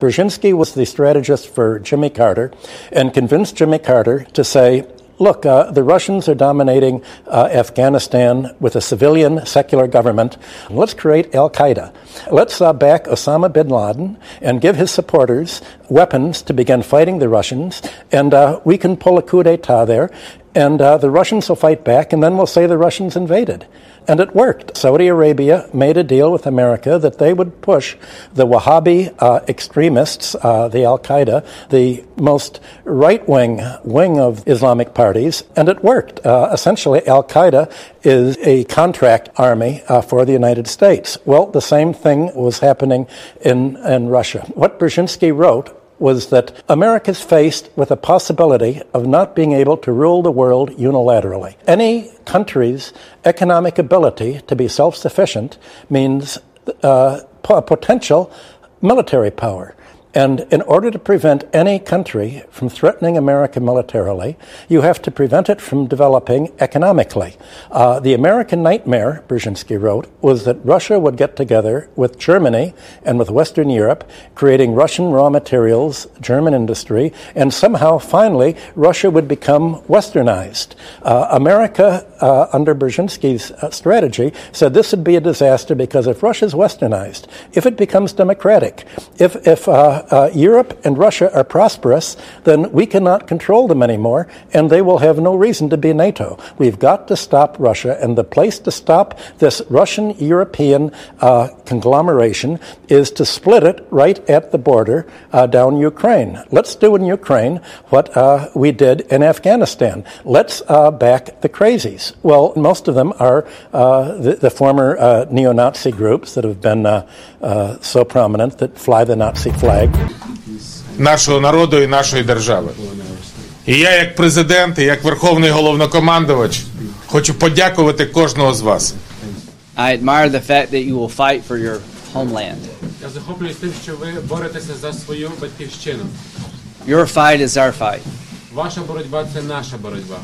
Brzezinski was the strategist for Jimmy Carter and convinced Jimmy Carter to say, look, uh, the Russians are dominating uh, Afghanistan with a civilian secular government. Let's create Al Qaeda. Let's uh, back Osama bin Laden and give his supporters weapons to begin fighting the Russians, and uh, we can pull a coup d'etat there, and uh, the Russians will fight back, and then we'll say the Russians invaded. And it worked. Saudi Arabia made a deal with America that they would push the Wahhabi uh, extremists, uh, the Al Qaeda, the most right wing wing of Islamic parties, and it worked. Uh, essentially, Al Qaeda is a contract army uh, for the United States. Well, the same thing was happening in, in Russia. What Brzezinski wrote was that America is faced with a possibility of not being able to rule the world unilaterally. Any country's economic ability to be self sufficient means uh, potential military power. And in order to prevent any country from threatening America militarily, you have to prevent it from developing economically. Uh, the American nightmare, Brzezinski wrote, was that Russia would get together with Germany and with Western Europe, creating Russian raw materials, German industry, and somehow, finally, Russia would become westernized. Uh, America, uh, under Brzezinski's uh, strategy, said this would be a disaster because if Russia is westernized, if it becomes democratic, if, if uh, uh, Europe and Russia are prosperous, then we cannot control them anymore, and they will have no reason to be NATO. We've got to stop Russia, and the place to stop this Russian European uh, conglomeration is to split it right at the border uh, down Ukraine. Let's do in Ukraine what uh, we did in Afghanistan. Let's uh, back the crazies. Well, most of them are uh, the, the, former neo Nazi groups that have been so prominent that fly the Nazi flag. нашого народу і нашої держави. І я, як президент, і як верховний головнокомандувач, хочу подякувати кожного з вас. I admire the fact that you will fight for your homeland. Я захоплююсь тим, що ви боретеся за свою батьківщину. Your fight is our fight. Ваша боротьба це наша боротьба.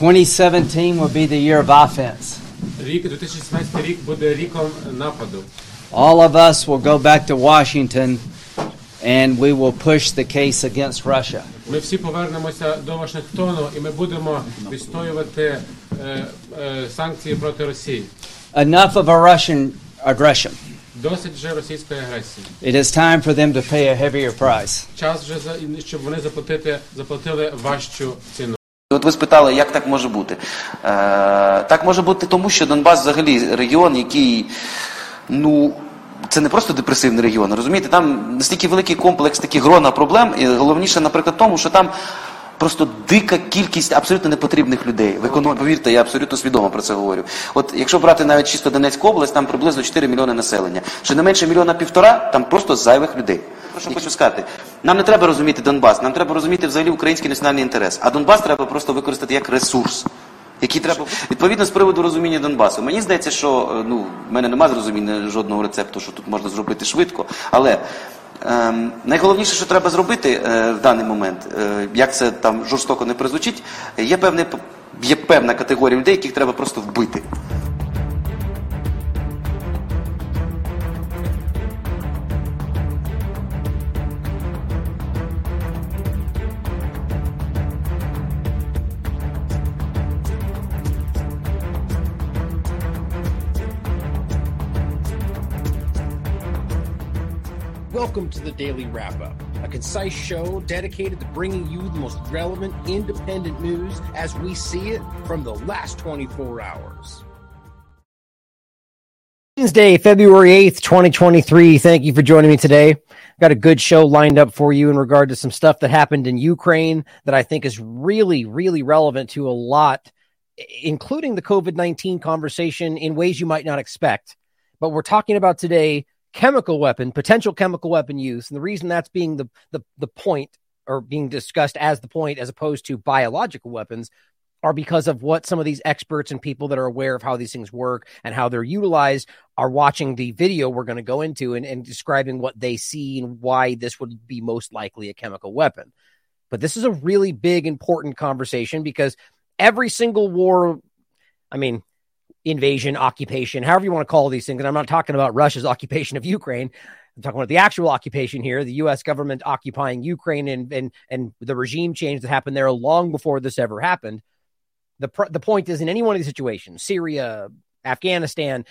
2017 will be the year of offense. Рік 2017 рік буде ріком нападу. All of us will go back to Washington and we will push the case against Russia. Ми всі повернемося до Вашингтону і ми будемо відстоювати е, е, санкції проти Росії. Enough of a Russian aggression. Досить вже російської агресії. It is time for them to pay a heavier price. Час вже за щоб вони заплатити заплатили важчу ціну. От ви спитали, як так може бути? Е, Так може бути тому, що Донбас взагалі регіон, який ну це не просто депресивний регіон. Розумієте, там настільки великий комплекс таких грона проблем, і головніше, наприклад, тому, що там. Просто дика кількість абсолютно непотрібних людей. В економі, повірте, я абсолютно свідомо про це говорю. От якщо брати навіть чисто Донецьку область, там приблизно 4 мільйони населення. Чи не менше мільйона півтора, там просто зайвих людей. Про що хочу сказати? Нам не треба розуміти Донбас, нам треба розуміти взагалі український національний інтерес. А Донбас треба просто використати як ресурс які треба відповідно з приводу розуміння Донбасу. Мені здається, що е, ну в мене немає зрозуміння жодного рецепту, що тут можна зробити швидко, але. Ем, найголовніше, що треба зробити е, в даний момент, е, як це там жорстоко не призвучить, є певне є певна категорія людей, яких треба просто вбити. Welcome to the Daily Wrap Up, a concise show dedicated to bringing you the most relevant independent news as we see it from the last 24 hours. Wednesday, February 8th, 2023. Thank you for joining me today. Got a good show lined up for you in regard to some stuff that happened in Ukraine that I think is really, really relevant to a lot, including the COVID 19 conversation in ways you might not expect. But we're talking about today chemical weapon, potential chemical weapon use. And the reason that's being the, the, the point or being discussed as the point as opposed to biological weapons are because of what some of these experts and people that are aware of how these things work and how they're utilized are watching the video we're going to go into and, and describing what they see and why this would be most likely a chemical weapon. But this is a really big, important conversation because every single war, I mean, invasion, occupation, however you want to call these things. And I'm not talking about Russia's occupation of Ukraine. I'm talking about the actual occupation here, the U.S. government occupying Ukraine and and and the regime change that happened there long before this ever happened. The pr- the point is, in any one of these situations, Syria, Afghanistan,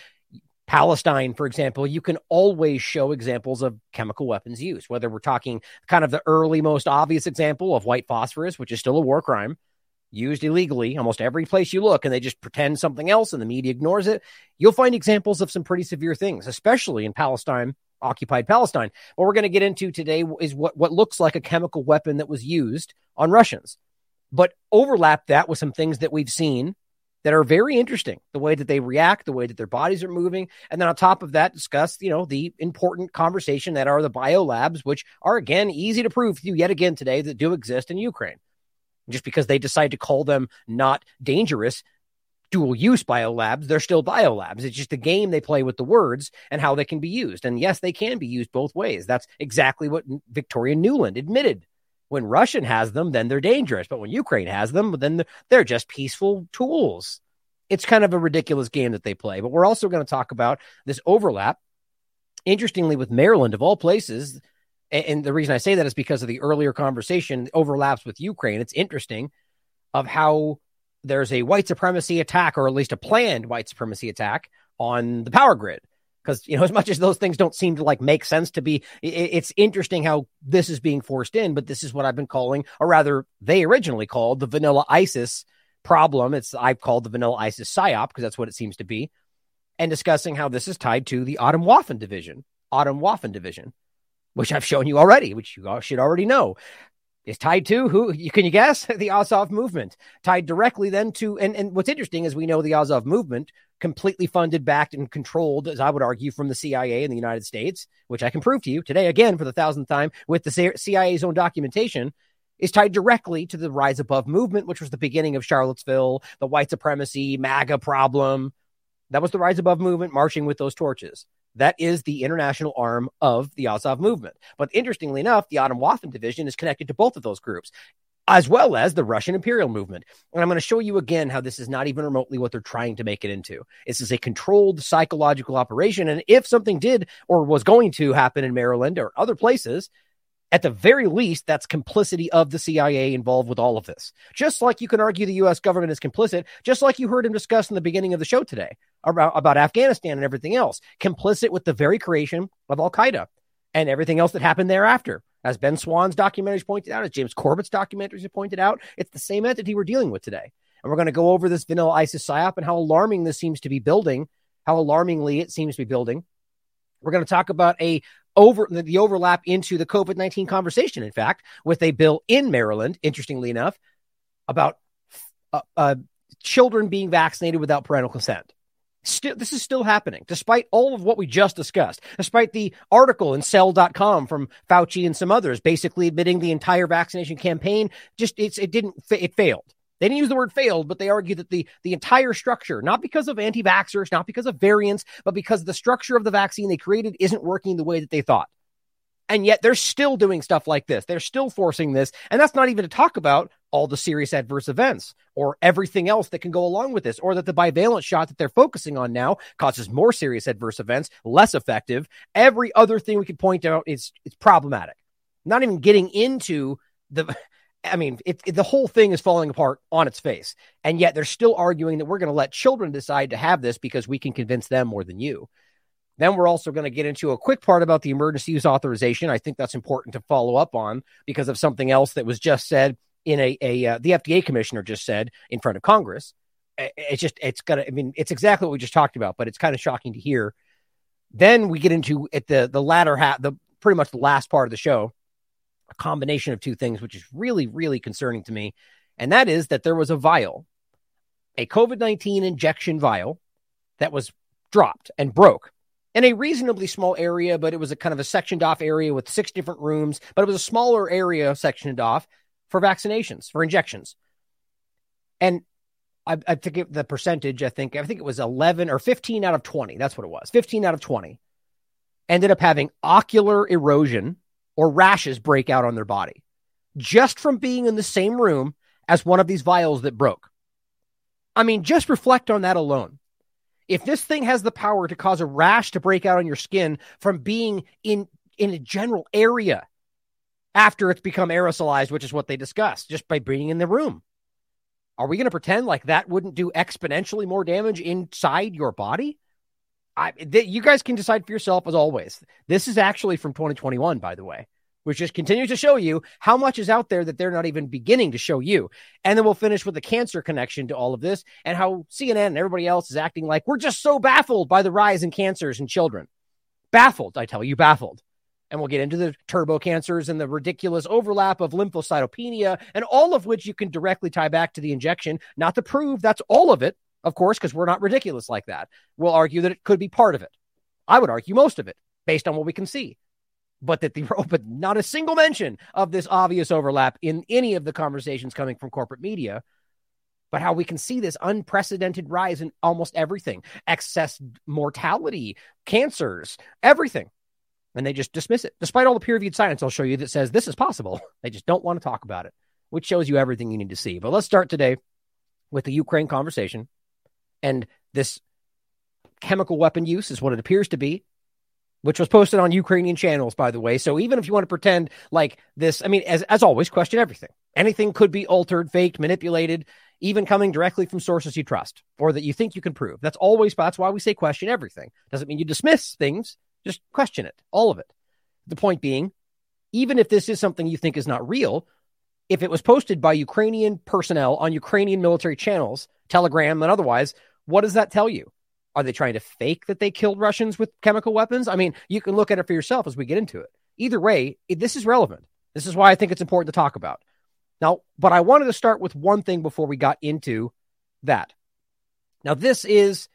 Palestine, for example, you can always show examples of chemical weapons use. Whether we're talking kind of the early, most obvious example of white phosphorus, which is still a war crime, used illegally almost every place you look and they just pretend something else and the media ignores it you'll find examples of some pretty severe things especially in palestine occupied palestine. What we're going to get into today is what, what looks like a chemical weapon that was used on russians. But overlap that with some things that we've seen that are very interesting the way that they react the way that their bodies are moving and then on top of that discuss you know the important conversation that are the biolabs which are again easy to prove to you yet again today that do exist in ukraine just because they decide to call them not dangerous dual use biolabs, they're still biolabs. It's just the game they play with the words and how they can be used. And yes, they can be used both ways. That's exactly what Victoria Nuland admitted. When Russian has them, then they're dangerous. But when Ukraine has them, then they're just peaceful tools. It's kind of a ridiculous game that they play. But we're also going to talk about this overlap. Interestingly, with Maryland, of all places, and the reason I say that is because of the earlier conversation overlaps with Ukraine. It's interesting of how there's a white supremacy attack, or at least a planned white supremacy attack on the power grid. Because you know, as much as those things don't seem to like make sense to be, it's interesting how this is being forced in. But this is what I've been calling, or rather, they originally called the vanilla ISIS problem. It's I've called the vanilla ISIS psyop because that's what it seems to be, and discussing how this is tied to the Atomwaffen division, Atomwaffen division which I've shown you already, which you should already know, is tied to who? You, Can you guess? The Azov movement, tied directly then to, and, and what's interesting is we know the Azov movement completely funded, backed, and controlled, as I would argue, from the CIA in the United States, which I can prove to you today again for the thousandth time with the CIA's own documentation. Is tied directly to the Rise Above movement, which was the beginning of Charlottesville, the white supremacy, MAGA problem. That was the Rise Above movement marching with those torches. That is the international arm of the Azov movement. But interestingly enough, the Atomwaffen division is connected to both of those groups as well as the Russian imperial movement. And I'm going to show you again how this is not even remotely what they're trying to make it into. This is a controlled psychological operation. And if something did or was going to happen in Maryland or other places, at the very least, that's complicity of the CIA involved with all of this. Just like you can argue the U.S. government is complicit, just like you heard him discuss in the beginning of the show today about, about Afghanistan and everything else, complicit with the very creation of Al Qaeda and everything else that happened thereafter. As Ben Swann's documentaries pointed out, as James Corbett's documentaries have pointed out, it's the same entity we're dealing with today. And we're going to go over this vanilla ISIS psyop and how alarming this seems to be building, how alarmingly it seems to be building. We're going to talk about a over the overlap into the COVID 19 conversation, in fact, with a bill in Maryland, interestingly enough, about uh, uh, children being vaccinated without parental consent. Still, this is still happening, despite all of what we just discussed, despite the article in cell.com from Fauci and some others basically admitting the entire vaccination campaign just it's, it didn't it failed. They didn't use the word failed, but they argue that the, the entire structure, not because of anti vaxxers, not because of variants, but because the structure of the vaccine they created isn't working the way that they thought. And yet they're still doing stuff like this. They're still forcing this. And that's not even to talk about all the serious adverse events or everything else that can go along with this, or that the bivalent shot that they're focusing on now causes more serious adverse events, less effective. Every other thing we could point out is it's problematic. Not even getting into the I mean, it, it, the whole thing is falling apart on its face. And yet they're still arguing that we're going to let children decide to have this because we can convince them more than you. Then we're also going to get into a quick part about the emergency use authorization. I think that's important to follow up on because of something else that was just said in a, a uh, the FDA commissioner just said in front of Congress. It's just it's gonna. I mean, it's exactly what we just talked about, but it's kind of shocking to hear. Then we get into at the the latter half, the pretty much the last part of the show a combination of two things, which is really, really concerning to me. And that is that there was a vial, a COVID 19 injection vial that was dropped and broke in a reasonably small area, but it was a kind of a sectioned off area with six different rooms, but it was a smaller area sectioned off for vaccinations, for injections. And I, I think the percentage, I think, I think it was 11 or 15 out of 20. That's what it was. 15 out of 20 ended up having ocular erosion or rashes break out on their body just from being in the same room as one of these vials that broke. I mean, just reflect on that alone. If this thing has the power to cause a rash to break out on your skin from being in in a general area after it's become aerosolized, which is what they discussed, just by being in the room. Are we going to pretend like that wouldn't do exponentially more damage inside your body? I, th- you guys can decide for yourself as always. This is actually from 2021, by the way, which just continues to show you how much is out there that they're not even beginning to show you. And then we'll finish with the cancer connection to all of this and how CNN and everybody else is acting like we're just so baffled by the rise in cancers in children. Baffled, I tell you, baffled and we'll get into the turbo cancers and the ridiculous overlap of lymphocytopenia and all of which you can directly tie back to the injection not to prove that's all of it of course because we're not ridiculous like that we'll argue that it could be part of it i would argue most of it based on what we can see but that the but not a single mention of this obvious overlap in any of the conversations coming from corporate media but how we can see this unprecedented rise in almost everything excess mortality cancers everything and they just dismiss it, despite all the peer reviewed science I'll show you that says this is possible. They just don't want to talk about it, which shows you everything you need to see. But let's start today with the Ukraine conversation. And this chemical weapon use is what it appears to be, which was posted on Ukrainian channels, by the way. So even if you want to pretend like this, I mean, as, as always, question everything. Anything could be altered, faked, manipulated, even coming directly from sources you trust or that you think you can prove. That's always, that's why we say question everything. Doesn't mean you dismiss things just question it, all of it. The point being, even if this is something you think is not real, if it was posted by Ukrainian personnel on Ukrainian military channels, Telegram and otherwise, what does that tell you? Are they trying to fake that they killed Russians with chemical weapons? I mean, you can look at it for yourself as we get into it. Either way, this is relevant. This is why I think it's important to talk about. Now, but I wanted to start with one thing before we got into that. Now, this is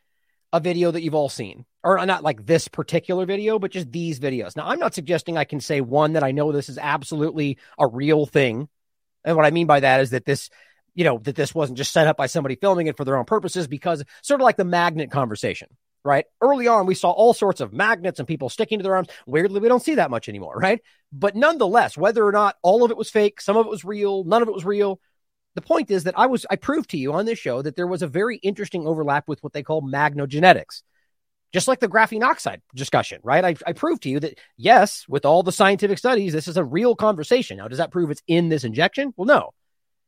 a video that you've all seen or not like this particular video, but just these videos. Now, I'm not suggesting I can say one that I know this is absolutely a real thing. And what I mean by that is that this, you know, that this wasn't just set up by somebody filming it for their own purposes, because sort of like the magnet conversation, right? Early on, we saw all sorts of magnets and people sticking to their arms. Weirdly, we don't see that much anymore, right? But nonetheless, whether or not all of it was fake, some of it was real, none of it was real. The point is that I was, I proved to you on this show that there was a very interesting overlap with what they call magnogenetics just like the graphene oxide discussion, right? I, I proved to you that yes, with all the scientific studies, this is a real conversation. Now, does that prove it's in this injection? Well, no.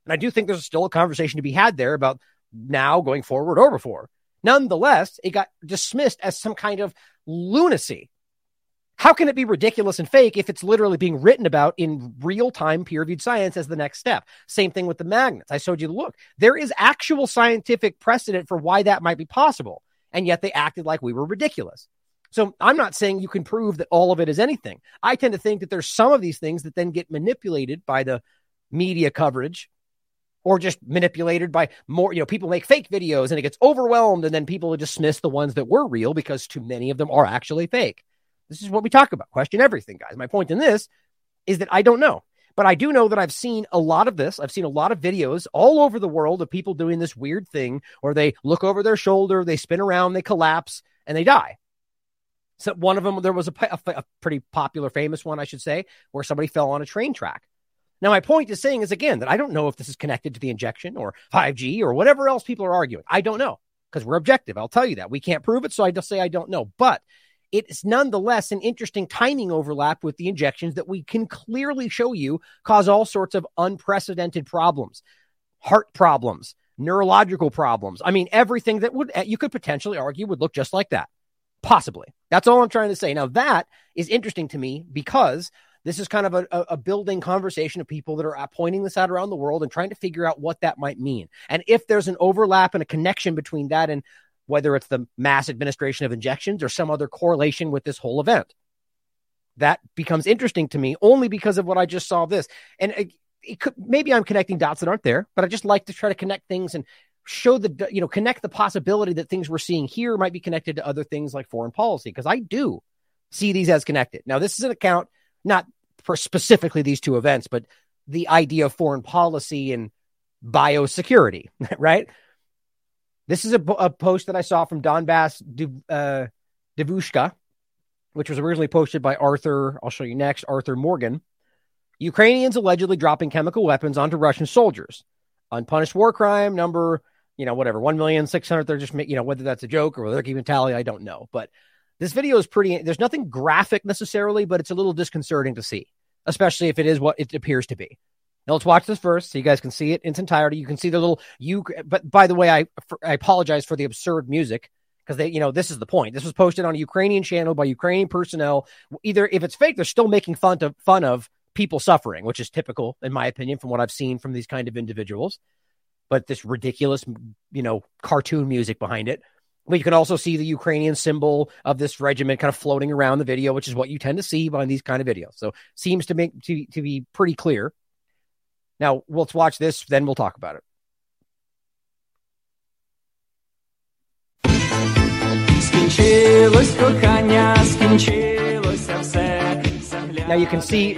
And I do think there's still a conversation to be had there about now going forward or before. Nonetheless, it got dismissed as some kind of lunacy. How can it be ridiculous and fake if it's literally being written about in real time peer reviewed science as the next step? Same thing with the magnets. I showed you the look. There is actual scientific precedent for why that might be possible and yet they acted like we were ridiculous. So I'm not saying you can prove that all of it is anything. I tend to think that there's some of these things that then get manipulated by the media coverage or just manipulated by more, you know, people make fake videos and it gets overwhelmed and then people dismiss the ones that were real because too many of them are actually fake. This is what we talk about. Question everything, guys. My point in this is that I don't know. But I do know that I've seen a lot of this. I've seen a lot of videos all over the world of people doing this weird thing where they look over their shoulder, they spin around, they collapse, and they die. So one of them, there was a, a, a pretty popular, famous one, I should say, where somebody fell on a train track. Now, my point is saying is again that I don't know if this is connected to the injection or 5G or whatever else people are arguing. I don't know because we're objective. I'll tell you that we can't prove it, so I just say I don't know. But it's nonetheless an interesting timing overlap with the injections that we can clearly show you cause all sorts of unprecedented problems, heart problems, neurological problems. I mean, everything that would you could potentially argue would look just like that. Possibly. That's all I'm trying to say. Now, that is interesting to me because this is kind of a, a, building conversation of people that are pointing this out around the world and trying to figure out what that might mean. And if there's an overlap and a connection between that and whether it's the mass administration of injections or some other correlation with this whole event. That becomes interesting to me only because of what I just saw this. And it, it could, maybe I'm connecting dots that aren't there, but I just like to try to connect things and show the, you know, connect the possibility that things we're seeing here might be connected to other things like foreign policy, because I do see these as connected. Now, this is an account not for specifically these two events, but the idea of foreign policy and biosecurity, right? This is a, a post that I saw from Donbass uh, Devushka, which was originally posted by Arthur. I'll show you next. Arthur Morgan. Ukrainians allegedly dropping chemical weapons onto Russian soldiers. Unpunished war crime number, you know, whatever, 1,600,000. They're just, you know, whether that's a joke or whether they're keeping tally, I don't know. But This video is pretty, there's nothing graphic necessarily, but it's a little disconcerting to see, especially if it is what it appears to be. Now let's watch this first so you guys can see it in its entirety. You can see the little you. But by the way, I I apologize for the absurd music because they, you know, this is the point. This was posted on a Ukrainian channel by Ukrainian personnel. Either if it's fake, they're still making fun of fun of people suffering, which is typical in my opinion from what I've seen from these kind of individuals. But this ridiculous, you know, cartoon music behind it. But you can also see the Ukrainian symbol of this regiment kind of floating around the video, which is what you tend to see on these kind of videos. So seems to make to, to be pretty clear. Now let's watch this, then we'll talk about it. Now you can see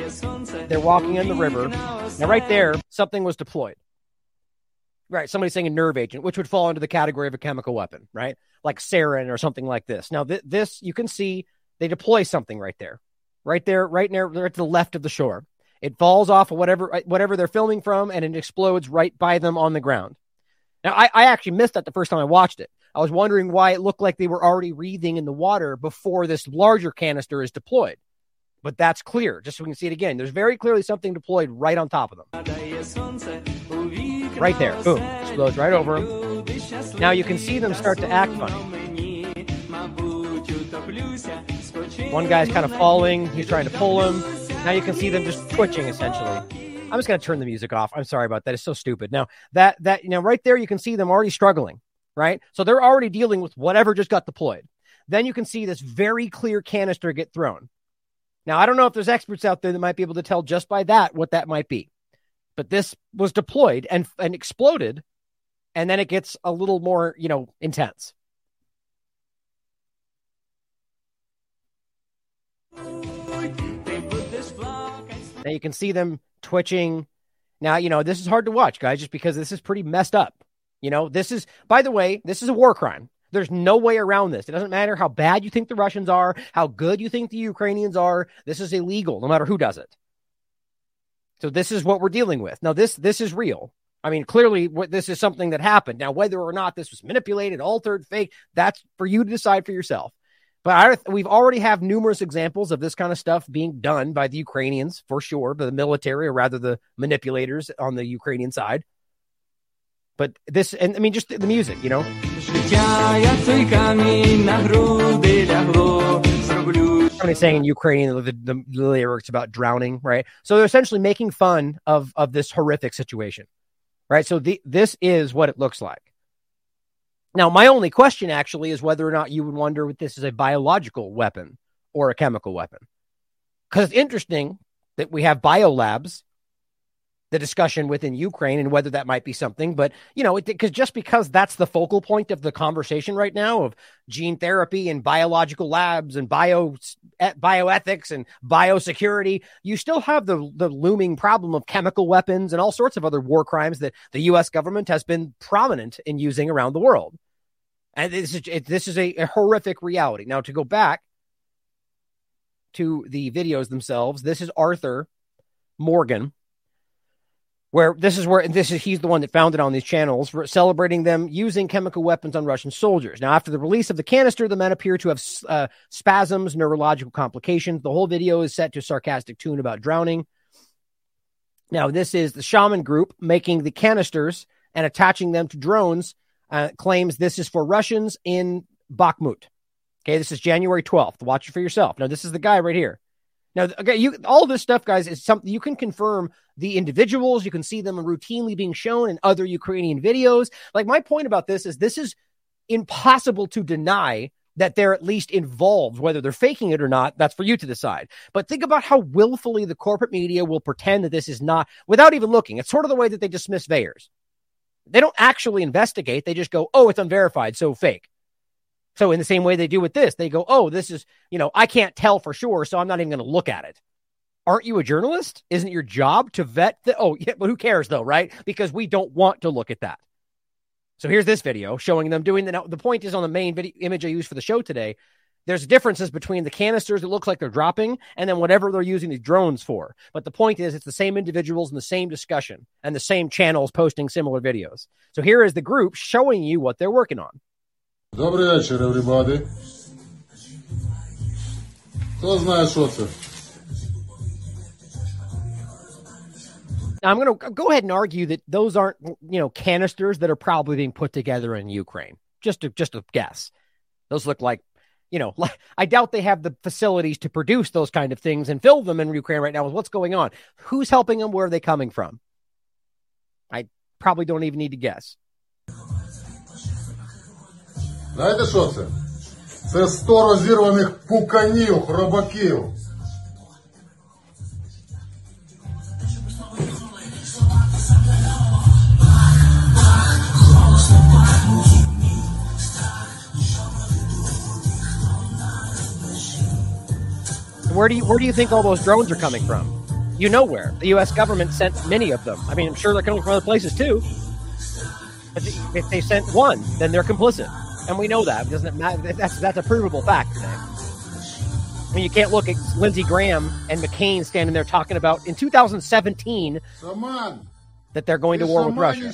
they're walking in the river. Now, right there, something was deployed. Right, somebody's saying a nerve agent, which would fall into the category of a chemical weapon, right? Like sarin or something like this. Now, th- this you can see they deploy something right there, right there, right near, right to the left of the shore. It falls off of whatever uh, whatever they're filming from, and it explodes right by them on the ground. Now, I, I actually missed that the first time I watched it. I was wondering why it looked like they were already breathing in the water before this larger canister is deployed. But that's clear, just so we can see it again. There's very clearly something deployed right on top of them. Right there. Boom. Explodes right over them. Now you can see them start to act funny. One guy's kind of falling. He's trying to pull him. Now you can see them just twitching essentially. I'm just going to turn the music off. I'm sorry about that. It's so stupid. Now that that you know right there you can see them already struggling, right? So they're already dealing with whatever just got deployed. Then you can see this very clear canister get thrown. Now I don't know if there's experts out there that might be able to tell just by that what that might be. But this was deployed and and exploded and then it gets a little more, you know, intense. Now you can see them twitching. Now, you know, this is hard to watch, guys, just because this is pretty messed up. You know, this is, by the way, this is a war crime. There's no way around this. It doesn't matter how bad you think the Russians are, how good you think the Ukrainians are. This is illegal, no matter who does it. So this is what we're dealing with. Now, this this is real. I mean, clearly, what this is something that happened. Now, whether or not this was manipulated, altered, fake, that's for you to decide for yourself. But I, we've already have numerous examples of this kind of stuff being done by the Ukrainians for sure, by the military or rather the manipulators on the Ukrainian side. But this, and I mean, just the, the music, you know. Somebody saying in Ukrainian the, the, the lyrics about drowning, right? So they're essentially making fun of of this horrific situation, right? So the, this is what it looks like. Now, my only question actually is whether or not you would wonder if this is a biological weapon or a chemical weapon. Because it's interesting that we have biolabs, the discussion within Ukraine and whether that might be something. But, you know, because just because that's the focal point of the conversation right now of gene therapy and biological labs and bio bioethics and biosecurity, you still have the, the looming problem of chemical weapons and all sorts of other war crimes that the U.S. government has been prominent in using around the world. And this is it, this is a, a horrific reality. Now to go back to the videos themselves, this is Arthur Morgan, where this is where this is he's the one that found it on these channels, celebrating them using chemical weapons on Russian soldiers. Now, after the release of the canister, the men appear to have uh, spasms, neurological complications. The whole video is set to a sarcastic tune about drowning. Now, this is the shaman group making the canisters and attaching them to drones uh, claims this is for Russians in Bakhmut. Okay, this is January 12th. Watch it for yourself. Now, this is the guy right here. Now, okay, you all this stuff, guys, is something you can confirm the individuals. You can see them routinely being shown in other Ukrainian videos. Like my point about this is this is impossible to deny that they're at least involved, whether they're faking it or not, that's for you to decide. But think about how willfully the corporate media will pretend that this is not without even looking. It's sort of the way that they dismiss VAERS. They don't actually investigate. They just go, oh, it's unverified, so fake. So in the same way they do with this, they go, oh, this is, you know, I can't tell for sure, so I'm not even going to look at it. Aren't you a journalist? Isn't your job to vet the, oh, yeah, but who cares though, right? Because we don't want to look at that. So here's this video showing them doing the, now, the point is on the main video image I used for the show today there's differences between the canisters that look like they're dropping and then whatever they're using these drones for. But the point is, it's the same individuals and the same discussion and the same channels posting similar videos. So here is the group showing you what they're working on. Добрий вечір, everybody. Хто знає, що це? Now, I'm going to go ahead and argue that those aren't, you know, canisters that are probably being put together in Ukraine. Just to just a guess. Those look like, you know, like, I doubt they have the facilities to produce those kind of things and fill them in Ukraine right now with what's going on. Who's helping them? Where are they coming from? I probably don't even need to guess. Знаєте, що це? Це 100 розірваних пуканів, хробаків. Where do you where do you think all those drones are coming from? You know where. The U.S. government sent many of them. I mean, I'm sure they're coming from other places too. But if they sent one, then they're complicit, and we know that doesn't matter. that's that's a provable fact today. I mean, you can't look at Lindsey Graham and McCain standing there talking about in 2017 Someone, that they're going to war with Russia.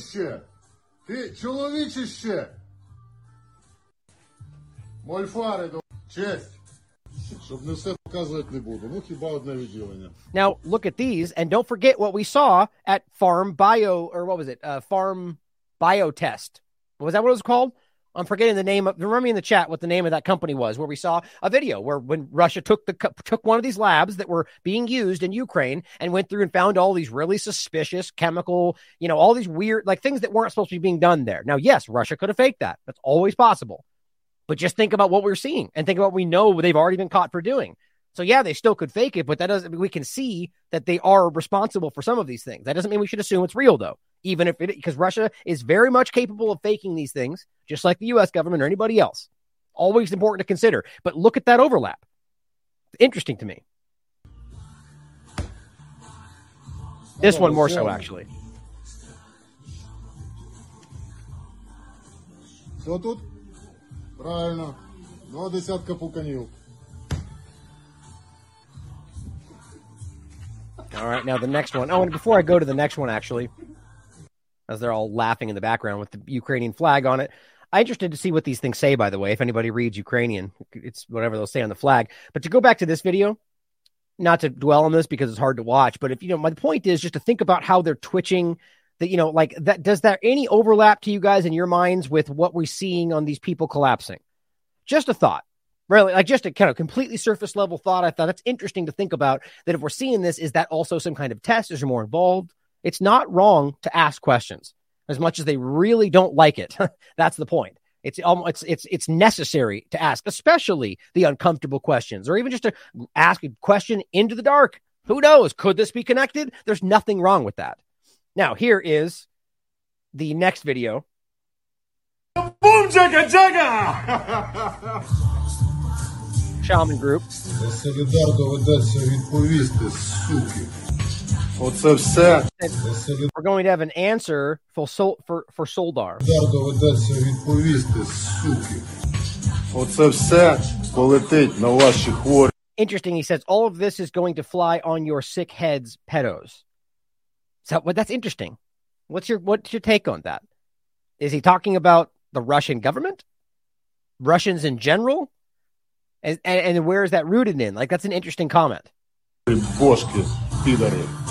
Now look at these, and don't forget what we saw at Farm Bio, or what was it? Uh, Farm Biotest. Was that what it was called? I'm forgetting the name of. Remember me in the chat what the name of that company was, where we saw a video where when Russia took the took one of these labs that were being used in Ukraine and went through and found all these really suspicious chemical, you know, all these weird like things that weren't supposed to be being done there. Now, yes, Russia could have faked that. That's always possible. But just think about what we're seeing and think about what we know they've already been caught for doing. So yeah, they still could fake it, but that doesn't. We can see that they are responsible for some of these things. That doesn't mean we should assume it's real, though Even if it, because Russia is very much capable of faking these things, just like the U.S. government or anybody else. Always important to consider. But look at that overlap. Interesting to me. This one more so, actually. Що тут? Правильно. Два десятка пуканів. All right, now the next one. Oh, and before I go to the next one, actually, as they're all laughing in the background with the Ukrainian flag on it, I'm interested to see what these things say. By the way, if anybody reads Ukrainian, it's whatever they'll say on the flag. But to go back to this video, not to dwell on this because it's hard to watch, but if you know, my point is just to think about how they're twitching. That you know, like that. Does that any overlap to you guys in your minds with what we're seeing on these people collapsing? Just a thought really like just a kind of completely surface level thought. I thought that's interesting to think about that if we're seeing this, is that also some kind of test? Is there more involved? It's not wrong to ask questions as much as they really don't like it. that's the point. It's almost it's it's it's necessary to ask, especially the uncomfortable questions, or even just to ask a question into the dark. Who knows? Could this be connected? There's nothing wrong with that. Now, here is the next video. Boom, jagga, jagga! Shaman Group. What's up, Seth? We're going to have an answer for Sol- for for Soledar. What's up, Seth? На. Interesting. He says all of this is going to fly on your sick heads, pedos. So, well, that's interesting. What's your what's your take on that? Is he talking about the Russian government, Russians in general, and and, and where is that rooted in? Like, that's an interesting comment. Бошки, пидоры.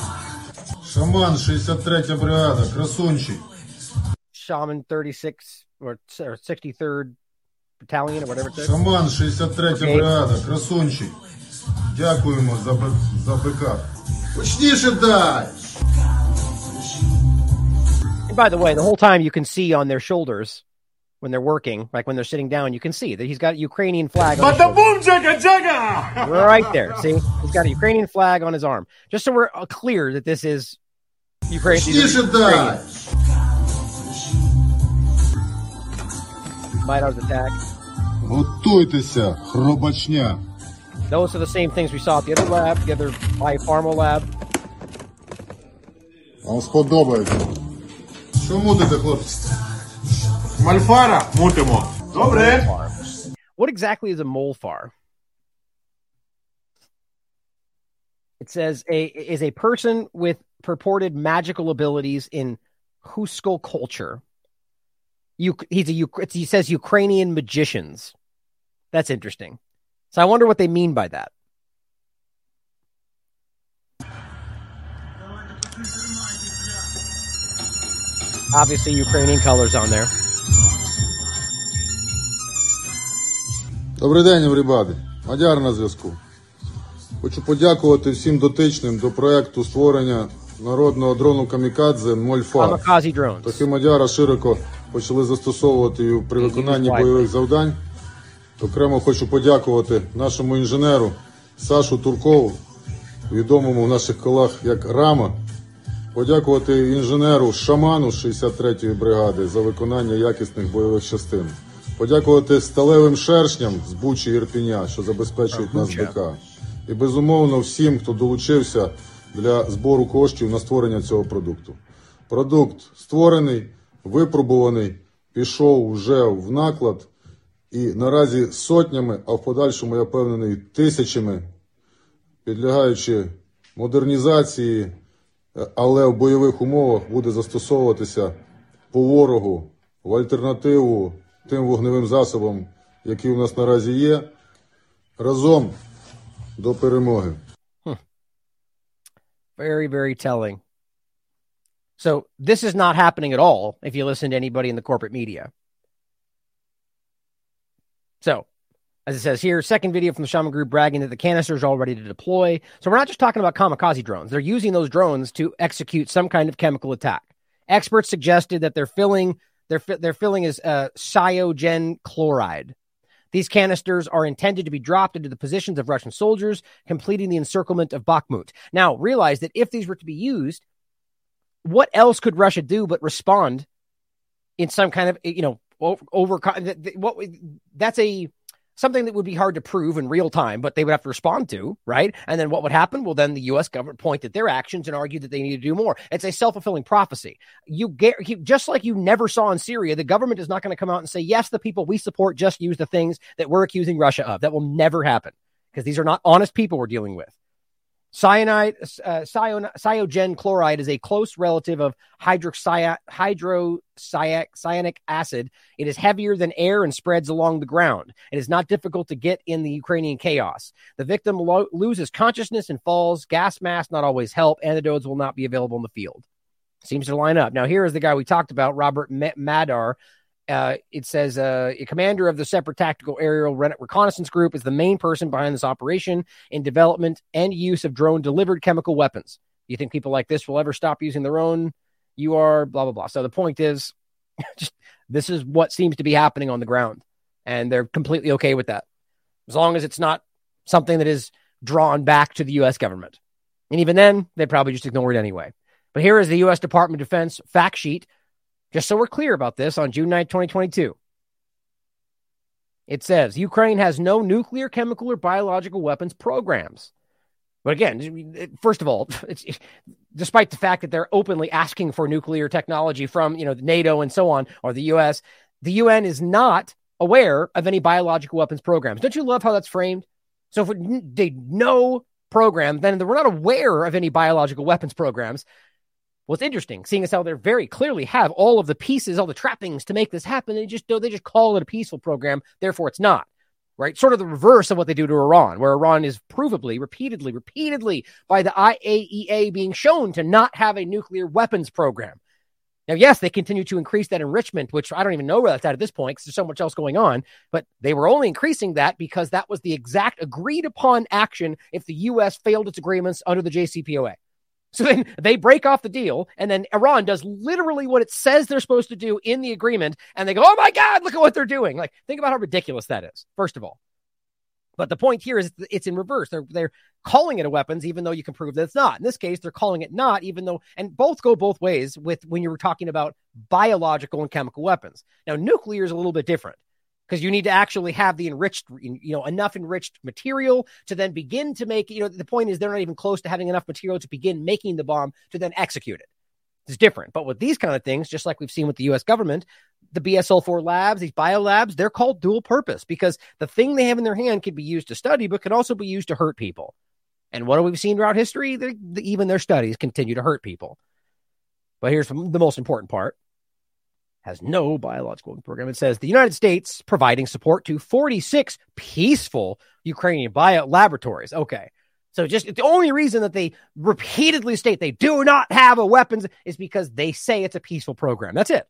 Шаман, 63 бригада, красунчик. Shaman 36 or, or 63rd Battalion or whatever it is. Шаман, 63 Окей. бригада, красунчик. Дякуємо за, б- за БК. Почніше дай! And by the way, the whole time you can see on their shoulders when they're working, like when they're sitting down, you can see that he's got a Ukrainian flag on his shoulder. boom, jagga, jagga! right there. See, he's got a Ukrainian flag on his arm. Just so we're uh, clear that this is Ukraine. these are Почніше дай! Ukrainians. Midar's attack. Готуйтеся, хробачня. Those are the same things we saw at the other lab, the other biopharma lab. Вам сподобається. Що мутите, хлопці? Malfara, mutemo. Dobre. What exactly is a molfar? It says a is a person with purported magical abilities in Hutsul culture. You, he's a he says Ukrainian magicians. That's interesting. So I wonder what they mean by that. Obviously, Ukrainian colors on there. Добрий день, everybody. Мадяр на зв'язку. Хочу подякувати всім дотичним до проекту створення народного дрону Камікадзе Мольфар. Таки Мадяра широко почали застосовувати її при виконанні бойових завдань. Окремо хочу подякувати нашому інженеру Сашу Туркову, відомому в наших колах як Рама. Подякувати інженеру Шаману 63-ї бригади за виконання якісних бойових частин. Подякувати сталевим шершням з Бучі і Ірпіня, що забезпечують нас БК. І безумовно всім, хто долучився для збору коштів на створення цього продукту. Продукт створений, випробуваний, пішов вже в наклад. І наразі сотнями, а в подальшому я впевнений тисячами, підлягаючи модернізації, але в бойових умовах буде застосовуватися по ворогу в альтернативу тим вогневим засобам, які у нас наразі є, разом до перемоги. Very, very telling. So this is not happening at all if you listen to anybody in the corporate media. So, as it says here, second video from the Shaman Group bragging that the canisters are all ready to deploy. So we're not just talking about kamikaze drones. They're using those drones to execute some kind of chemical attack. Experts suggested that they're filling their their filling is uh, cyanogen chloride. These canisters are intended to be dropped into the positions of Russian soldiers, completing the encirclement of Bakhmut. Now, realize that if these were to be used, what else could Russia do but respond in some kind of you know over th- what that's a something that would be hard to prove in real time, but they would have to respond to, right? And then what would happen? Well, then the U.S. government point at their actions and argue that they need to do more. It's a self fulfilling prophecy. You get just like you never saw in Syria. The government is not going to come out and say, "Yes, the people we support just use the things that we're accusing Russia of." That will never happen because these are not honest people we're dealing with. Cyanide, uh, cyan, cyanogen chloride is a close relative of hydrocyanic acid. It is heavier than air and spreads along the ground. It is not difficult to get in the Ukrainian chaos. The victim lo- loses consciousness and falls. Gas masks not always help. Antidotes will not be available in the field. Seems to line up. Now, here is the guy we talked about, Robert Ma- Madar. Uh, it says uh, a commander of the separate tactical aerial Re- reconnaissance group is the main person behind this operation in development and use of drone delivered chemical weapons. You think people like this will ever stop using their own? You are blah blah blah. So the point is, just this is what seems to be happening on the ground, and they're completely okay with that, as long as it's not something that is drawn back to the U.S. government. And even then, they probably just ignore it anyway. But here is the U.S. Department of Defense fact sheet just so we're clear about this, on June 9, 2022, it says Ukraine has no nuclear, chemical, or biological weapons programs. But again, first of all, despite the fact that they're openly asking for nuclear technology from you know NATO and so on, or the U.S., the UN is not aware of any biological weapons programs. Don't you love how that's framed? So if they no program, then we're not aware of any biological weapons programs. What's interesting, seeing as how they very clearly have all of the pieces, all the trappings to make this happen, they just they just call it a peaceful program. Therefore, it's not right. Sort of the reverse of what they do to Iran, where Iran is provably, repeatedly, repeatedly by the IAEA being shown to not have a nuclear weapons program. Now, yes, they continue to increase that enrichment, which I don't even know where that's at at this point because there's so much else going on. But they were only increasing that because that was the exact agreed upon action if the U.S. failed its agreements under the JCPOA. So then they break off the deal, and then Iran does literally what it says they're supposed to do in the agreement, and they go, "Oh my God, look at what they're doing!" Like, think about how ridiculous that is. First of all, but the point here is it's in reverse. They're they're calling it a weapons, even though you can prove that it's not. In this case, they're calling it not, even though, and both go both ways with when you were talking about biological and chemical weapons. Now, nuclear is a little bit different because you need to actually have the enriched, you know, enough enriched material to then begin to make, you know, the point is they're not even close to having enough material to begin making the bomb to then execute it. It's different. But with these kind of things, just like we've seen with the US government, the BSL4 labs, these bio labs, they're called dual purpose because the thing they have in their hand can be used to study, but can also be used to hurt people. And what we've seen throughout history? Even their studies continue to hurt people. But here's the most important part has no biological program. It says the United States providing support to 46 peaceful Ukrainian bio laboratories. Okay. So just the only reason that they repeatedly state they do not have a weapons is because they say it's a peaceful program. That's it.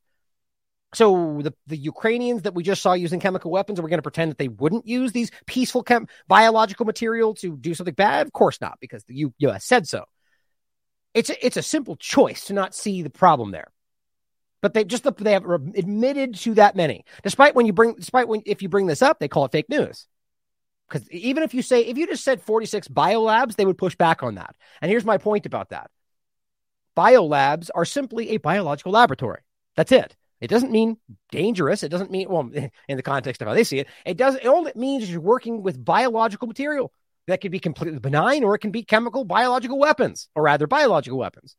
So the, the Ukrainians that we just saw using chemical weapons, are we going to pretend that they wouldn't use these peaceful chem- biological material to do something bad? Of course not, because the U- U.S. said so. It's a, it's a simple choice to not see the problem there. But they just they have admitted to that many. Despite when you bring, despite when if you bring this up, they call it fake news. Because even if you say if you just said 46 biolabs, they would push back on that. And here's my point about that: biolabs are simply a biological laboratory. That's it. It doesn't mean dangerous. It doesn't mean, well, in the context of how they see it, it does. All it means is you're working with biological material that could be completely benign or it can be chemical biological weapons, or rather, biological weapons.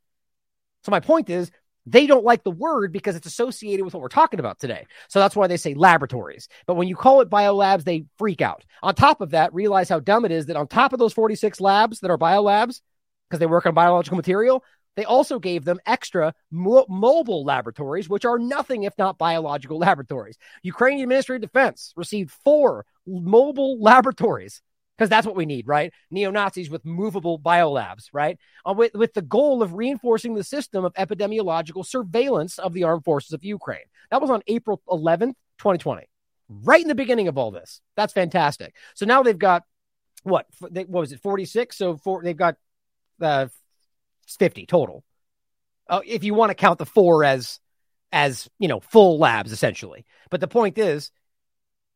So my point is, they don't like the word because it's associated with what we're talking about today. So that's why they say laboratories. But when you call it biolabs, they freak out. On top of that, realize how dumb it is that on top of those 46 labs that are biolabs, because they work on biological material, they also gave them extra mo- mobile laboratories, which are nothing if not biological laboratories. Ukrainian Ministry of Defense received four mobile laboratories because that's what we need, right? Neo Nazis with movable biolabs, right? Uh, with, with the goal of reinforcing the system of epidemiological surveillance of the armed forces of Ukraine. That was on April 11th, 2020, right in the beginning of all this. That's fantastic. So now they've got what? What was it? 46. So four, they've got uh, 50 total. Uh, if you want to count the four as as you know full labs essentially. But the point is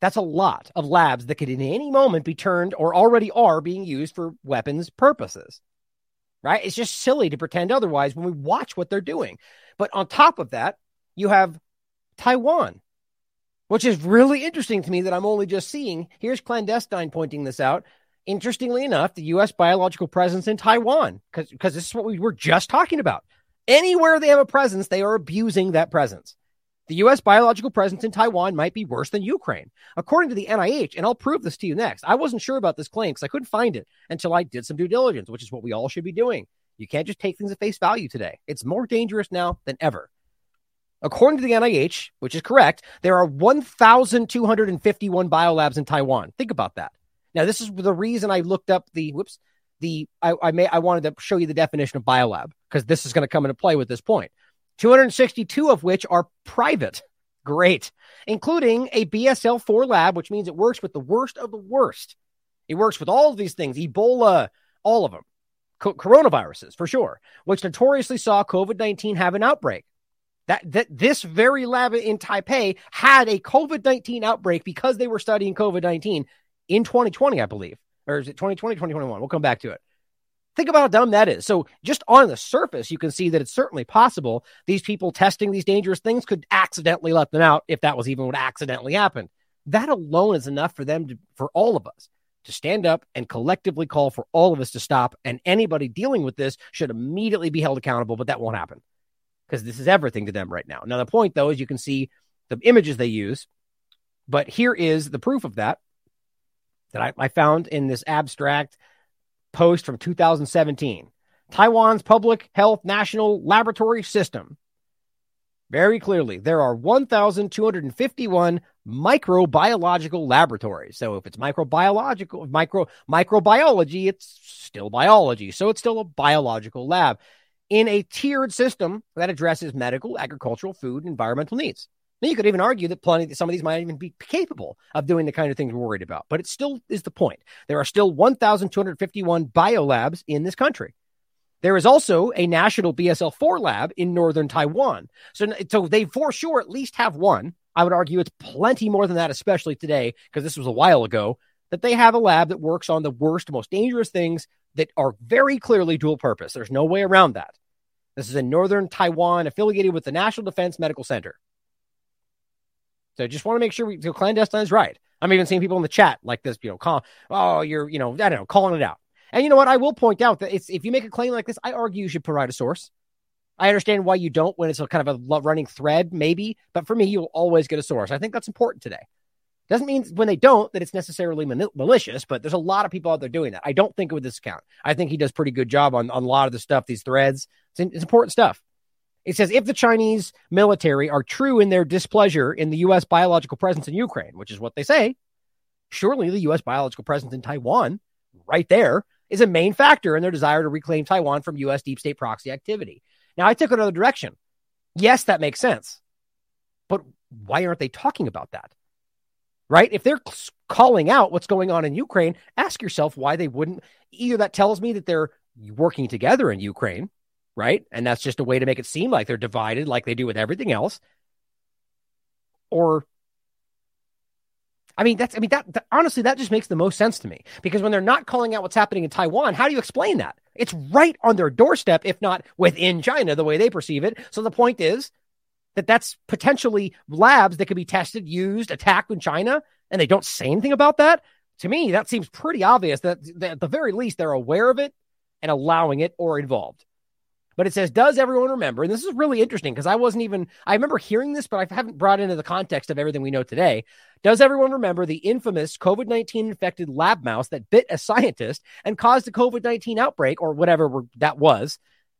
that's a lot of labs that could in any moment be turned or already are being used for weapons purposes. Right? It's just silly to pretend otherwise when we watch what they're doing. But on top of that, you have Taiwan, which is really interesting to me that I'm only just seeing. Here's Clandestine pointing this out interestingly enough, the U.S. biological presence in Taiwan, because this is what we were just talking about. Anywhere they have a presence, they are abusing that presence. The U.S. biological presence in Taiwan might be worse than Ukraine, according to the NIH. And I'll prove this to you next. I wasn't sure about this claim because I couldn't find it until I did some due diligence, which is what we all should be doing. You can't just take things at face value today. It's more dangerous now than ever. According to the NIH, which is correct, there are 1,251 biolabs in Taiwan. Think about that. Now, this is the reason I looked up the whoops. The I, I may I wanted to show you the definition of biolab because this is going to come into play with this point. 262 of which are private. Great, including a BSL 4 lab, which means it works with the worst of the worst. It works with all of these things, Ebola, all of them, Co- coronaviruses for sure, which notoriously saw COVID 19 have an outbreak. That, that this very lab in Taipei had a COVID 19 outbreak because they were studying COVID 19 in 2020, I believe. Or is it 2020, 2021? We'll come back to it. Think about how dumb that is. So, just on the surface, you can see that it's certainly possible these people testing these dangerous things could accidentally let them out if that was even what accidentally happened. That alone is enough for them to, for all of us to stand up and collectively call for all of us to stop. And anybody dealing with this should immediately be held accountable, but that won't happen because this is everything to them right now. Now, the point, though, is you can see the images they use, but here is the proof of that that I, I found in this abstract post from 2017. Taiwan's Public Health National Laboratory System. Very clearly, there are 1,251 microbiological laboratories. So if it's microbiological, micro microbiology, it's still biology. So it's still a biological lab in a tiered system that addresses medical, agricultural, food, and environmental needs. Now, you could even argue that plenty, some of these might even be capable of doing the kind of things we're worried about, but it still is the point. There are still 1,251 biolabs in this country. There is also a national BSL 4 lab in northern Taiwan. So, so they for sure at least have one. I would argue it's plenty more than that, especially today, because this was a while ago, that they have a lab that works on the worst, most dangerous things that are very clearly dual purpose. There's no way around that. This is in northern Taiwan, affiliated with the National Defense Medical Center. So just want to make sure we, so clandestine is right. I'm even seeing people in the chat like this, you know, call, oh, you're, you know, I don't know, calling it out. And you know what? I will point out that it's, if you make a claim like this, I argue you should provide a source. I understand why you don't when it's a kind of a running thread, maybe, but for me, you'll always get a source. I think that's important today. Doesn't mean when they don't that it's necessarily malicious, but there's a lot of people out there doing that. I don't think with this account. I think he does pretty good job on, on a lot of the stuff, these threads. It's, it's important stuff. It says if the Chinese military are true in their displeasure in the U.S. biological presence in Ukraine, which is what they say, surely the U.S. biological presence in Taiwan, right there, is a main factor in their desire to reclaim Taiwan from U.S. deep state proxy activity. Now, I took another direction. Yes, that makes sense. But why aren't they talking about that? Right? If they're calling out what's going on in Ukraine, ask yourself why they wouldn't. Either that tells me that they're working together in Ukraine, right? And that's just a way to make it seem like they're divided, like they do with everything else. Or I mean, that's, I mean, that, that, honestly, that just makes the most sense to me because when they're not calling out what's happening in Taiwan, how do you explain that? It's right on their doorstep, if not within China, the way they perceive it. So the point is that that's potentially labs that could be tested, used, attacked in China, and they don't say anything about that. To me, that seems pretty obvious that, that at the very least they're aware of it and allowing it or involved. But it says, does everyone remember? And this is really interesting because I wasn't even, I remember hearing this, but I haven't brought into the context of everything we know today. Does everyone remember the infamous COVID 19 infected lab mouse that bit a scientist and caused a COVID 19 outbreak or whatever that was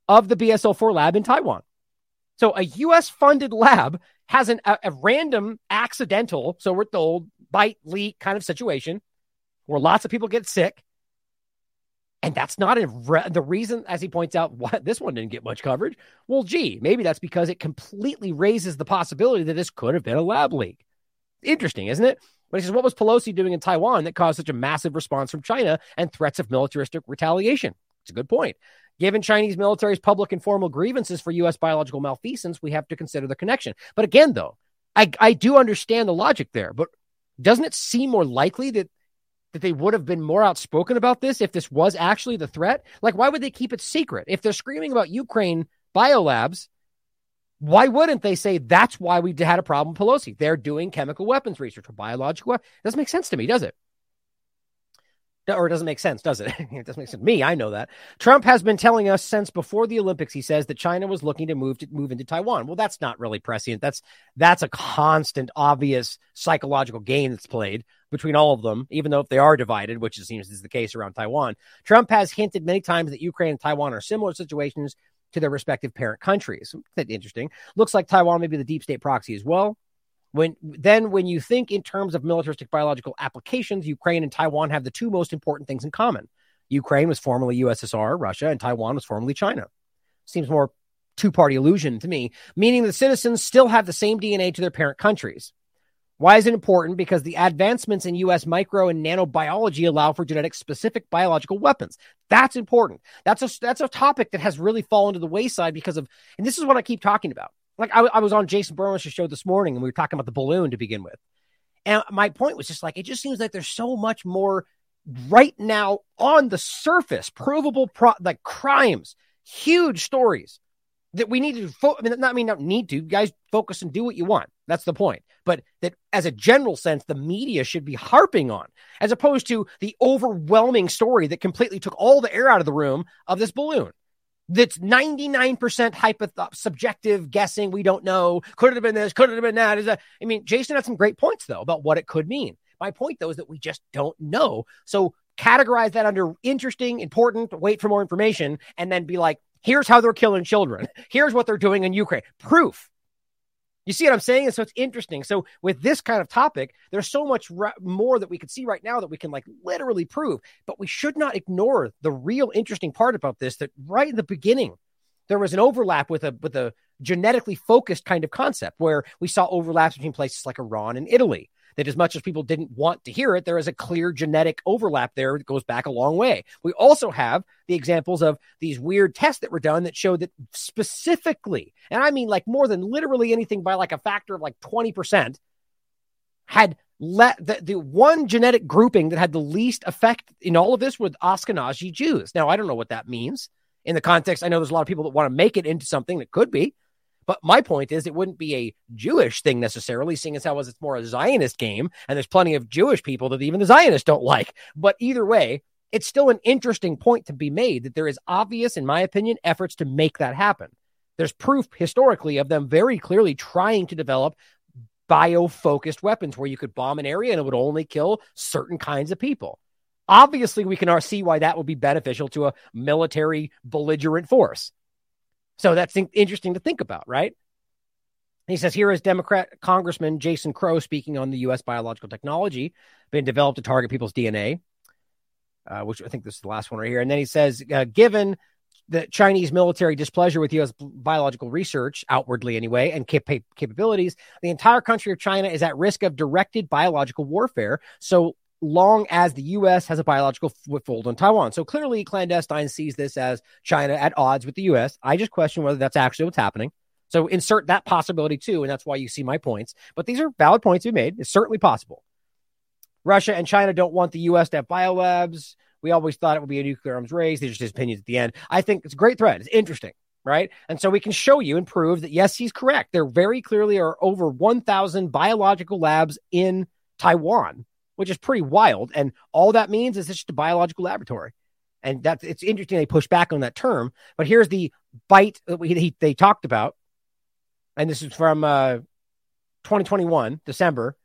of the BSL 4 lab in Taiwan? So a US funded lab has an, a, a random accidental, so we're told, bite leak kind of situation where lots of people get sick and that's not a re- the reason, as he points out, why this one didn't get much coverage. Well, gee, maybe that's because it completely raises the possibility that this could have been a lab leak. Interesting, isn't it? But he says, what was Pelosi doing in Taiwan that caused such a massive response from China and threats of militaristic retaliation? It's a good point. Given Chinese military's public and formal grievances for U.S. biological malfeasance, we have to consider the connection. But again, though, I, I do understand the logic there. But doesn't it seem more likely that that they would have been more outspoken about this if this was actually the threat? Like, why would they keep it secret? If they're screaming about Ukraine biolabs, why wouldn't they say that's why we had a problem with Pelosi? They're doing chemical weapons research or biological weapons. Doesn't make sense to me, does it? or it doesn't make sense, does it? it doesn't make sense. To me, I know that. Trump has been telling us since before the Olympics, he says that China was looking to move to move into Taiwan. Well, that's not really prescient. That's that's a constant, obvious psychological game that's played between all of them, even though if they are divided, which it seems is the case around Taiwan. Trump has hinted many times that Ukraine and Taiwan are similar situations to their respective parent countries. That's interesting. Looks like Taiwan may be the deep state proxy as well. When then when you think in terms of militaristic biological applications, Ukraine and Taiwan have the two most important things in common. Ukraine was formerly USSR, Russia, and Taiwan was formerly China. Seems more two-party illusion to me, meaning the citizens still have the same DNA to their parent countries. Why is it important? Because the advancements in US micro and nanobiology allow for genetic specific biological weapons. That's important. That's a that's a topic that has really fallen to the wayside because of and this is what I keep talking about like I, I was on Jason Bermas's show this morning and we were talking about the balloon to begin with. And my point was just like, it just seems like there's so much more right now on the surface, provable, pro- like crimes, huge stories that we need to, fo- I mean, not mean, not need to, you guys focus and do what you want. That's the point. But that as a general sense, the media should be harping on, as opposed to the overwhelming story that completely took all the air out of the room of this balloon that's 99% hypoth- subjective guessing. We don't know. Could it have been this? Could it have been that? Is that? I mean, Jason had some great points though about what it could mean. My point though is that we just don't know. So categorize that under interesting, important, wait for more information, and then be like, here's how they're killing children. Here's what they're doing in Ukraine. Proof. You see what I'm saying? And so it's interesting. So with this kind of topic, there's so much re- more that we could see right now that we can like literally prove. But we should not ignore the real interesting part about this. That right in the beginning, there was an overlap with a with a genetically focused kind of concept where we saw overlaps between places like Iran and Italy that as much as people didn't want to hear it, there is a clear genetic overlap there that goes back a long way. We also have the examples of these weird tests that were done that showed that specifically, and I mean like more than literally anything by like a factor of like 20%, had let the, the one genetic grouping that had the least effect in all of this was Ashkenazi Jews. Now, I don't know what that means in the context. I know there's a lot of people that want to make it into something that could be. But my point is, it wouldn't be a Jewish thing necessarily, seeing as how it's more a Zionist game, and there's plenty of Jewish people that even the Zionists don't like. But either way, it's still an interesting point to be made that there is obvious, in my opinion, efforts to make that happen. There's proof historically of them very clearly trying to develop bio focused weapons where you could bomb an area and it would only kill certain kinds of people. Obviously, we can see why that would be beneficial to a military belligerent force. So that's interesting to think about, right? He says here is Democrat Congressman Jason Crow speaking on the U.S. biological technology being developed to target people's DNA. uh, which I think this is the last one right here. And then he says, uh, given the Chinese military displeasure with U.S. biological research, outwardly anyway, and cap- capabilities, the entire country of China is at risk of directed biological warfare. So long as the U.S. has a biological foothold on Taiwan. So clearly, clandestine sees this as China at odds with the U.S. I just question whether that's actually what's happening. So insert that possibility too, and that's why you see my points. But these are valid points be made. It's certainly possible. Russia and China don't want the U.S. to have biolabs. We always thought it would be a nuclear arms race. These are just opinions at the end. I think it's a great thread. It's interesting, right? And so we can show you and prove that yes, he's correct. There very clearly are over 1,000 biological labs in Taiwan, which is pretty wild. And all that means is it's just a biological laboratory. And that's it's interesting they push back on that term. But here's the bite that we, he, they talked about, and this is from uh, 2021 December.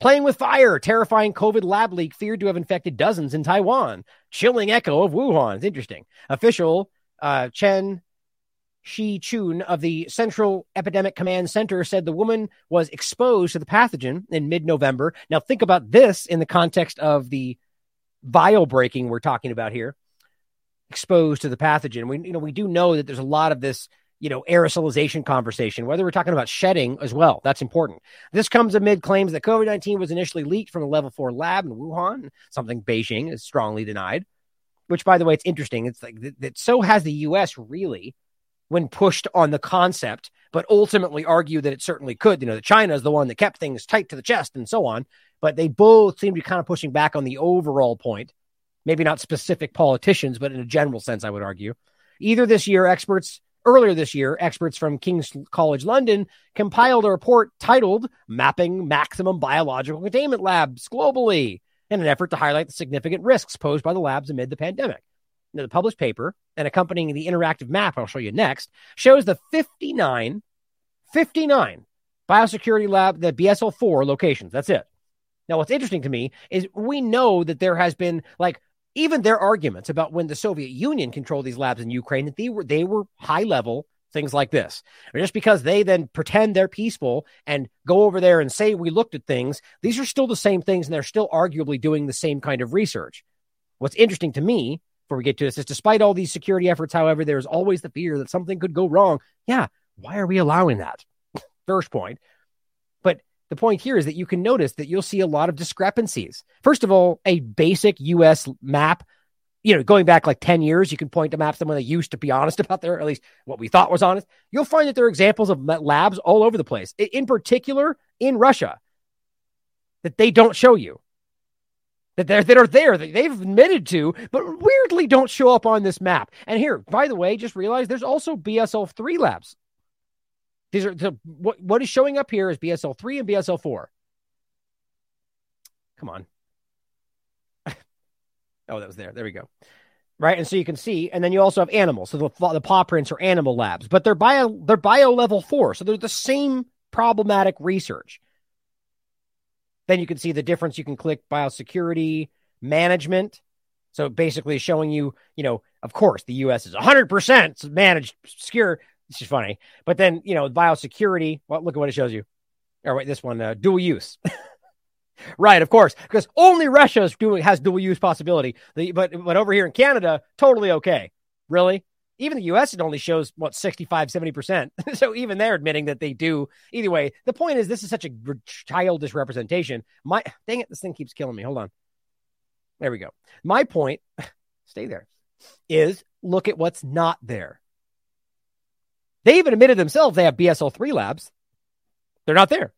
Playing with fire, terrifying COVID lab leak feared to have infected dozens in Taiwan. Chilling echo of Wuhan. It's interesting. Official uh, Chen Shih-chung of the Central Epidemic Command Center said the woman was exposed to the pathogen in mid November. Now, think about this in the context of the vial breaking we're talking about here. Exposed to the pathogen. We, you know, we do know that there's a lot of this you know, aerosolization conversation, whether we're talking about shedding as well. That's important. This comes amid claims that COVID 19 was initially leaked from a level four lab in Wuhan, something Beijing has strongly denied. Which, by the way, it's interesting. It's like that so has the US really when pushed on the concept, but ultimately argue that it certainly could. You know, that China is the one that kept things tight to the chest and so on. But they both seem to be kind of pushing back on the overall point. Maybe not specific politicians, but in a general sense, I would argue. Either this year, experts Earlier this year, experts from King's College London compiled a report titled Mapping Maximum Biological Containment Labs Globally in an effort to highlight the significant risks posed by the labs amid the pandemic. The published paper and accompanying the interactive map I'll show you next shows the 59, 59 biosecurity lab, the BSL 4 locations. That's it. Now, what's interesting to me is we know that there has been like even their arguments about when the Soviet Union controlled these labs in Ukraine, that they were they were high level things like this. Or just because they then pretend they're peaceful and go over there and say we looked at things, these are still the same things and they're still arguably doing the same kind of research. What's interesting to me before we get to this is despite all these security efforts, however, there's always the fear that something could go wrong. Yeah, why are we allowing that? First point. But the point here is that you can notice that you'll see a lot of discrepancies. First of all, a basic US map, you know, going back like 10 years, you can point to maps that when they used to be honest about their, at least what we thought was honest. You'll find that there are examples of labs all over the place, in particular in Russia, that they don't show you. That, they're, that are there, that they've admitted to, but weirdly don't show up on this map. And here, by the way, just realize there's also BSL 3 labs these are the, what, what is showing up here is BSL 3 and BSL 4. Come on. oh, that was there. There we go. Right. And so you can see, and then you also have animals. So the, the paw prints are animal labs, but they're bio, they're bio level four. So they're the same problematic research. Then you can see the difference. You can click biosecurity management. So basically showing you, you know, of course, the US is 100% managed secure. It's just funny. But then, you know, biosecurity, well, look at what it shows you. Or wait, this one, uh, dual use. right, of course, because only Russia is doing, has dual use possibility. The, but, but over here in Canada, totally okay. Really? Even the US, it only shows what 65, 70%. so even they're admitting that they do. Either way, the point is this is such a childish representation. My dang it, this thing keeps killing me. Hold on. There we go. My point, stay there, is look at what's not there. They even admitted themselves they have BSL 3 labs. They're not there.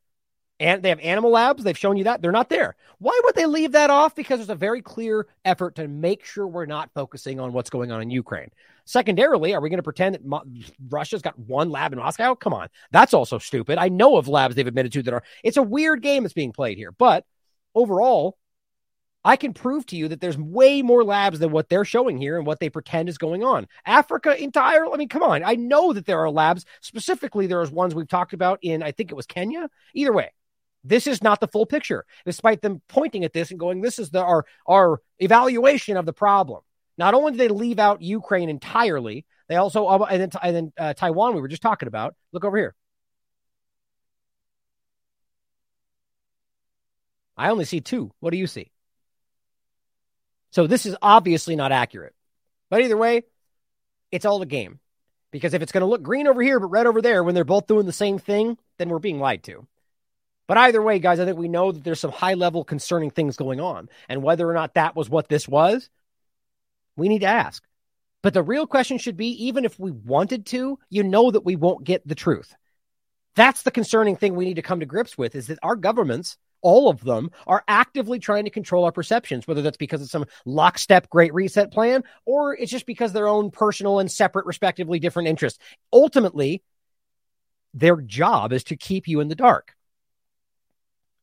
And they have animal labs. They've shown you that. They're not there. Why would they leave that off? Because there's a very clear effort to make sure we're not focusing on what's going on in Ukraine. Secondarily, are we going to pretend that Mo- Russia's got one lab in Moscow? Come on. That's also stupid. I know of labs they've admitted to that are. It's a weird game that's being played here. But overall, I can prove to you that there's way more labs than what they're showing here and what they pretend is going on. Africa entire, I mean, come on. I know that there are labs. Specifically, there's ones we've talked about in, I think it was Kenya. Either way, this is not the full picture, despite them pointing at this and going, this is the, our, our evaluation of the problem. Not only did they leave out Ukraine entirely, they also, uh, and then, and then uh, Taiwan, we were just talking about. Look over here. I only see two. What do you see? So this is obviously not accurate. But either way, it's all a game. Because if it's going to look green over here but red over there when they're both doing the same thing, then we're being lied to. But either way, guys, I think we know that there's some high level concerning things going on. And whether or not that was what this was, we need to ask. But the real question should be even if we wanted to, you know that we won't get the truth. That's the concerning thing we need to come to grips with is that our governments, all of them, are actively trying to control our perceptions, whether that's because of some lockstep great reset plan or it's just because their own personal and separate, respectively different interests. Ultimately, their job is to keep you in the dark.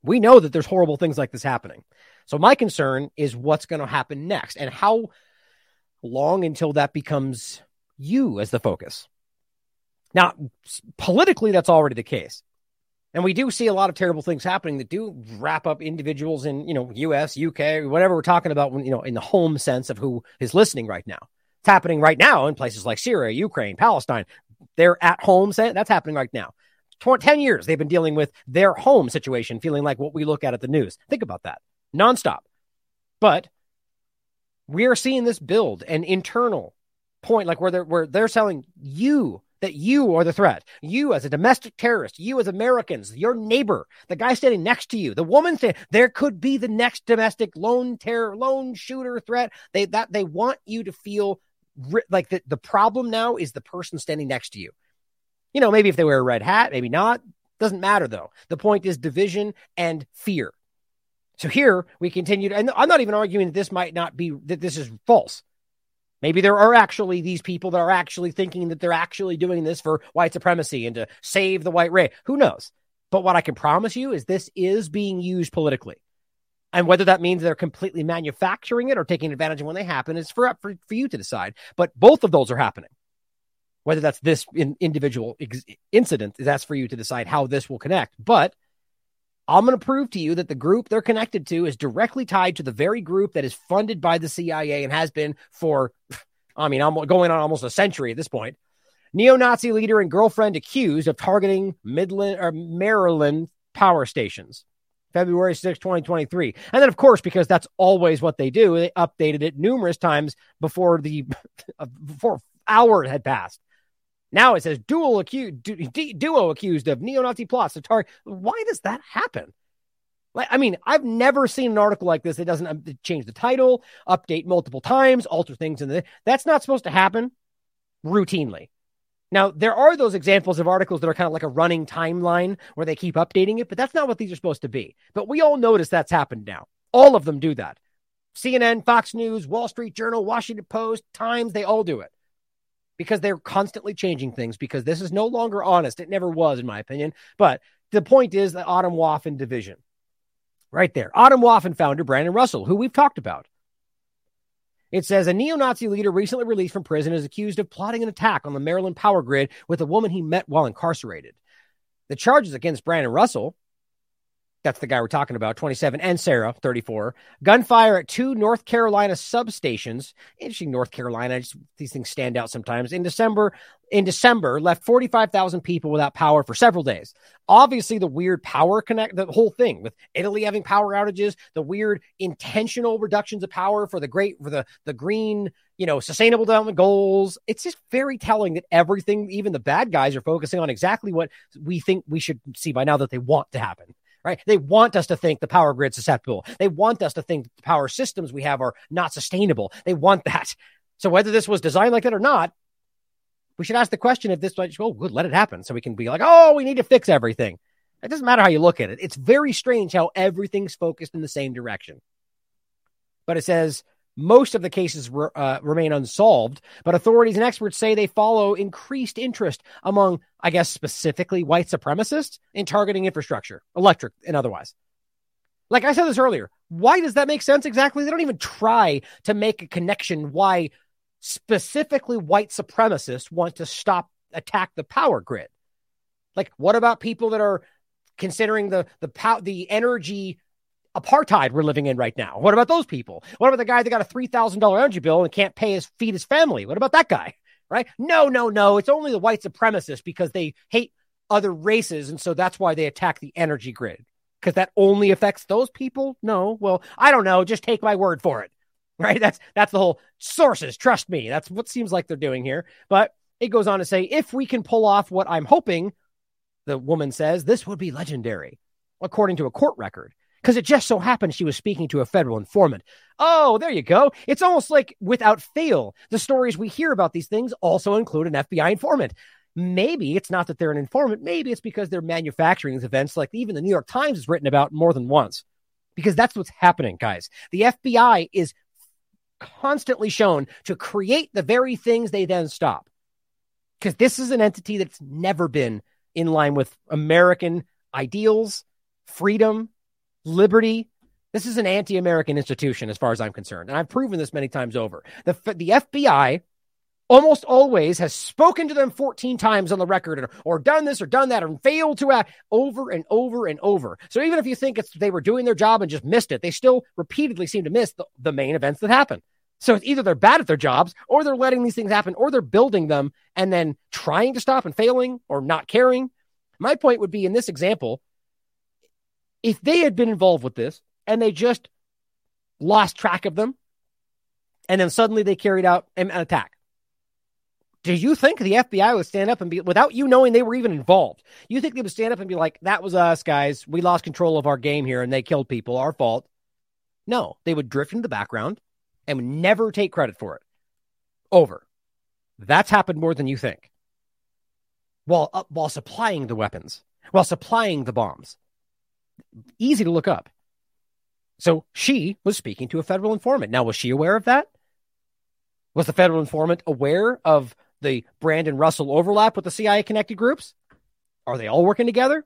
We know that there's horrible things like this happening. So my concern is what's going to happen next and how long until that becomes you as the focus. Now, politically, that's already the case. And we do see a lot of terrible things happening that do wrap up individuals in, you know, US, UK, whatever we're talking about, you know, in the home sense of who is listening right now. It's happening right now in places like Syria, Ukraine, Palestine. They're at home. Saying that's happening right now. 10 years they've been dealing with their home situation, feeling like what we look at at the news. Think about that nonstop. But we are seeing this build an internal point, like where they're, where they're selling you that you are the threat. You as a domestic terrorist, you as Americans, your neighbor, the guy standing next to you, the woman saying there could be the next domestic lone terror, lone shooter threat. They that they want you to feel like the, the problem now is the person standing next to you. You know, maybe if they wear a red hat, maybe not. Doesn't matter though. The point is division and fear. So here we continue to, and I'm not even arguing that this might not be, that this is false. Maybe there are actually these people that are actually thinking that they're actually doing this for white supremacy and to save the white race. Who knows? But what I can promise you is this is being used politically. And whether that means they're completely manufacturing it or taking advantage of when they happen is for, for, for you to decide. But both of those are happening. Whether that's this in, individual ex- incident, that's for you to decide how this will connect. But I'm going to prove to you that the group they're connected to is directly tied to the very group that is funded by the CIA and has been for, I mean, I'm going on almost a century at this point. Neo Nazi leader and girlfriend accused of targeting Midland or Maryland power stations. February 6, 2023. And then, of course, because that's always what they do, they updated it numerous times before the before hour had passed. Now it says dual accused, du- duo accused of neo-Nazi plots to target. Why does that happen? Like, I mean, I've never seen an article like this that doesn't um, change the title, update multiple times, alter things, and that's not supposed to happen routinely. Now, there are those examples of articles that are kind of like a running timeline where they keep updating it, but that's not what these are supposed to be. But we all notice that's happened now. All of them do that. CNN, Fox News, Wall Street Journal, Washington Post, Times, they all do it because they're constantly changing things because this is no longer honest. It never was, in my opinion. But the point is the Atomwaffen division. Right there. Atomwaffen founder Brandon Russell, who we've talked about. It says a neo Nazi leader recently released from prison is accused of plotting an attack on the Maryland power grid with a woman he met while incarcerated. The charges against Brandon Russell that's the guy we're talking about, 27, and Sarah, 34. Gunfire at two North Carolina substations. Interesting, North Carolina. Just, these things stand out sometimes. In December, in December, left 45,000 people without power for several days. Obviously, the weird power connect, the whole thing with Italy having power outages, the weird intentional reductions of power for the great, for the, the green, you know, sustainable development goals. It's just very telling that everything, even the bad guys, are focusing on exactly what we think we should see by now that they want to happen right? They want us to think the power grid's susceptible. They want us to think the power systems we have are not sustainable. They want that. So whether this was designed like that or not, we should ask the question if this oh, good, let it happen. So we can be like, oh, we need to fix everything. It doesn't matter how you look at it. It's very strange how everything's focused in the same direction. But it says most of the cases re- uh, remain unsolved, but authorities and experts say they follow increased interest among, I guess, specifically white supremacists in targeting infrastructure, electric and otherwise. Like I said this earlier, why does that make sense exactly? They don't even try to make a connection why specifically white supremacists want to stop attack the power grid. Like, what about people that are considering the the pow- the energy apartheid we're living in right now. What about those people? What about the guy that got a $3,000 energy bill and can't pay his feed his family? What about that guy? Right? No, no, no. It's only the white supremacists because they hate other races. And so that's why they attack the energy grid because that only affects those people. No. Well, I don't know. Just take my word for it. right? That's that's the whole sources. Trust me. That's what seems like they're doing here. But it goes on to say, if we can pull off what I'm hoping, the woman says, this would be legendary, according to a court record because it just so happened she was speaking to a federal informant. Oh, there you go. It's almost like without fail, the stories we hear about these things also include an FBI informant. Maybe it's not that they're an informant. Maybe it's because they're manufacturing these events, like even the New York Times has written about more than once, because that's what's happening, guys. The FBI is constantly shown to create the very things they then stop. Because this is an entity that's never been in line with American ideals, freedom, liberty. This is an anti American institution, as far as I'm concerned. And I've proven this many times over. The, the FBI almost always has spoken to them 14 times on the record or, or done this or done that or failed to act over and over and over. So even if you think it's they were doing their job and just missed it, they still repeatedly seem to miss the, the main events that happen. So it's either they're bad at their jobs or they're letting these things happen or they're building them and then trying to stop and failing or not caring. My point would be in this example, if they had been involved with this and they just lost track of them and then suddenly they carried out an attack, do you think the FBI would stand up and be, without you knowing they were even involved, you think they would stand up and be like, that was us, guys. We lost control of our game here and they killed people, our fault? No, they would drift into the background and would never take credit for it. Over. That's happened more than you think. While, uh, while supplying the weapons, while supplying the bombs, easy to look up. So she was speaking to a federal informant. Now, was she aware of that? Was the federal informant aware of the Brandon Russell overlap with the CIA connected groups? Are they all working together?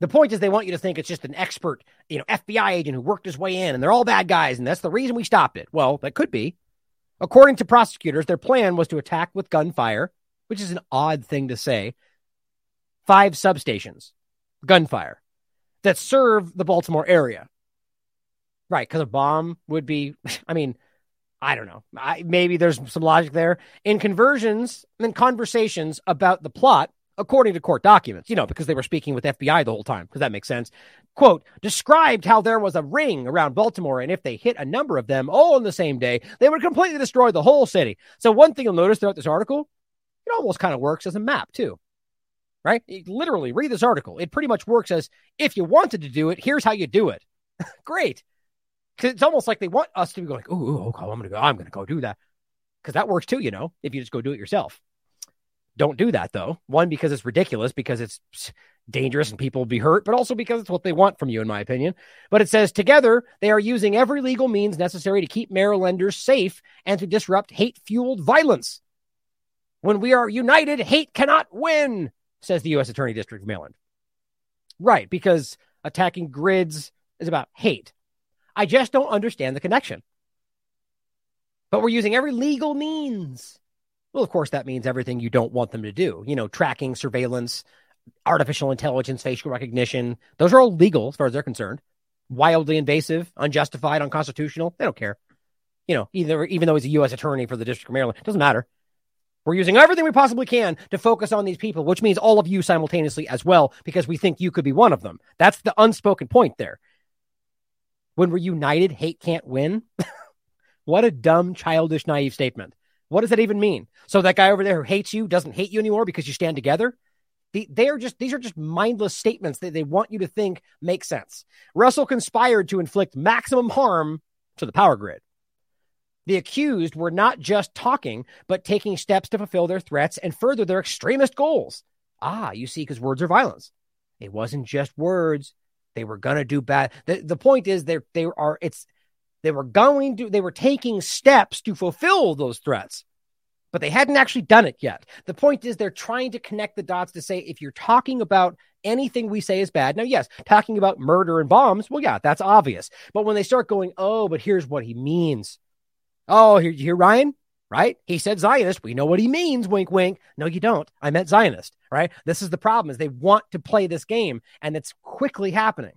The point is, they want you to think it's just an expert, you know, FBI agent who worked his way in, and they're all bad guys, and that's the reason we stopped it. Well, that could be. According to prosecutors, their plan was to attack with gunfire, which is an odd thing to say. Five substations, gunfire that serve the Baltimore area. Right, because a bomb would be, I mean, I don't know. I, maybe there's some logic there. In conversions and conversations about the plot, according to court documents, you know, because they were speaking with FBI the whole time, because that makes sense. Quote, described how there was a ring around Baltimore, and if they hit a number of them all on the same day, they would completely destroy the whole city. So, one thing you'll notice throughout this article, it almost kind of works as a map, too right? literally, read this article. It pretty much works as if you wanted to do it, here's how you do it. Great. Because it's almost like they want us to be going, oh, okay, I'm gonna go, I'm gonna go do that. Because that works too, you know, if you just go do it yourself. Don't do that though. One, because it's ridiculous, because it's dangerous and people will be hurt, but also because it's what they want from you, in my opinion. But it says together they are using every legal means necessary to keep Marylanders safe and to disrupt hate fueled violence. When we are united, hate cannot win says the U.S. Attorney District of Maryland. Right, because attacking grids is about hate. I just don't understand the connection. But we're using every legal means. Well, of course, that means everything you don't want them to do. You know, tracking, surveillance, artificial intelligence, facial recognition. Those are all legal as far as they're concerned. Wildly invasive, unjustified, unconstitutional. They don't care. You know, either even though he's a U.S. attorney for the District of Maryland, it doesn't matter. We're using everything we possibly can to focus on these people, which means all of you simultaneously as well, because we think you could be one of them. That's the unspoken point there. When we're united, hate can't win. what a dumb, childish, naive statement. What does that even mean? So that guy over there who hates you doesn't hate you anymore because you stand together? they are just these are just mindless statements that they want you to think make sense. Russell conspired to inflict maximum harm to the power grid. The accused were not just talking, but taking steps to fulfill their threats and further their extremist goals. Ah, you see, because words are violence. It wasn't just words. They were gonna do bad. The, the point is they they are it's they were going to they were taking steps to fulfill those threats, but they hadn't actually done it yet. The point is they're trying to connect the dots to say if you're talking about anything we say is bad. Now, yes, talking about murder and bombs, well, yeah, that's obvious. But when they start going, oh, but here's what he means. Oh, here you hear Ryan? Right? He said Zionist. We know what he means. Wink, wink. No, you don't. I meant Zionist. Right? This is the problem: is they want to play this game, and it's quickly happening.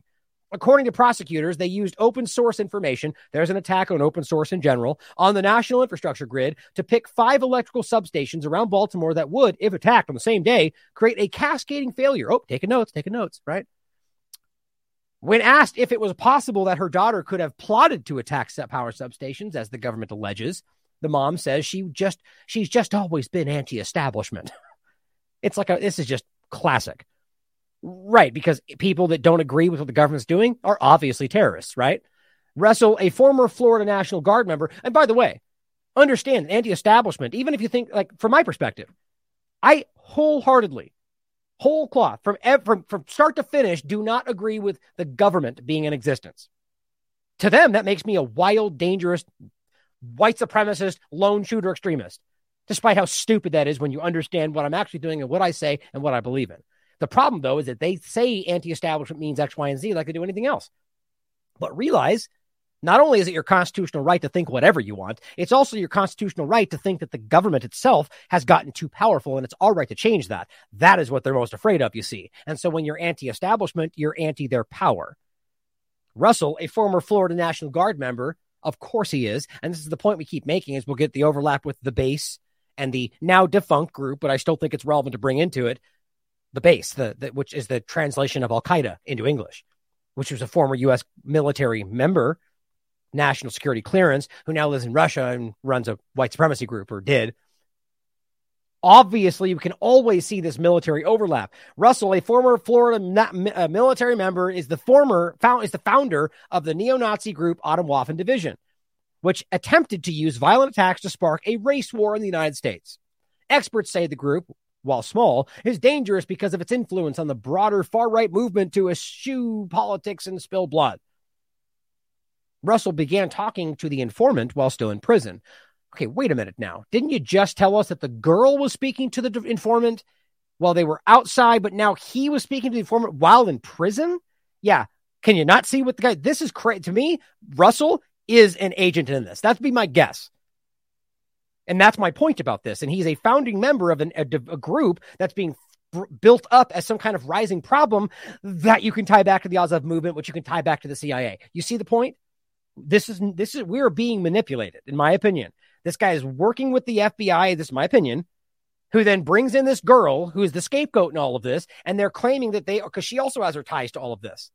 According to prosecutors, they used open source information. There's an attack on open source in general on the national infrastructure grid to pick five electrical substations around Baltimore that would, if attacked on the same day, create a cascading failure. Oh, taking notes, taking notes, right? When asked if it was possible that her daughter could have plotted to attack power substations, as the government alleges, the mom says she just she's just always been anti-establishment. It's like a this is just classic. Right, because people that don't agree with what the government's doing are obviously terrorists, right? Russell, a former Florida National Guard member, and by the way, understand anti-establishment, even if you think like from my perspective, I wholeheartedly, whole cloth from from from start to finish, do not agree with the government being in existence. To them, that makes me a wild, dangerous, white supremacist, lone shooter extremist, despite how stupid that is when you understand what I'm actually doing and what I say and what I believe in. The problem, though, is that they say anti establishment means X, Y, and Z like they do anything else. But realize not only is it your constitutional right to think whatever you want, it's also your constitutional right to think that the government itself has gotten too powerful and it's our right to change that. That is what they're most afraid of, you see. And so when you're anti establishment, you're anti their power. Russell, a former Florida National Guard member, of course he is. And this is the point we keep making is we'll get the overlap with the base and the now defunct group, but I still think it's relevant to bring into it the base, the, the which is the translation of Al Qaeda into English, which was a former U.S. military member, national security clearance, who now lives in Russia and runs a white supremacy group or did. Obviously, you can always see this military overlap. Russell, a former Florida uh, military member, is the former found, is the founder of the neo-Nazi group Autumn Atomwaffen Division, which attempted to use violent attacks to spark a race war in the United States. Experts say the group, while small, is dangerous because of its influence on the broader far right movement to eschew politics and spill blood. Russell began talking to the informant while still in prison. Okay, wait a minute now. Didn't you just tell us that the girl was speaking to the informant while they were outside, but now he was speaking to the informant while in prison? Yeah. Can you not see what the guy? This is crazy. To me, Russell is an agent in this. That'd be my guess. And that's my point about this. And he's a founding member of an, a, a group that's being built up as some kind of rising problem that you can tie back to the Azov movement, which you can tie back to the CIA. You see the point? This is this is we are being manipulated, in my opinion. This guy is working with the FBI. This is my opinion. Who then brings in this girl who is the scapegoat in all of this, and they're claiming that they because she also has her ties to all of this.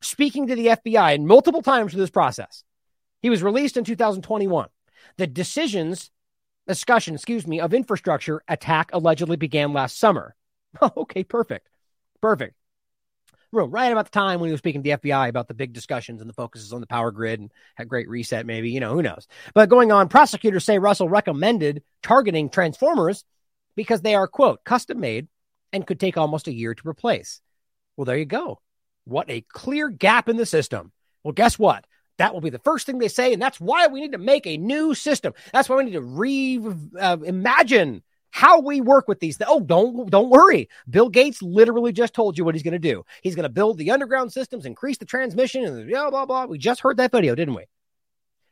Speaking to the FBI and multiple times through this process, he was released in 2021. The decisions, discussion, excuse me, of infrastructure attack allegedly began last summer. okay, perfect. Perfect. Right about the time when he was speaking to the FBI about the big discussions and the focuses on the power grid and had great reset, maybe, you know, who knows. But going on, prosecutors say Russell recommended targeting transformers because they are, quote, custom made and could take almost a year to replace. Well, there you go. What a clear gap in the system. Well, guess what? That will be the first thing they say, and that's why we need to make a new system. That's why we need to reimagine uh, how we work with these. Oh, don't don't worry. Bill Gates literally just told you what he's going to do. He's going to build the underground systems, increase the transmission, and blah blah blah. We just heard that video, didn't we?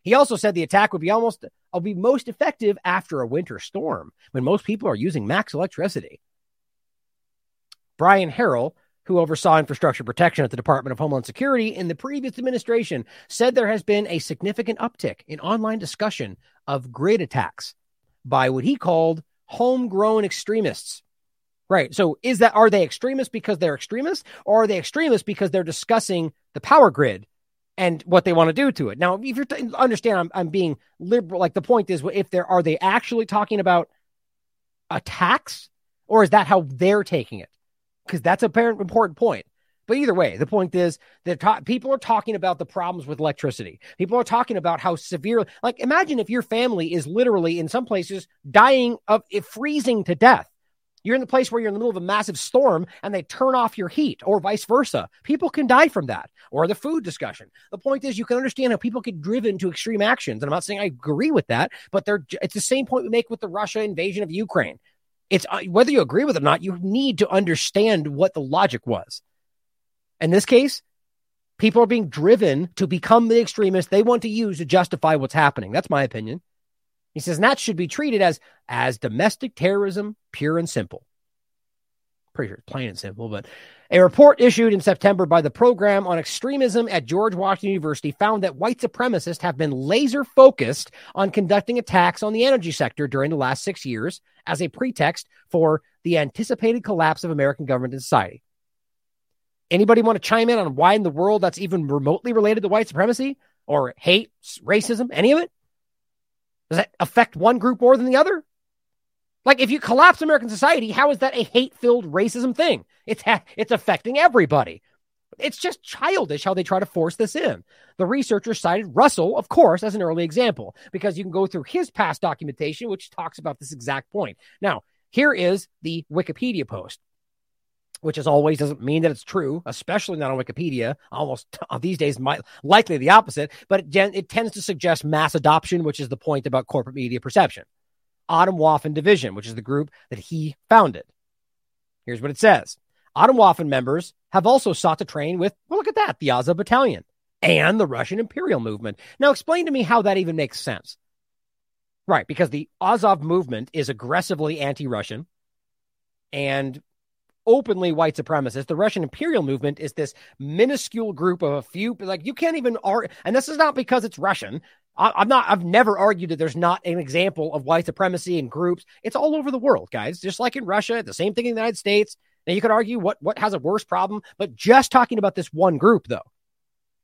He also said the attack would be almost will be most effective after a winter storm when most people are using max electricity. Brian Harrell who oversaw infrastructure protection at the Department of Homeland Security in the previous administration, said there has been a significant uptick in online discussion of grid attacks by what he called homegrown extremists. Right. So is that are they extremists because they're extremists or are they extremists because they're discussing the power grid and what they want to do to it? Now, if you t- understand I'm, I'm being liberal like the point is if there are they actually talking about attacks or is that how they're taking it? because that's a very important point. But either way, the point is that ta- people are talking about the problems with electricity. People are talking about how severe, like, imagine if your family is literally in some places dying of freezing to death. You're in the place where you're in the middle of a massive storm and they turn off your heat, or vice versa. People can die from that, or the food discussion. The point is, you can understand how people get driven to extreme actions. And I'm not saying I agree with that, but they're, it's the same point we make with the Russia invasion of Ukraine. It's uh, whether you agree with it or not, you need to understand what the logic was. In this case, people are being driven to become the extremists they want to use to justify what's happening. That's my opinion. He says that should be treated as as domestic terrorism, pure and simple. Pretty sure it's plain and simple, but a report issued in September by the Program on Extremism at George Washington University found that white supremacists have been laser focused on conducting attacks on the energy sector during the last six years as a pretext for the anticipated collapse of American government and society. Anybody want to chime in on why in the world that's even remotely related to white supremacy or hate, racism, any of it? Does that affect one group more than the other? Like, if you collapse American society, how is that a hate-filled racism thing? It's ha- it's affecting everybody. It's just childish how they try to force this in. The researchers cited Russell, of course, as an early example because you can go through his past documentation, which talks about this exact point. Now, here is the Wikipedia post which as always doesn't mean that it's true, especially not on Wikipedia. Almost uh, these days, might likely the opposite, but it, it, tends to suggest mass adoption, which is the point about corporate media perception. Atomwaffen Division, which is the group that he founded. Here's what it says Atomwaffen members have also sought to train with, well, look at that, the Azov Battalion and the Russian Imperial Movement. Now, explain to me how that even makes sense. Right, because the Azov movement is aggressively anti Russian and openly white supremacist. The Russian imperial movement is this minuscule group of a few, like you can't even argue. And this is not because it's Russian. I, am not, I've never argued that there's not an example of white supremacy in groups. It's all over the world, guys. Just like in Russia, the same thing in the United States. Now you could argue what, what has a worse problem, but just talking about this one group though,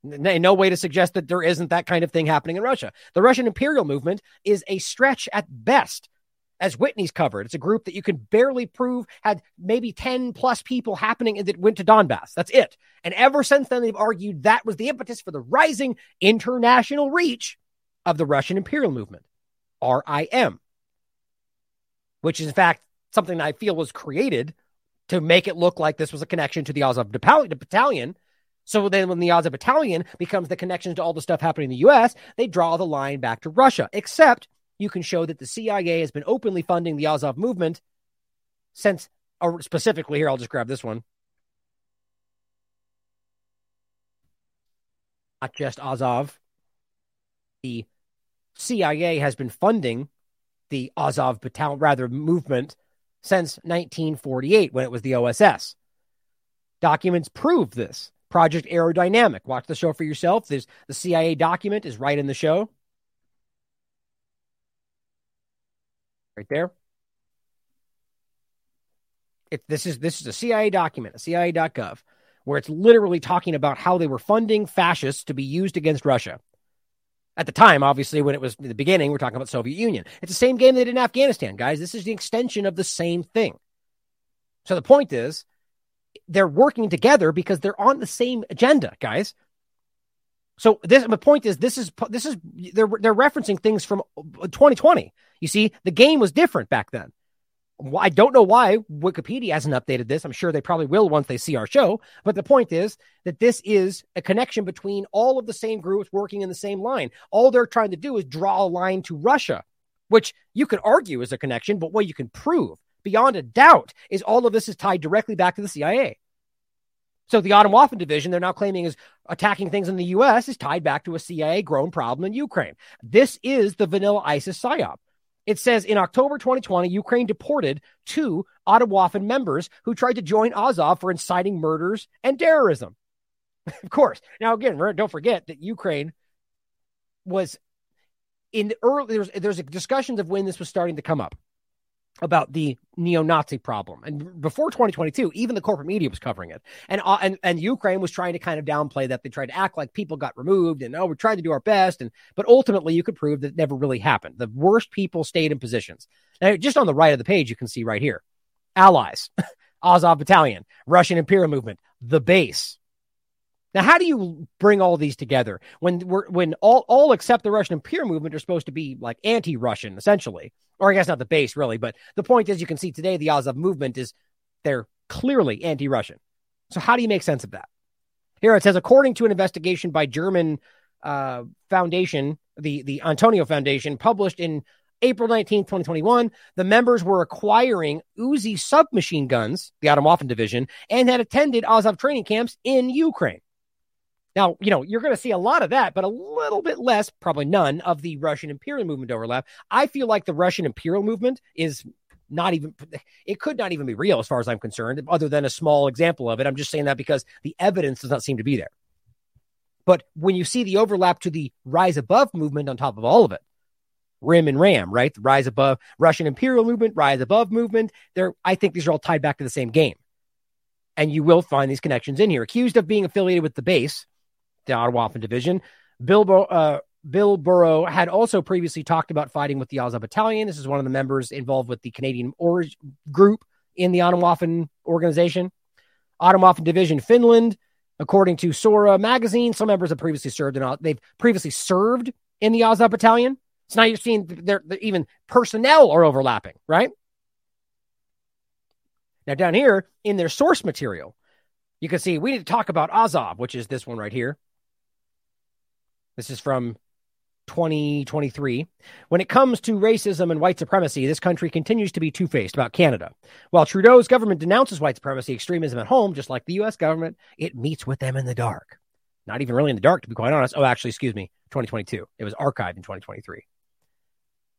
no way to suggest that there isn't that kind of thing happening in Russia. The Russian imperial movement is a stretch at best as Whitney's covered. It's a group that you can barely prove had maybe 10 plus people happening that went to Donbass. That's it. And ever since then, they've argued that was the impetus for the rising international reach of the Russian imperial movement, RIM, which is in fact something I feel was created to make it look like this was a connection to the Azov battalion. So then when the Azov battalion becomes the connection to all the stuff happening in the US, they draw the line back to Russia, except you can show that the CIA has been openly funding the Azov movement since, or specifically here, I'll just grab this one. Not just Azov. The CIA has been funding the Azov battalion, rather movement, since 1948 when it was the OSS. Documents prove this. Project Aerodynamic. Watch the show for yourself. There's the CIA document is right in the show. Right there. It, this is this is a CIA document, a CIA.gov, where it's literally talking about how they were funding fascists to be used against Russia. At the time, obviously, when it was the beginning, we're talking about Soviet Union. It's the same game they did in Afghanistan, guys. This is the extension of the same thing. So the point is, they're working together because they're on the same agenda, guys. So this the point is this is this is they're they're referencing things from 2020. You see, the game was different back then. I don't know why Wikipedia hasn't updated this. I'm sure they probably will once they see our show. But the point is that this is a connection between all of the same groups working in the same line. All they're trying to do is draw a line to Russia, which you could argue is a connection, but what you can prove beyond a doubt is all of this is tied directly back to the CIA. So the Atomwaffen division they're now claiming is attacking things in the U.S. is tied back to a CIA grown problem in Ukraine. This is the vanilla ISIS psyop. It says in October 2020, Ukraine deported two Atomwaffen members who tried to join Azov for inciting murders and terrorism. of course. Now, again, don't forget that Ukraine was in the early, there's, there's discussions of when this was starting to come up about the neo-Nazi problem. And before 2022, even the corporate media was covering it. And, uh, and, and Ukraine was trying to kind of downplay that. They tried to act like people got removed and, oh, we're trying to do our best. And, but ultimately you could prove that it never really happened. The worst people stayed in positions. Now, just on the right of the page, you can see right here, allies, Azov battalion, Russian imperial movement, the base, now, how do you bring all these together when we're when all all except the Russian Imperial movement are supposed to be like anti-Russian, essentially, or I guess not the base really, but the point is, you can see today the Azov movement is they're clearly anti-Russian. So how do you make sense of that? Here it says, according to an investigation by German uh, foundation, the the Antonio Foundation, published in April 19, 2021, the members were acquiring Uzi submachine guns, the Atomwaffen division, and had attended Azov training camps in Ukraine. Now, you know, you're going to see a lot of that, but a little bit less, probably none, of the Russian imperial movement overlap. I feel like the Russian imperial movement is not even, it could not even be real as far as I'm concerned, other than a small example of it. I'm just saying that because the evidence does not seem to be there. But when you see the overlap to the rise above movement on top of all of it, RIM and RAM, right? The rise above Russian imperial movement, rise above movement. There, I think these are all tied back to the same game. And you will find these connections in here. Accused of being affiliated with the base, the Ottawa Division, Bilbo, uh, Bill Burrow had also previously talked about fighting with the Azov Battalion. This is one of the members involved with the Canadian or- group in the Ottawa Atomwaffen organization. Atomwaffen Division Finland, according to Sora magazine, some members have previously served in they've previously served in the Azov Battalion. So now you're seeing they're even personnel are overlapping, right? Now down here in their source material, you can see we need to talk about Azov, which is this one right here. This is from 2023. When it comes to racism and white supremacy, this country continues to be two faced about Canada. While Trudeau's government denounces white supremacy extremism at home, just like the US government, it meets with them in the dark. Not even really in the dark, to be quite honest. Oh, actually, excuse me, 2022. It was archived in 2023.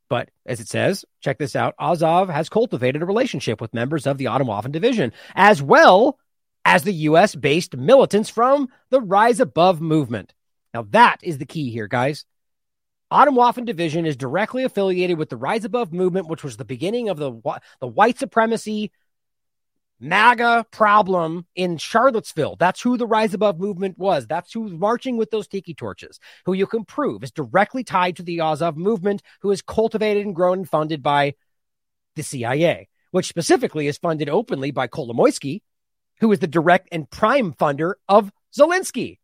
But as it says, check this out Azov has cultivated a relationship with members of the Atomwaffen Division, as well as the US based militants from the Rise Above movement. Now, that is the key here, guys. Atomwaffen Division is directly affiliated with the Rise Above movement, which was the beginning of the, the white supremacy MAGA problem in Charlottesville. That's who the Rise Above movement was. That's who's marching with those tiki torches, who you can prove is directly tied to the Azov movement, who is cultivated and grown and funded by the CIA, which specifically is funded openly by Kolomoisky, who is the direct and prime funder of Zelensky.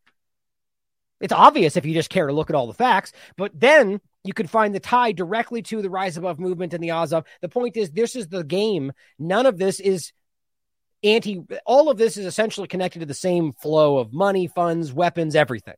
It's obvious if you just care to look at all the facts, but then you can find the tie directly to the Rise Above movement and the Azov. The point is, this is the game. None of this is anti, all of this is essentially connected to the same flow of money, funds, weapons, everything.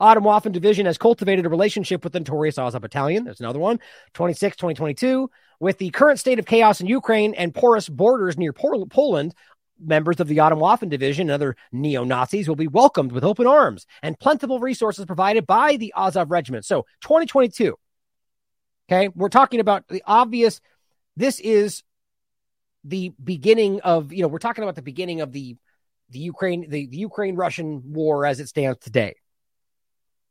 Atomwaffen Division has cultivated a relationship with the notorious Azov Battalion. There's another one, 26, 2022. With the current state of chaos in Ukraine and porous borders near Poland, members of the Atomwaffen Division and other neo Nazis will be welcomed with open arms and plentiful resources provided by the Azov Regiment. So, 2022. Okay, we're talking about the obvious. This is the beginning of, you know, we're talking about the beginning of the the Ukraine the, the Ukraine Russian war as it stands today,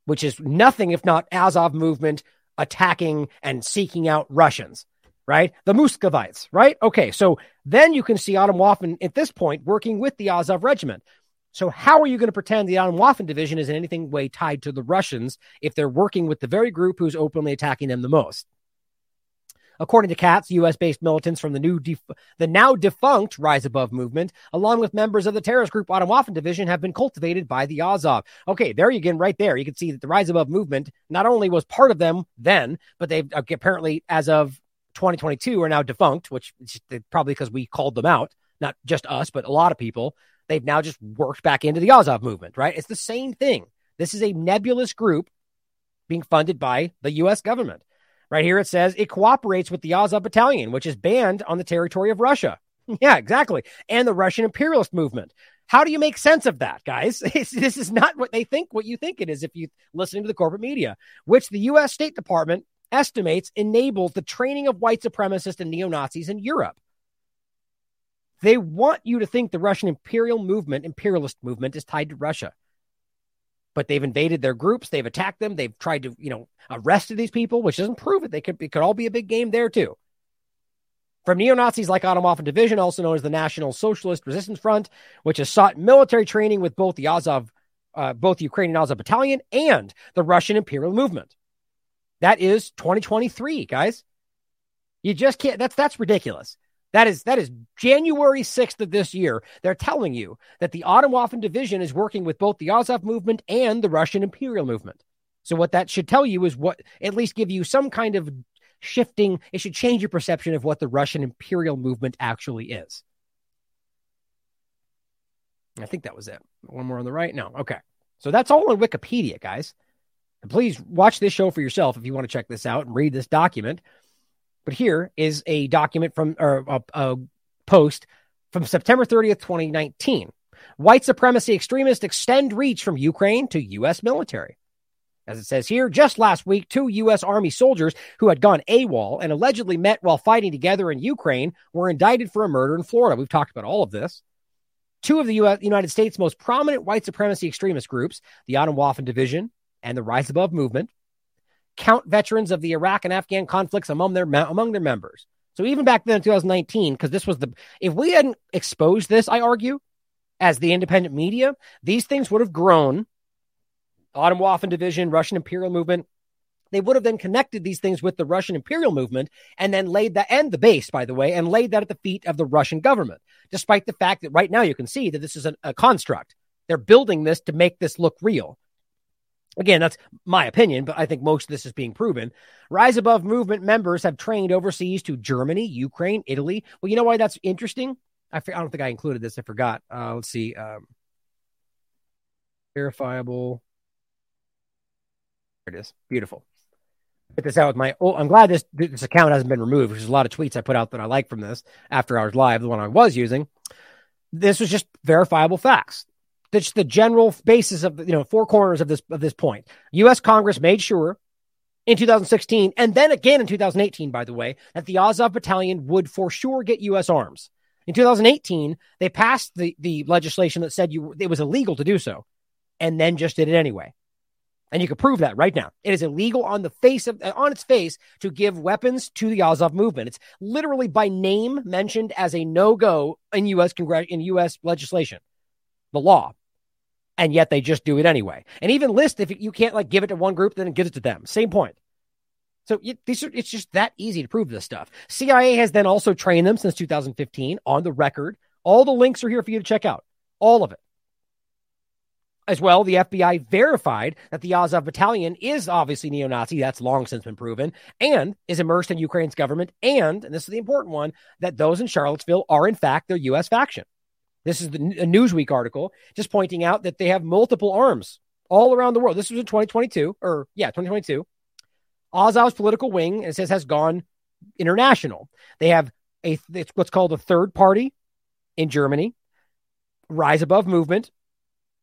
which is nothing if not Azov movement attacking and seeking out Russians right? The Muscovites, right? Okay, so then you can see Atomwaffen at this point working with the Azov regiment. So how are you going to pretend the Atomwaffen division is in anything way tied to the Russians if they're working with the very group who's openly attacking them the most? According to Katz, U.S.-based militants from the new, def- the now defunct Rise Above movement, along with members of the terrorist group Atomwaffen Division, have been cultivated by the Azov. Okay, there you get right there. You can see that the Rise Above movement not only was part of them then, but they've apparently, as of 2022 are now defunct, which probably because we called them out, not just us, but a lot of people. They've now just worked back into the Azov movement, right? It's the same thing. This is a nebulous group being funded by the U.S. government. Right here it says it cooperates with the Azov Battalion, which is banned on the territory of Russia. Yeah, exactly. And the Russian imperialist movement. How do you make sense of that, guys? this is not what they think, what you think it is if you listen to the corporate media, which the U.S. State Department estimates enables the training of white supremacists and neo Nazis in Europe. They want you to think the Russian imperial movement, imperialist movement, is tied to Russia. But they've invaded their groups, they've attacked them, they've tried to, you know, arrested these people, which doesn't prove it. They could it could all be a big game there too. From neo Nazis like Atomwaffen Division, also known as the National Socialist Resistance Front, which has sought military training with both the Azov, uh, both the Ukrainian Azov Battalion and the Russian Imperial Movement. That is 2023, guys. You just can't. That's that's ridiculous. That is that is January 6th of this year. They're telling you that the Atomwaffen division is working with both the Azov movement and the Russian imperial movement. So what that should tell you is what at least give you some kind of shifting. It should change your perception of what the Russian imperial movement actually is. I think that was it. One more on the right. No. Okay. So that's all on Wikipedia, guys. And please watch this show for yourself if you want to check this out and read this document. But here is a document from or a, a post from September 30th, 2019. White supremacy extremists extend reach from Ukraine to U.S. military. As it says here, just last week, two U.S. Army soldiers who had gone AWOL and allegedly met while fighting together in Ukraine were indicted for a murder in Florida. We've talked about all of this. Two of the US, United States' most prominent white supremacy extremist groups, the Atomwaffen Division and the Rise Above movement count veterans of the Iraq and Afghan conflicts among their among their members. So even back then in 2019, because this was the, if we hadn't exposed this, I argue, as the independent media, these things would have grown. Atomwaffen division, Russian imperial movement. They would have then connected these things with the Russian imperial movement and then laid that, and the base, by the way, and laid that at the feet of the Russian government, despite the fact that right now you can see that this is a, a construct. They're building this to make this look real. Again, that's my opinion, but I think most of this is being proven. Rise Above movement members have trained overseas to Germany, Ukraine, Italy. Well, you know why that's interesting? I, I don't think I included this. I forgot. Uh, let's see. Um, verifiable. There it is. Beautiful. Put this out with my. Oh, I'm glad this this account hasn't been removed. There's a lot of tweets I put out that I like from this after hours live, the one I was using. This was just verifiable facts that's the general basis of you know four corners of this of this point. U.S. Congress made sure in 2016 and then again in 2018, by the way, that the Azov Battalion would for sure get U.S. arms. In 2018, they passed the the legislation that said you it was illegal to do so, and then just did it anyway. And you can prove that right now. It is illegal on the face of on its face to give weapons to the Azov movement. It's literally by name mentioned as a no go in U.S. Congress in U.S. legislation, the law and yet they just do it anyway. And even list if you can't like give it to one group, then give it to them. Same point. So these are, it's just that easy to prove this stuff. CIA has then also trained them since 2015 on the record. All the links are here for you to check out. All of it. As well, the FBI verified that the Azov battalion is obviously neo Nazi. That's long since been proven and is immersed in Ukraine's government. And, and this is the important one, that those in Charlottesville are in fact their U.S. faction. This is the, a Newsweek article just pointing out that they have multiple arms all around the world. This was in 2022, or yeah, 2022. Azov's political wing, it says, has gone international. They have a it's what's called a third party in Germany, Rise Above movement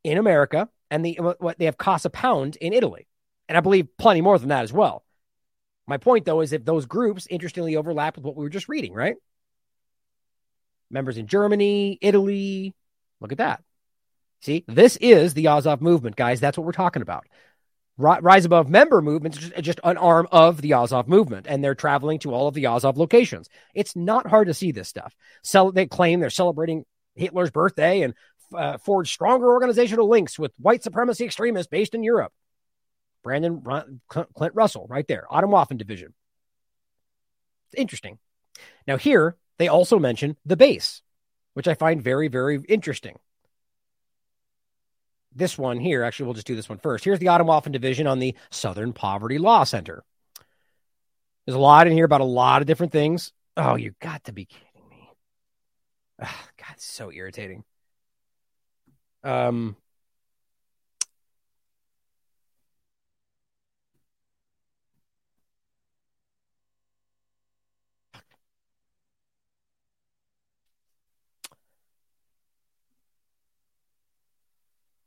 in America, and the what they have Casa Pound in Italy, and I believe plenty more than that as well. My point, though, is if those groups interestingly overlap with what we were just reading, right? Members in Germany, Italy. Look at that. See, this is the Azov movement, guys. That's what we're talking about. Rise Above member movement is just an arm of the Azov movement, and they're traveling to all of the Azov locations. It's not hard to see this stuff. So they claim they're celebrating Hitler's birthday and uh, forge stronger organizational links with white supremacy extremists based in Europe. Brandon Clint Russell, right there, Atomwaffen Division. It's interesting. Now, here, they also mention the base, which I find very, very interesting. This one here, actually, we'll just do this one first. Here's the Atomwaffen division on the Southern Poverty Law Center. There's a lot in here about a lot of different things. Oh, you got to be kidding me. Ugh, God, so irritating. Um,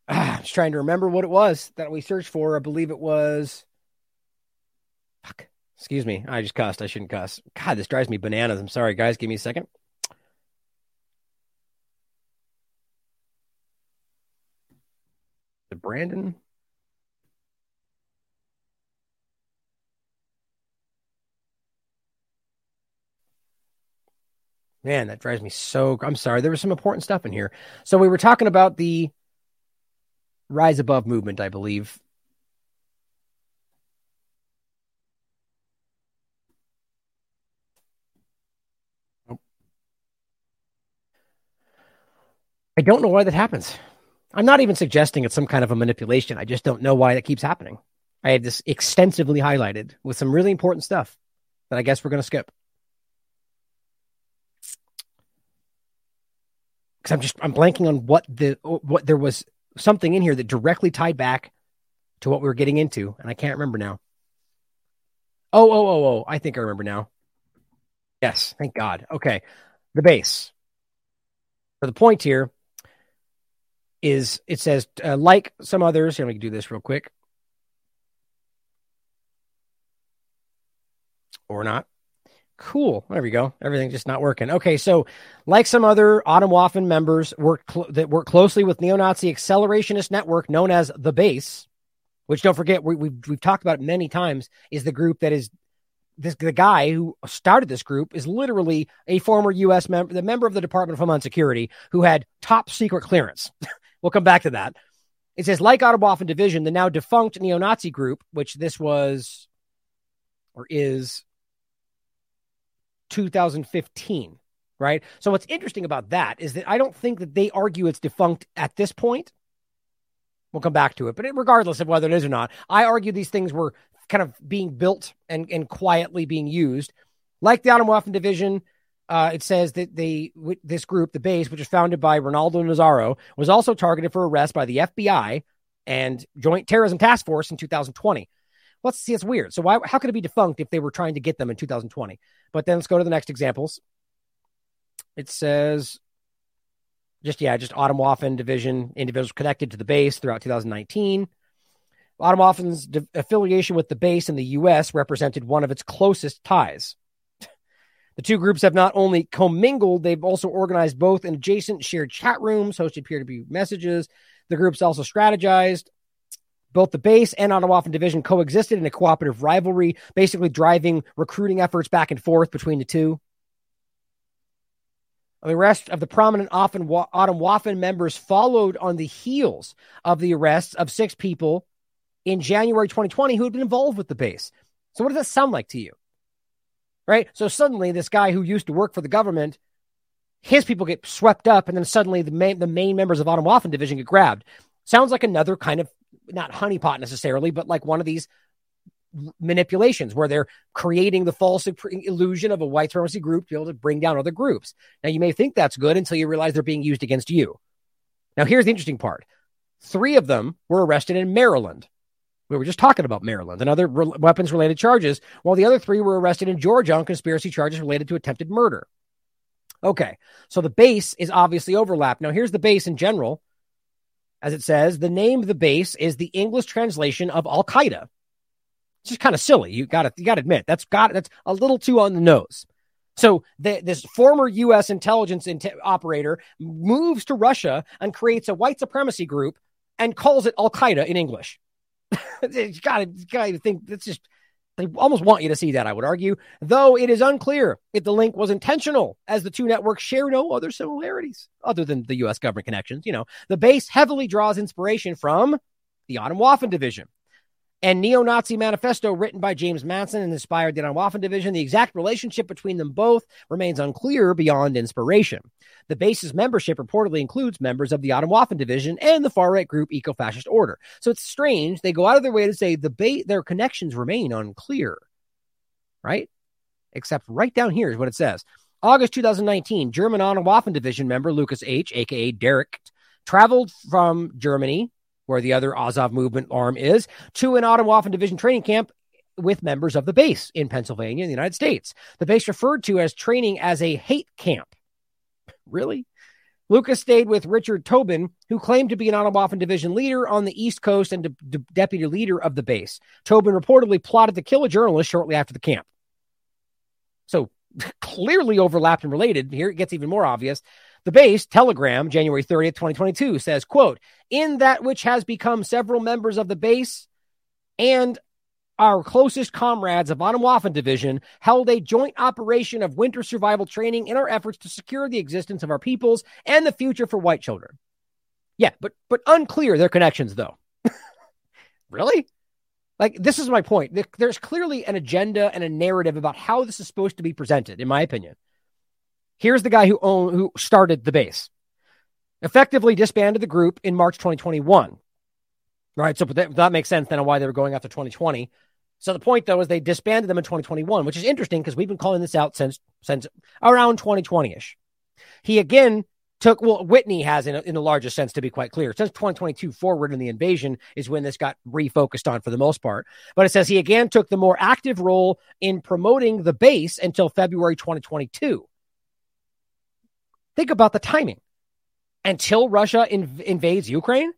I'm just trying to remember what it was that we searched for. I believe it was. Fuck. Excuse me. I just cussed. I shouldn't cuss. God, this drives me bananas. I'm sorry, guys. Give me a second. The Brandon. Man, that drives me so. I'm sorry. There was some important stuff in here. So we were talking about the Rise Above movement, I believe. I don't know why that happens. I'm not even suggesting it's some kind of a manipulation. I just don't know why that keeps happening. I have this extensively highlighted with some really important stuff that I guess we're going to skip. Because I'm just I'm blanking on what the what there was something in here that directly tied back to what we were getting into, and I can't remember now. Oh, oh, oh, oh! I think I remember now. Yes, thank God. Okay, the base. So the point here is it says uh, like some others. Let me do this real quick, or not. Cool. There we go. Everything's just not working. Okay, so like some other Atomwaffen members work cl- that work closely with neo-Nazi accelerationist network known as the Base, which don't forget we, we've we've talked about many times, is the group that is this the guy who started this group is literally a former U.S. member, the member of the Department of Homeland Security who had top secret clearance. we'll come back to that. It says, like Atomwaffen Division, the now defunct neo Nazi group, which this was or is 2015, right? So, what's interesting about that is that I don't think that they argue it's defunct at this point. We'll come back to it, but regardless of whether it is or not, I argue these things were kind of being built and, and quietly being used. Like the Atomwaffen Division, uh, it says that they this group, the base, which was founded by Rinaldo Nazzaro, was also targeted for arrest by the FBI and Joint Terrorism Task Force in 2020. Let's see, it's weird. So why? How could it be defunct if they were trying to get them in 2020? But then let's go to the next examples. It says, just yeah, just Atomwaffen Division individuals connected to the base throughout 2019. Atomwaffen's de- affiliation with the base in the U.S. represented one of its closest ties. The two groups have not only commingled, they've also organized both in adjacent shared chat rooms, hosted peer to peer messages. The groups also strategized. Both the base and Atomwaffen division coexisted in a cooperative rivalry, basically driving recruiting efforts back and forth between the two. The rest of the prominent Atomwaffen members followed on the heels of the arrests of six people in January 2020 who had been involved with the base. So, what does that sound like to you? Right? So, suddenly, this guy who used to work for the government, his people get swept up, and then suddenly the main, the main members of Atomwaffen division get grabbed. Sounds like another kind of, not honeypot necessarily, but like one of these manipulations where they're creating the false illusion of a white supremacy group to be able to bring down other groups. Now, you may think that's good until you realize they're being used against you. Now, here's the interesting part three of them were arrested in Maryland. We were just talking about Maryland and other re- weapons related charges, while the other three were arrested in Georgia on conspiracy charges related to attempted murder. Okay, so the base is obviously overlapped. Now, here's the base in general. As it says, the name of the base is the English translation of Al Qaeda. It's just kind of silly. You got to you got to admit that's got that's a little too on the nose. So the, this former U.S. intelligence operator moves to Russia and creates a white supremacy group and calls it Al Qaeda in English. you you gotta think it's just they almost want you to see that, I would argue, though it is unclear if the link was intentional, as the two networks share no other similarities other than the U.S. government connections. You know, the base heavily draws inspiration from the Autumn Atomwaffen division, and Neo Nazi Manifesto, written by James Mason and inspired the Waffen Division. The exact relationship between them both remains unclear beyond inspiration. The base's membership reportedly includes members of the Waffen Division and the far right group Eco Fascist Order. So it's strange. They go out of their way to say the ba- their connections remain unclear, right? Except right down here is what it says. August 2019, German Waffen Division member Lucas H., aka Derek, traveled from Germany where the other Azov movement arm is, to an Atomwaffen Division training camp with members of the base in Pennsylvania in the United States. The base referred to as training as a hate camp. Really? Lucas stayed with Richard Tobin, who claimed to be an Atomwaffen Division leader on the East Coast and de- de- deputy leader of the base. Tobin reportedly plotted to kill a journalist shortly after the camp. So clearly overlapped and related. Here it gets even more obvious. The base, Telegram, January 30th, 2022, says, quote, in that which has become several members of the base and our closest comrades of Atomwaffen Division held a joint operation of winter survival training in our efforts to secure the existence of our peoples and the future for white children. Yeah, but but unclear their connections though. really? Like this is my point. There's clearly an agenda and a narrative about how this is supposed to be presented, in my opinion. Here's the guy who owned, who started the base, effectively disbanded the group in March 2021. Right. So that, that makes sense then on why they were going after 2020. So the point though is they disbanded them in 2021, which is interesting because we've been calling this out since since around 2020ish. He again took well Whitney has in a, in the largest sense to be quite clear since 2022 forward in the invasion is when this got refocused on for the most part but it says he again took the more active role in promoting the base until February 2022 Think about the timing. Until Russia inv- invades Ukraine,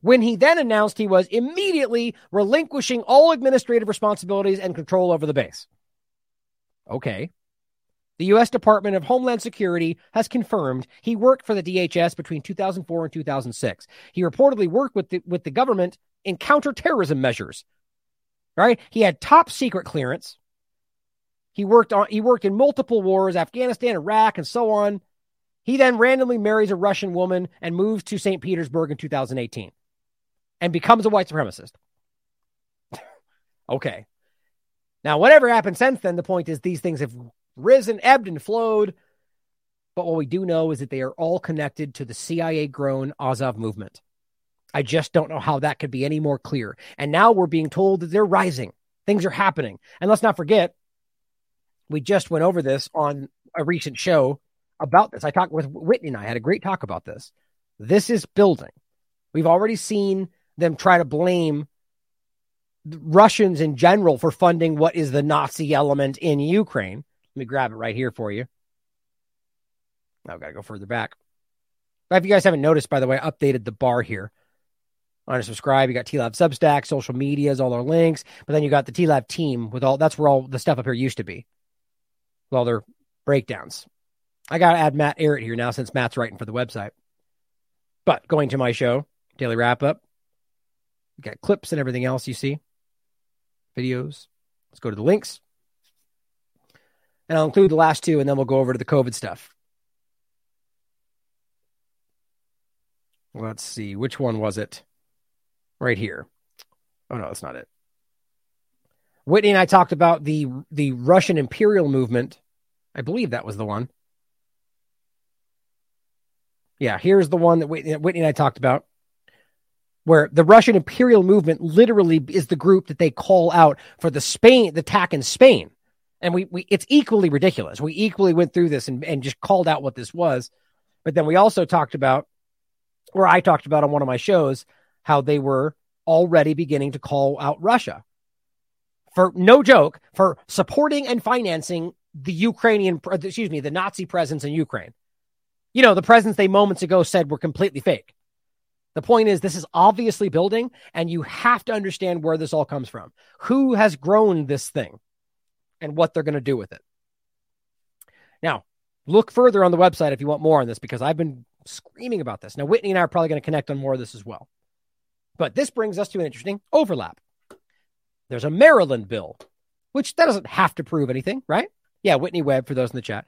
when he then announced he was immediately relinquishing all administrative responsibilities and control over the base. Okay. The U.S. Department of Homeland Security has confirmed he worked for the DHS between 2004 and 2006. He reportedly worked with the, with the government in counterterrorism measures. Right? He had top secret clearance He worked on he worked in multiple wars, Afghanistan, Iraq, and so on. He then randomly marries a Russian woman and moves to St. Petersburg in 2018 and becomes a white supremacist. okay. Now, whatever happened since then, the point is these things have risen, ebbed, and flowed. But what we do know is that they are all connected to the CIA grown Azov movement. I just don't know how that could be any more clear. And now we're being told that they're rising. Things are happening. And let's not forget, we just went over this on a recent show about this. I talked with Whitney and I had a great talk about this. This is building. We've already seen them try to blame Russians in general for funding what is the Nazi element in Ukraine. Let me grab it right here for you. I've got to go further back. If you guys haven't noticed, by the way, I updated the bar here. On to subscribe, You got TLAV Substack, social medias, all our links. But then you got the TLAV team with all that's where all the stuff up here used to be. With all their breakdowns. I got to add Matt Ehret here now since Matt's writing for the website. But going to my show, daily wrap up, got clips and everything else you see, videos. Let's go to the links. And I'll include the last two and then we'll go over to the COVID stuff. Let's see. Which one was it? Right here. Oh, no, that's not it. Whitney and I talked about the the Russian imperial movement. I believe that was the one. Yeah, here's the one that Whitney, and I talked about, where the Russian imperial movement literally is the group that they call out for the Spain, the attack in Spain. And we, we it's equally ridiculous. We equally went through this and, and just called out what this was. But then we also talked about, or I talked about on one of my shows, how they were already beginning to call out Russia for no joke for supporting and financing the Ukrainian, excuse me, the Nazi presence in Ukraine you know, the presence they moments ago said were completely fake. The point is, this is obviously building, and you have to understand where this all comes from. Who has grown this thing and what they're going to do with it. Now, look further on the website if you want more on this, because I've been screaming about this. Now, Whitney and I are probably going to connect on more of this as well. But this brings us to an interesting overlap. There's a Maryland bill, which that doesn't have to prove anything, right? Yeah, Whitney Webb, for those in the chat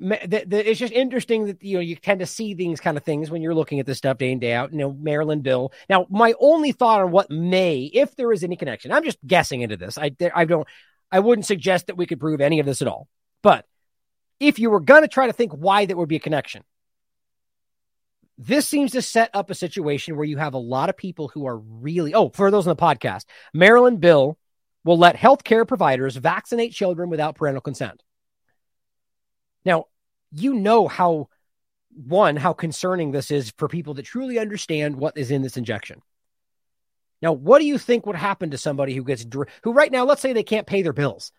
the, the, it's just interesting that you know you tend to see these kind of things when you're looking at this stuff day in day out. You know, Maryland bill. Now, my only thought on what may, if there is any connection, I'm just guessing into this. I I don't, I wouldn't suggest that we could prove any of this at all. But if you were going to try to think why that would be a connection, this seems to set up a situation where you have a lot of people who are really. Oh, for those on the podcast, Maryland bill will let healthcare providers vaccinate children without parental consent. Now, you know how one how concerning this is for people that truly understand what is in this injection. Now, what do you think would happen to somebody who gets who right now, let's say they can't pay their bills.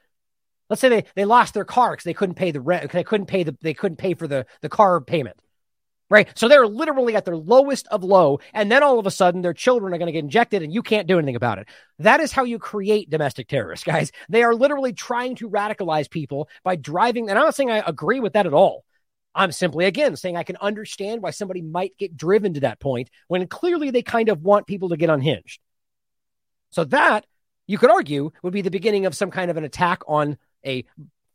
Let's say they, they lost their car because they couldn't pay the rent, they couldn't pay the they couldn't pay for the, the car payment. Right. So they're literally at their lowest of low. And then all of a sudden their children are going to get injected and you can't do anything about it. That is how you create domestic terrorists, guys. They are literally trying to radicalize people by driving. And I'm not saying I agree with that at all. I'm simply, again, saying I can understand why somebody might get driven to that point when clearly they kind of want people to get unhinged. So that you could argue would be the beginning of some kind of an attack on a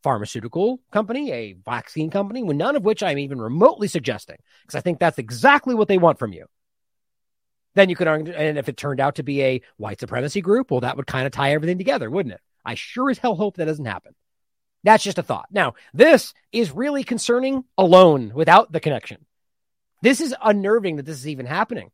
pharmaceutical company, a vaccine company, none of which I'm even remotely suggesting, because I think that's exactly what they want from you. Then you could argue, and if it turned out to be a white supremacy group, well, that would kind of tie everything together, wouldn't it? I sure as hell hope that doesn't happen. That's just a thought. Now, this is really concerning alone without the connection. This is unnerving that this is even happening.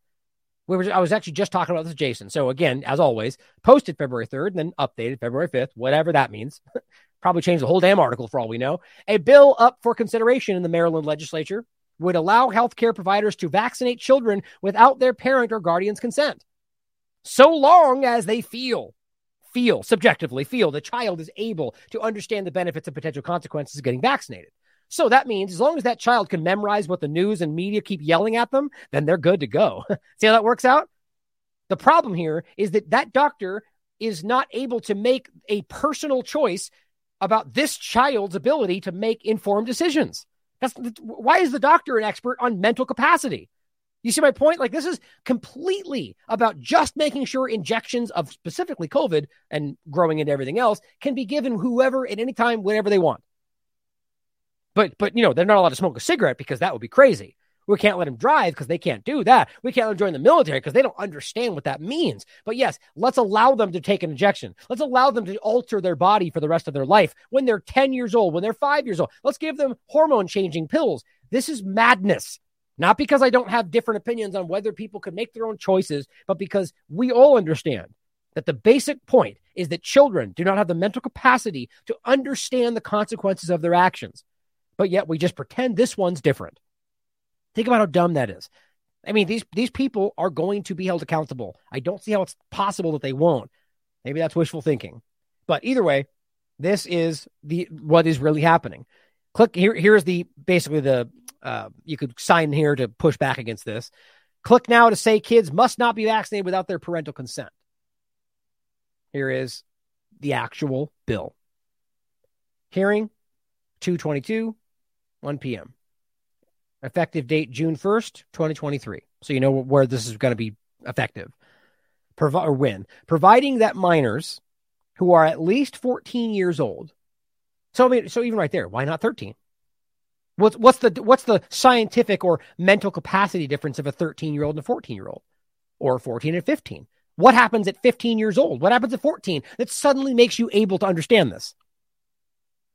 We were, I was actually just talking about this Jason. So again, as always, posted February 3rd and then updated February 5th, whatever that means. Probably change the whole damn article for all we know. A bill up for consideration in the Maryland legislature would allow healthcare providers to vaccinate children without their parent or guardian's consent. So long as they feel feel, subjectively feel, the child is able to understand the benefits and potential consequences of getting vaccinated. So that means as long as that child can memorize what the news and media keep yelling at them, then they're good to go. See how that works out? The problem here is that that doctor is not able to make a personal choice about this child's ability to make informed decisions. That's why is the doctor an expert on mental capacity? You see my point? Like this is completely about just making sure injections of specifically COVID and growing into everything else can be given whoever at any time, whenever they want. But but you know they're not allowed to smoke a cigarette because that would be crazy. We can't let them drive because they can't do that. We can't let them join the military because they don't understand what that means. But yes, let's allow them to take an injection. Let's allow them to alter their body for the rest of their life when they're 10 years old, when they're five years old. Let's give them hormone changing pills. This is madness. Not because I don't have different opinions on whether people could make their own choices, but because we all understand that the basic point is that children do not have the mental capacity to understand the consequences of their actions. But yet we just pretend this one's different. Think about how dumb that is. I mean, these these people are going to be held accountable. I don't see how it's possible that they won't. Maybe that's wishful thinking. But either way, this is the what is really happening. Click here. Here's the basically the uh, you could sign here to push back against this. Click now to say kids must not be vaccinated without their parental consent. Here is the actual bill. Hearing 222, 1 p.m. Effective date June 1st, 2023. So you know where this is going to be effective. Provi- or when. Providing that minors who are at least 14 years old. So I mean, so even right there, why not 13? What's what's the what's the scientific or mental capacity difference of a 13 year old and a 14 year old, or 14 and 15? What happens at 15 years old? What happens at 14 that suddenly makes you able to understand this?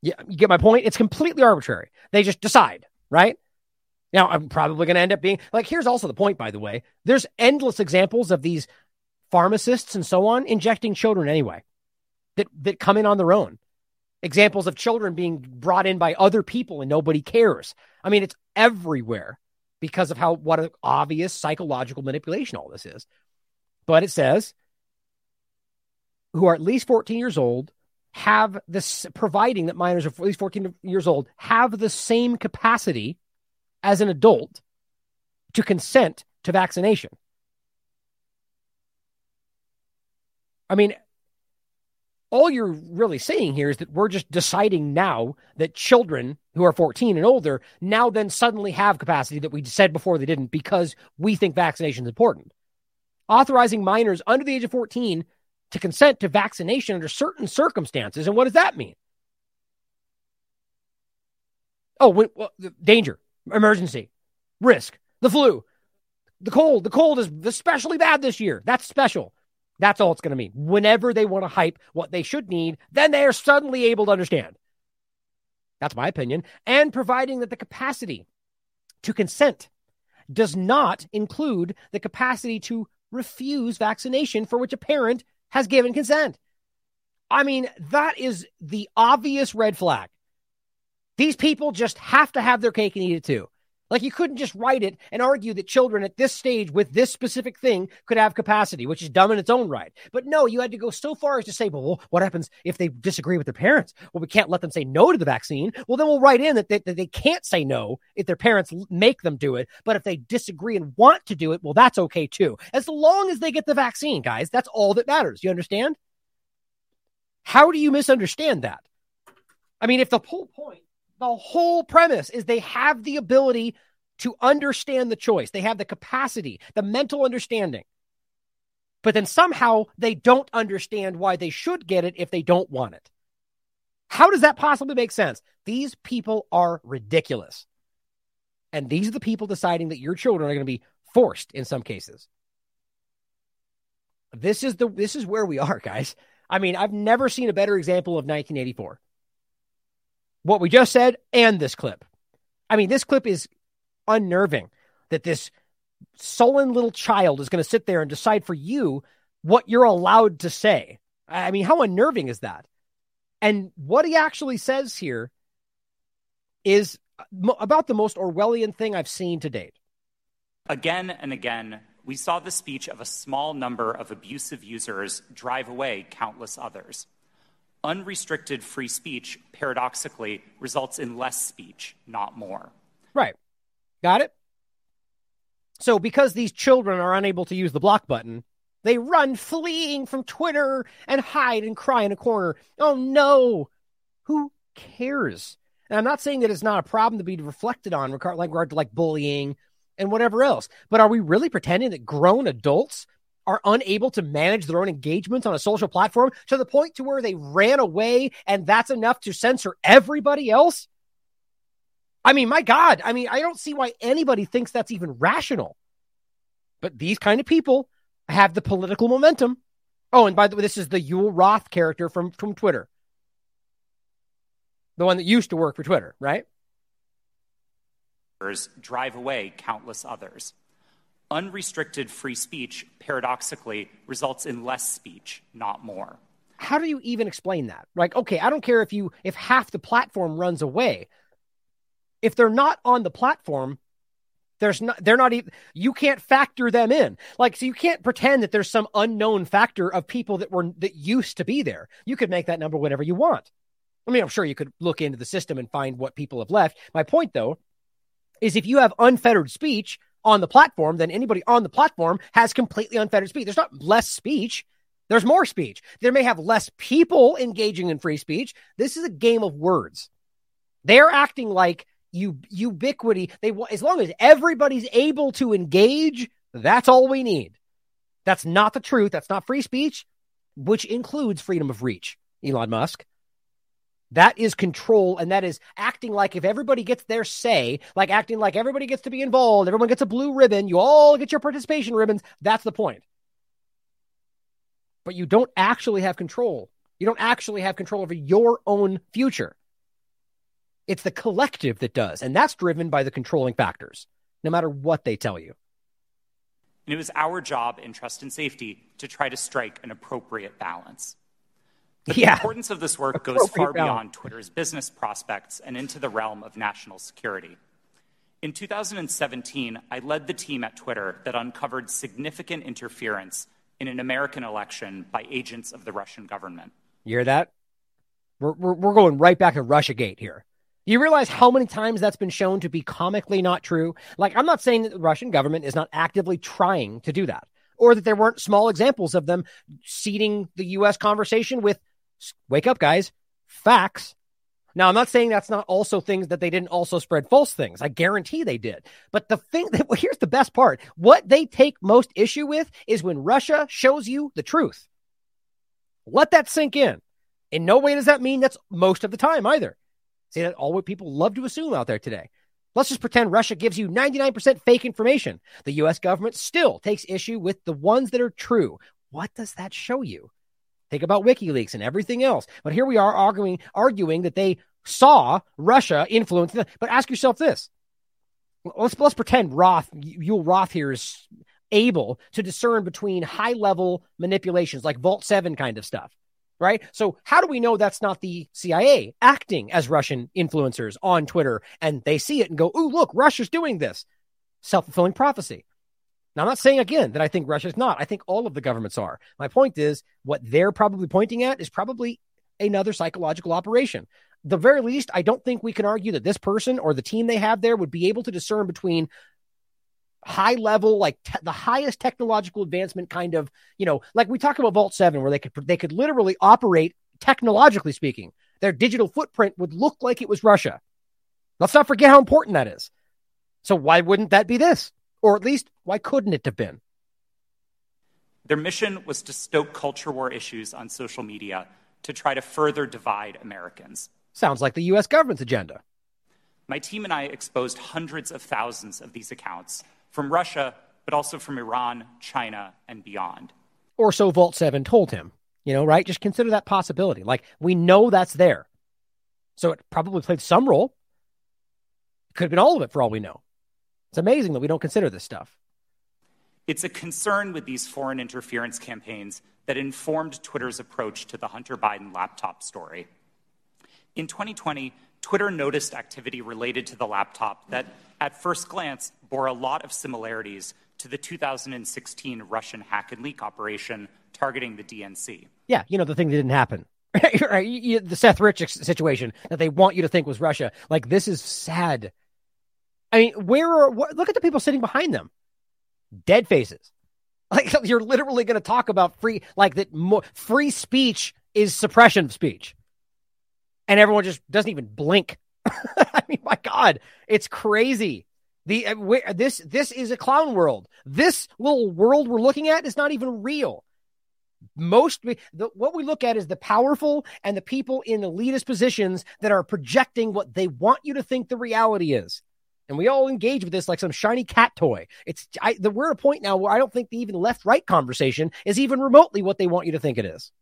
Yeah, you get my point. It's completely arbitrary. They just decide, right? Now, I'm probably going to end up being like, here's also the point, by the way. There's endless examples of these pharmacists and so on injecting children anyway that, that come in on their own. Examples of children being brought in by other people and nobody cares. I mean, it's everywhere because of how what an obvious psychological manipulation all this is. But it says who are at least 14 years old have this providing that minors are at least 14 years old have the same capacity as an adult to consent to vaccination. I mean, all you're really saying here is that we're just deciding now that children who are 14 and older now then suddenly have capacity that we said before they didn't because we think vaccination is important. Authorizing minors under the age of 14 to consent to vaccination under certain circumstances. And what does that mean? Oh, well, danger emergency, risk, the flu, the cold. The cold is especially bad this year. That's special. That's all it's going to mean. Whenever they want to hype what they should need, then they are suddenly able to understand. That's my opinion. And providing that the capacity to consent does not include the capacity to refuse vaccination for which a parent has given consent. I mean, that is the obvious red flag. These people just have to have their cake and eat it too. Like you couldn't just write it and argue that children at this stage with this specific thing could have capacity, which is dumb in its own right. But no, you had to go so far as to say, well, what happens if they disagree with their parents? Well, we can't let them say no to the vaccine. Well, then we'll write in that they, that they can't say no if their parents make them do it. But if they disagree and want to do it, well, that's okay too. As long as they get the vaccine, guys, that's all that matters. You understand? How do you misunderstand that? I mean, if the whole point the whole premise is they have the ability to understand the choice. They have the capacity, the mental understanding. But then somehow they don't understand why they should get it if they don't want it. How does that possibly make sense? These people are ridiculous. And these are the people deciding that your children are going to be forced in some cases. This is the this is where we are, guys. I mean, I've never seen a better example of 1984 what we just said and this clip. I mean, this clip is unnerving that this sullen little child is going to sit there and decide for you what you're allowed to say. I mean, how unnerving is that? And what he actually says here is uh, about the most Orwellian thing I've seen to date. Again and again, we saw the speech of a small number of abusive users drive away countless others unrestricted free speech paradoxically results in less speech, not more. Right. Got it? So, because these children are unable to use the block button, they run fleeing from Twitter and hide and cry in a corner. Oh no! Who cares? And I'm not saying that it's not a problem to be reflected on, regard like regard to like bullying and whatever else. But are we really pretending that grown adults are unable to manage their own engagements on a social platform to the point to where they ran away and that's enough to censor everybody else? I mean, my God, I mean, I don't see why anybody thinks that's even rational. But these kind of people have the political momentum. Oh, and by the way, this is the Yoel Roth character from, from Twitter. The one that used to work for Twitter, right? drive away countless others. Unrestricted free speech, paradoxically, results in less speech, not more. How do you even explain that? Like, okay, I don't care if you if half the platform runs away. If they're not on the platform, there's not they're not even you can't factor them in. Like so you can't pretend that there's some unknown factor of people that were that used to be there. You could make that number whatever you want. I mean, I'm sure you could look into the system and find what people have left. My point though is if you have unfettered speech on the platform, then anybody on the platform has completely unfettered speech. There's not less speech. There's more speech. There may have less people engaging in free speech. This is a game of words. They're acting like you ubiquity. They as long as everybody's able to engage, that's all we need. That's not the truth. That's not free speech, which includes freedom of reach. Elon Musk. That is control, and that is acting like if everybody gets their say, like acting like everybody gets to be involved, everyone gets a blue ribbon, you all get your participation ribbons. That's the point. But you don't actually have control. You don't actually have control over your own future. It's the collective that does, and that's driven by the controlling factors, no matter what they tell you. And it was our job in trust and safety to try to strike an appropriate balance. But yeah. the importance of this work goes far beyond Twitter's business prospects and into the realm of national security. In 2017, I led the team at Twitter that uncovered significant interference in an American election by agents of the Russian government. You hear that? We're, we're, we're going right back to Russiagate here. You realize how many times that's been shown to be comically not true? Like, I'm not saying that the Russian government is not actively trying to do that, or that there weren't small examples of them seeding the U.S. conversation with wake up, guys. Facts. Now, I'm not saying that's not also things that they didn't also spread false things. I guarantee they did. But the thing that, well, here's the best part what they take most issue with is when Russia shows you the truth. Let that sink in. In no way does that mean that's most of the time either. See, that all what people love to assume out there today. Let's just pretend Russia gives you 99% fake information. The US government still takes issue with the ones that are true. What does that show you? Think about WikiLeaks and everything else. But here we are arguing arguing that they saw Russia influence. The, but ask yourself this: Let's let's pretend Roth, Yoel Roth here is able to discern between high level manipulations like Vault Seven kind of stuff, right? So how do we know that's not the CIA acting as Russian influencers on Twitter and they see it and go, "Ooh, look, Russia's doing this." Self fulfilling prophecy. Now, I'm not saying again that I think Russia's not. I think all of the governments are. My point is what they're probably pointing at is probably another psychological operation. The very least, I don't think we can argue that this person or the team they have there would be able to discern between high level, like te- the highest technological advancement kind of, you know, like we talk about Vault 7, where they could, they could literally operate technologically speaking. Their digital footprint would look like it was Russia. Let's not forget how important that is. So why wouldn't that be this? Or at least, why couldn't it have been? Their mission was to stoke culture war issues on social media to try to further divide Americans. Sounds like the U.S. government's agenda. My team and I exposed hundreds of thousands of these accounts from Russia, but also from Iran, China, and beyond. Or so Vault 7 told him. You know, right? Just consider that possibility. Like, we know that's there. So it probably played some role. Could have been all of it for all we know. It's amazing that we don't consider this stuff. It's a concern with these foreign interference campaigns that informed Twitter's approach to the Hunter Biden laptop story. In 2020, Twitter noticed activity related to the laptop that, at first glance, bore a lot of similarities to the 2016 Russian hack and leak operation targeting the DNC. Yeah, you know, the thing that didn't happen. right? The Seth Rich situation that they want you to think was Russia. Like, this is sad. I mean, where are what, look at the people sitting behind them, dead faces. Like you're literally going to talk about free, like that. Mo- free speech is suppression of speech, and everyone just doesn't even blink. I mean, my God, it's crazy. The uh, this this is a clown world. This little world we're looking at is not even real. Most the, what we look at is the powerful and the people in elitist positions that are projecting what they want you to think the reality is. And we all engage with this like some shiny cat toy. It's I, the, we're at a point now where I don't think the even left right conversation is even remotely what they want you to think it is.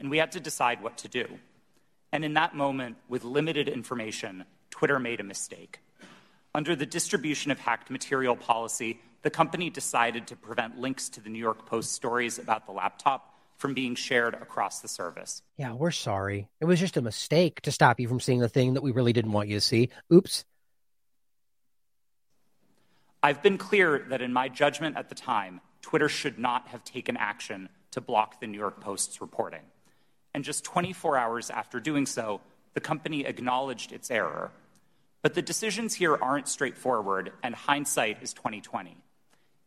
And we had to decide what to do. And in that moment, with limited information, Twitter made a mistake. Under the distribution of hacked material policy, the company decided to prevent links to the New York Post stories about the laptop from being shared across the service. Yeah, we're sorry. It was just a mistake to stop you from seeing the thing that we really didn't want you to see. Oops. I've been clear that in my judgment at the time, Twitter should not have taken action to block the New York Post's reporting. And just 24 hours after doing so, the company acknowledged its error. But the decisions here aren't straightforward, and hindsight is 2020.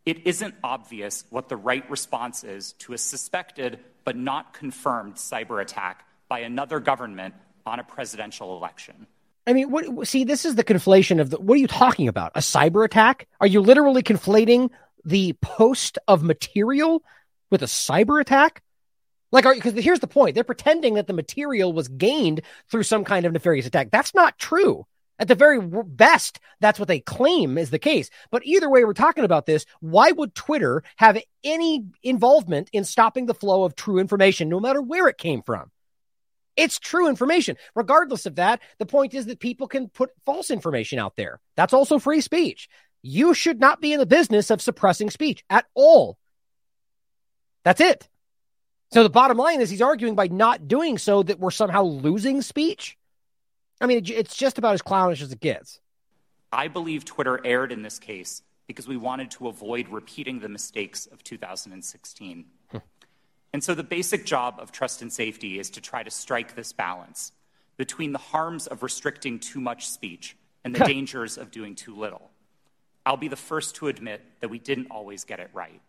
It isn't obvious what the right response is to a suspected but not confirmed cyber attack by another government on a presidential election. I mean, what, see, this is the conflation of the. What are you talking about? A cyber attack? Are you literally conflating the post of material with a cyber attack? Like, are because here's the point: they're pretending that the material was gained through some kind of nefarious attack. That's not true. At the very best, that's what they claim is the case. But either way, we're talking about this. Why would Twitter have any involvement in stopping the flow of true information, no matter where it came from? It's true information. Regardless of that, the point is that people can put false information out there. That's also free speech. You should not be in the business of suppressing speech at all. That's it. So the bottom line is he's arguing by not doing so that we're somehow losing speech. I mean, it's just about as clownish as it gets. I believe Twitter erred in this case because we wanted to avoid repeating the mistakes of 2016. Hmm. And so the basic job of trust and safety is to try to strike this balance between the harms of restricting too much speech and the dangers of doing too little. I'll be the first to admit that we didn't always get it right.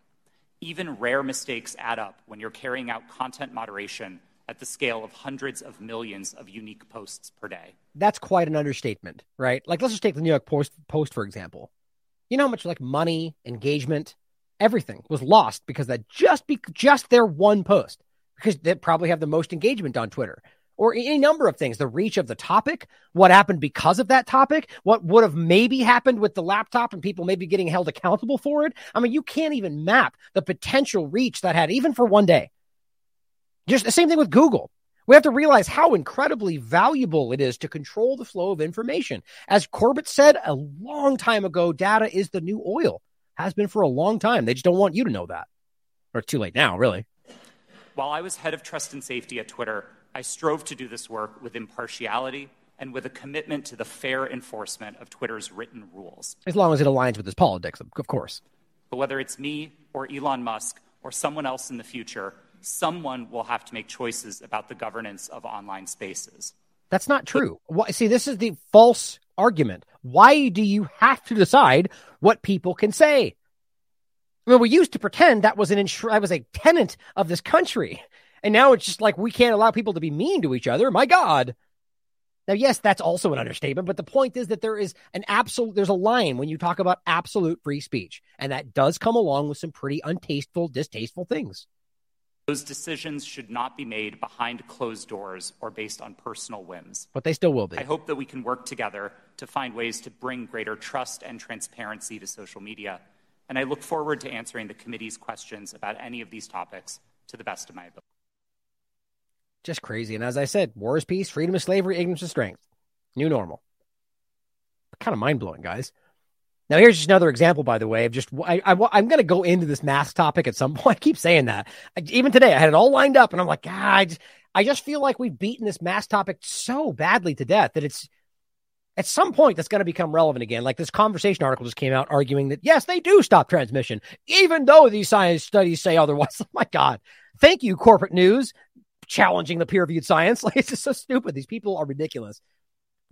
Even rare mistakes add up when you're carrying out content moderation at the scale of hundreds of millions of unique posts per day. That's quite an understatement, right? Like, let's just take the New York Post, Post for example. You know how much like money, engagement, everything was lost because that just be just their one post because they probably have the most engagement on Twitter or any number of things the reach of the topic what happened because of that topic what would have maybe happened with the laptop and people maybe getting held accountable for it. I mean you can't even map the potential reach that had even for one day. Just the same thing with google. We have to realize how incredibly valuable it is to control the flow of information. As corbett said a long time ago data is the new oil has been for a long time they just don't want you to know that or too late now really while i was head of trust and safety at twitter I strove to do this work with impartiality and with a commitment to the fair enforcement of Twitter's written rules. As long as it aligns with his politics, of course. But whether it's me or Elon Musk or someone else in the future, someone will have to make choices about the governance of online spaces. That's not true. Why, see, this is the false argument. Why do you have to decide what people can say? I mean, we used to pretend that was an insur- that was a tenant of this country. And now it's just like we can't allow people to be mean to each other. My God. Now, yes, that's also an understatement, but the point is that there is an absolute, there's a line when you talk about absolute free speech, and that does come along with some pretty untasteful, distasteful things. Those decisions should not be made behind closed doors or based on personal whims. But they still will be. I hope that we can work together to find ways to bring greater trust and transparency to social media. And I look forward to answering the committee's questions about any of these topics to the best of my ability. Just crazy. And as I said, war is peace, freedom is slavery, ignorance is strength. New normal. Kind of mind blowing, guys. Now, here's just another example, by the way, of just I, I, am going to go into this mask topic at some point. I keep saying that. I, even today, I had it all lined up, and I'm like, God, I just, feel like we've beaten this mask topic so badly to death that it's at some point that's going to become relevant again. Like this conversation article just came out arguing that yes, they do stop transmission, even though these science studies say otherwise. Oh my God. Thank you, corporate news challenging the peer reviewed science. Like, it's just so stupid. These people are ridiculous.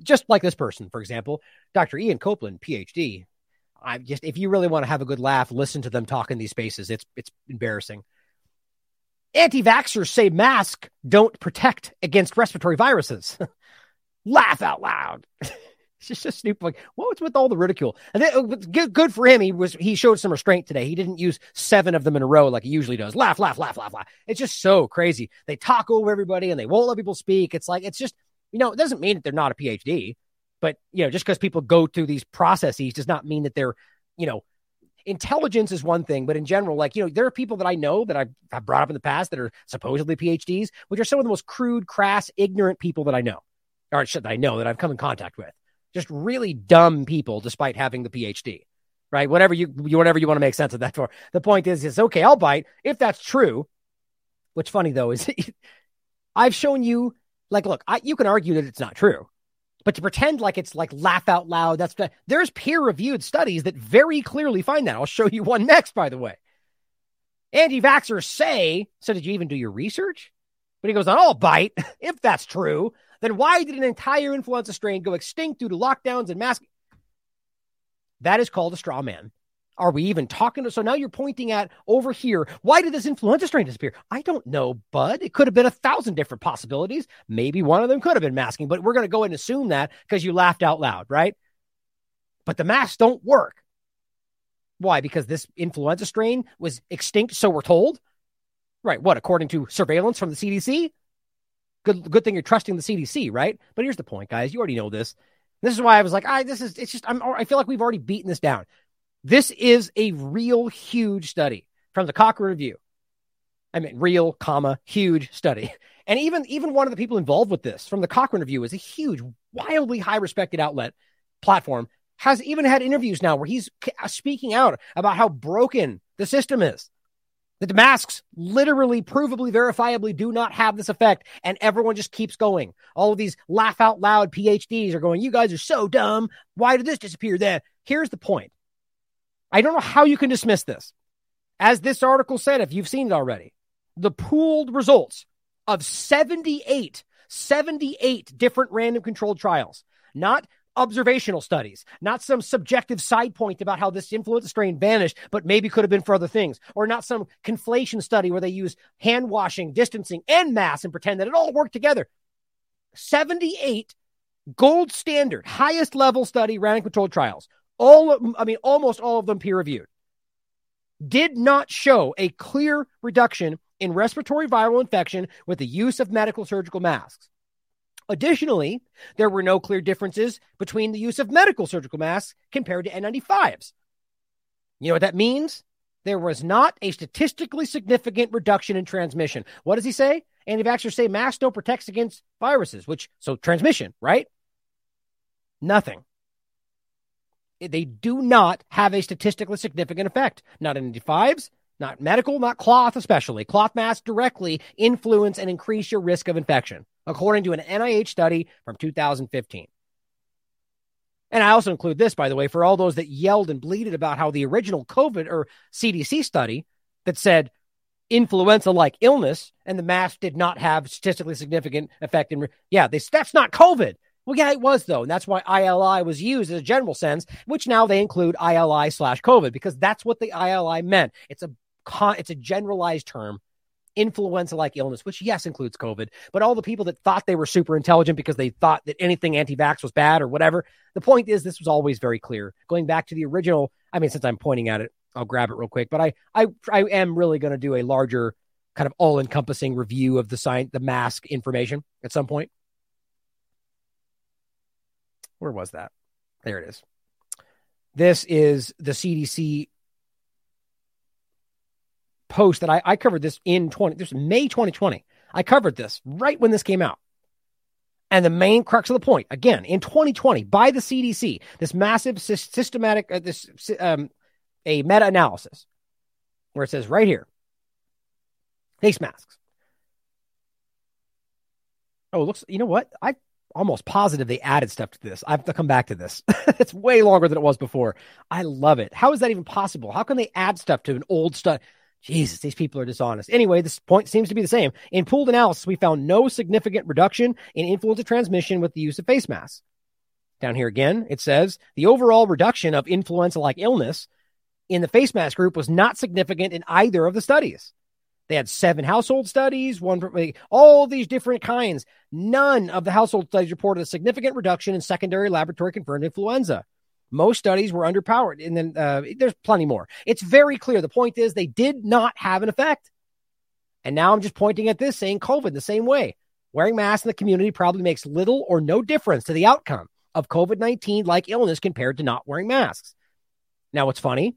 Just like this person, for example, Dr. Ian Copeland, PhD. I just, if you really want to have a good laugh, listen to them talk in these spaces. It's, it's embarrassing. Anti vaxxers say masks don't protect against respiratory viruses. laugh out loud. It's just a Snoop like, what's with all the ridicule? And then, uh, good, good for him. He was he showed some restraint today. He didn't use seven of them in a row like he usually does. Laugh, laugh, laugh, laugh, laugh. It's just so crazy. They talk over everybody and they won't let people speak. It's like it's just you know it doesn't mean that they're not a PhD, but you know just because people go through these processes does not mean that they're you know intelligence is one thing, but in general, like, you know, there are people that I know that I've, I've, brought up in the past that are supposedly PhDs, which are some of the most crude, crass, ignorant people that I know, or that I know that I've come in contact with. Just really dumb people, despite having the PhD, right? Whatever you, whatever you want to make sense of that for. The point is, is okay, I'll bite if that's true. What's funny though is I've shown you, like, look, I, you can argue that it's not true. But to pretend like it's like laugh out loud, that's there's peer reviewed studies that very clearly find that. I'll show you one next, by the way. Anti vaxxers say, so did you even do your research? But he goes on, I'll bite. If that's true, then why did an entire influenza strain go extinct due to lockdowns and masking? That is called a straw man. Are we even talking to? So now you're pointing at over here. Why did this influenza strain disappear? I don't know, bud. It could have been a thousand different possibilities. Maybe one of them could have been masking, but we're going to go and assume that because you laughed out loud, right? But the masks don't work. Why? Because this influenza strain was extinct, so we're told. Right. What? According to surveillance from the CDC? Good, good thing you're trusting the CDC, right? But here's the point, guys. You already know this. This is why I was like, I this is it's just I'm I feel like we've already beaten this down. This is a real huge study from the Cochrane Review. I mean, real, comma, huge study. And even, even one of the people involved with this from the Cochrane Review is a huge, wildly high respected outlet platform, has even had interviews now where he's uh, speaking out about how broken the system is. That the masks literally, provably, verifiably do not have this effect. And everyone just keeps going. All of these laugh out loud PhDs are going, You guys are so dumb. Why did this disappear then? Here's the point I don't know how you can dismiss this. As this article said, if you've seen it already, the pooled results of 78, 78 different random controlled trials, not observational studies, not some subjective side point about how this influenza strain vanished, but maybe could have been for other things, or not some conflation study where they use hand washing, distancing, and mass and pretend that it all worked together. 78 gold standard, highest level study random controlled trials all I mean, almost all of them peer reviewed, did not show a clear reduction in respiratory viral infection with the use of medical surgical masks. Additionally, there were no clear differences between the use of medical surgical masks compared to N95s. You know what that means? There was not a statistically significant reduction in transmission. What does he say? Anti-vaxxers say masks don't protect against viruses, which so transmission, right? Nothing they do not have a statistically significant effect. Not in 95s, not medical, not cloth, especially. Cloth masks directly influence and increase your risk of infection, according to an NIH study from 2015. And I also include this, by the way, for all those that yelled and bleated about how the original COVID or CDC study that said influenza like illness and the mask did not have statistically significant effect in, yeah, they, that's not COVID. Well, yeah, it was though, and that's why ILI was used in a general sense, which now they include ILI slash COVID because that's what the ILI meant. It's a con- it's a generalized term, influenza-like illness, which yes includes COVID. But all the people that thought they were super intelligent because they thought that anything anti-vax was bad or whatever. The point is, this was always very clear. Going back to the original, I mean, since I'm pointing at it, I'll grab it real quick. But I I I am really going to do a larger kind of all-encompassing review of the sign the mask information at some point. Where was that? There it is. This is the CDC post that I, I covered this in 20, this May 2020. I covered this right when this came out. And the main crux of the point, again, in 2020, by the CDC, this massive systematic, uh, this um, a meta analysis, where it says right here, face masks. Oh, looks. You know what? I almost positive they added stuff to this. I have to come back to this. it's way longer than it was before. I love it. How is that even possible? How can they add stuff to an old stuff? Jesus, these people are dishonest. Anyway, this point seems to be the same. In pooled analysis, we found no significant reduction in influenza transmission with the use of face masks. Down here again, it says the overall reduction of influenza like illness in the face mask group was not significant in either of the studies. They had seven household studies, one for all these different kinds. None of the household studies reported a significant reduction in secondary laboratory confirmed influenza. Most studies were underpowered, and then uh, there's plenty more. It's very clear. The point is, they did not have an effect. And now I'm just pointing at this, saying COVID the same way. Wearing masks in the community probably makes little or no difference to the outcome of COVID 19 like illness compared to not wearing masks. Now, what's funny?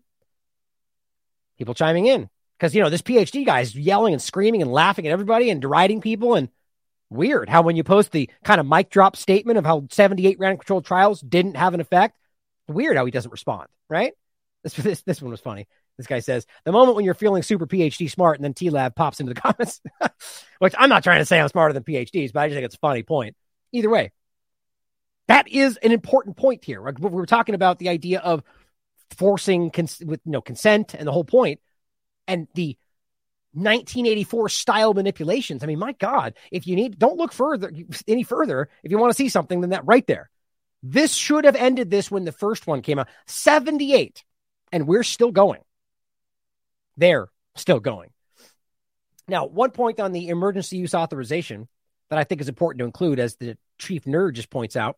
People chiming in because, you know, this PhD guy is yelling and screaming and laughing at everybody and deriding people. And weird how when you post the kind of mic drop statement of how 78 random controlled trials didn't have an effect, weird how he doesn't respond, right? This, this, this one was funny. This guy says, the moment when you're feeling super PhD smart and then TLAV pops into the comments, which I'm not trying to say I'm smarter than PhDs, but I just think it's a funny point. Either way, that is an important point here. We were talking about the idea of forcing cons- with no consent and the whole point and the 1984 style manipulations. I mean, my God, if you need, don't look further any further if you want to see something than that right there. This should have ended this when the first one came out. 78, and we're still going. They're still going. Now, one point on the emergency use authorization that I think is important to include, as the chief nerd just points out,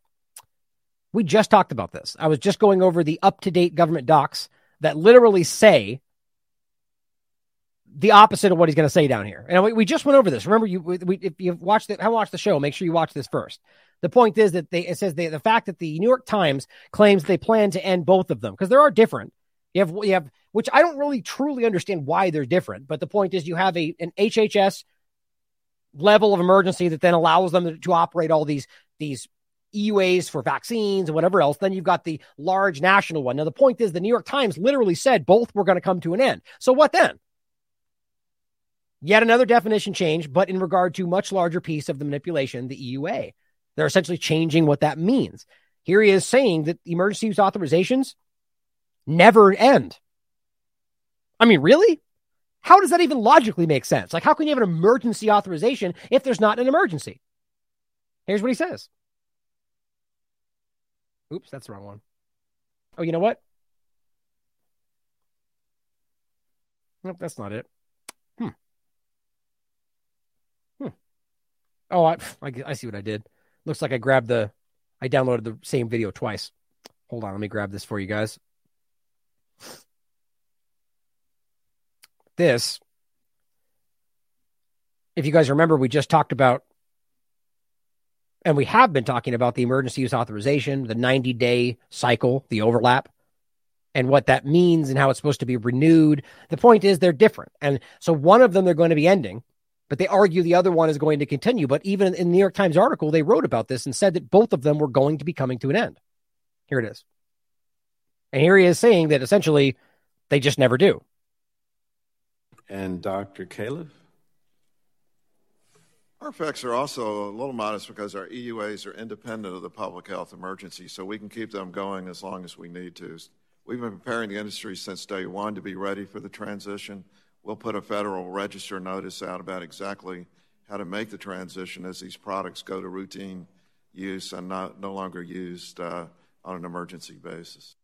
we just talked about this. I was just going over the up to date government docs that literally say the opposite of what he's going to say down here. And we, we, just went over this. Remember, you we, if you've watched it, have watched the show, make sure you watch this first. The point is that they it says they, the fact that the New York Times claims they plan to end both of them because there are different. You have you have which I don't really truly understand why they're different, but the point is you have a an HHS level of emergency that then allows them to, to operate all these these EUAs for vaccines and whatever else. Then you've got the large national one. Now, the point is, the New York Times literally said both were going to come to an end. So, what then? Yet another definition change, but in regard to much larger piece of the manipulation, the EUA. They're essentially changing what that means. Here he is saying that emergency use authorizations never end. I mean, really? How does that even logically make sense? Like, how can you have an emergency authorization if there's not an emergency? Here's what he says Oops, that's the wrong one. Oh, you know what? Nope, that's not it. Oh, I, I, I see what I did. Looks like I grabbed the, I downloaded the same video twice. Hold on, let me grab this for you guys. This, if you guys remember, we just talked about and we have been talking about the emergency use authorization, the 90 day cycle, the overlap, and what that means and how it's supposed to be renewed. The point is they're different. And so one of them they're going to be ending, but they argue the other one is going to continue. But even in the New York Times article, they wrote about this and said that both of them were going to be coming to an end. Here it is. And here he is saying that essentially they just never do. And Dr. Califf? Our effects are also a little modest because our EUAs are independent of the public health emergency, so we can keep them going as long as we need to. We've been preparing the industry since day one to be ready for the transition. We'll put a federal register notice out about exactly how to make the transition as these products go to routine use and not, no longer used uh, on an emergency basis.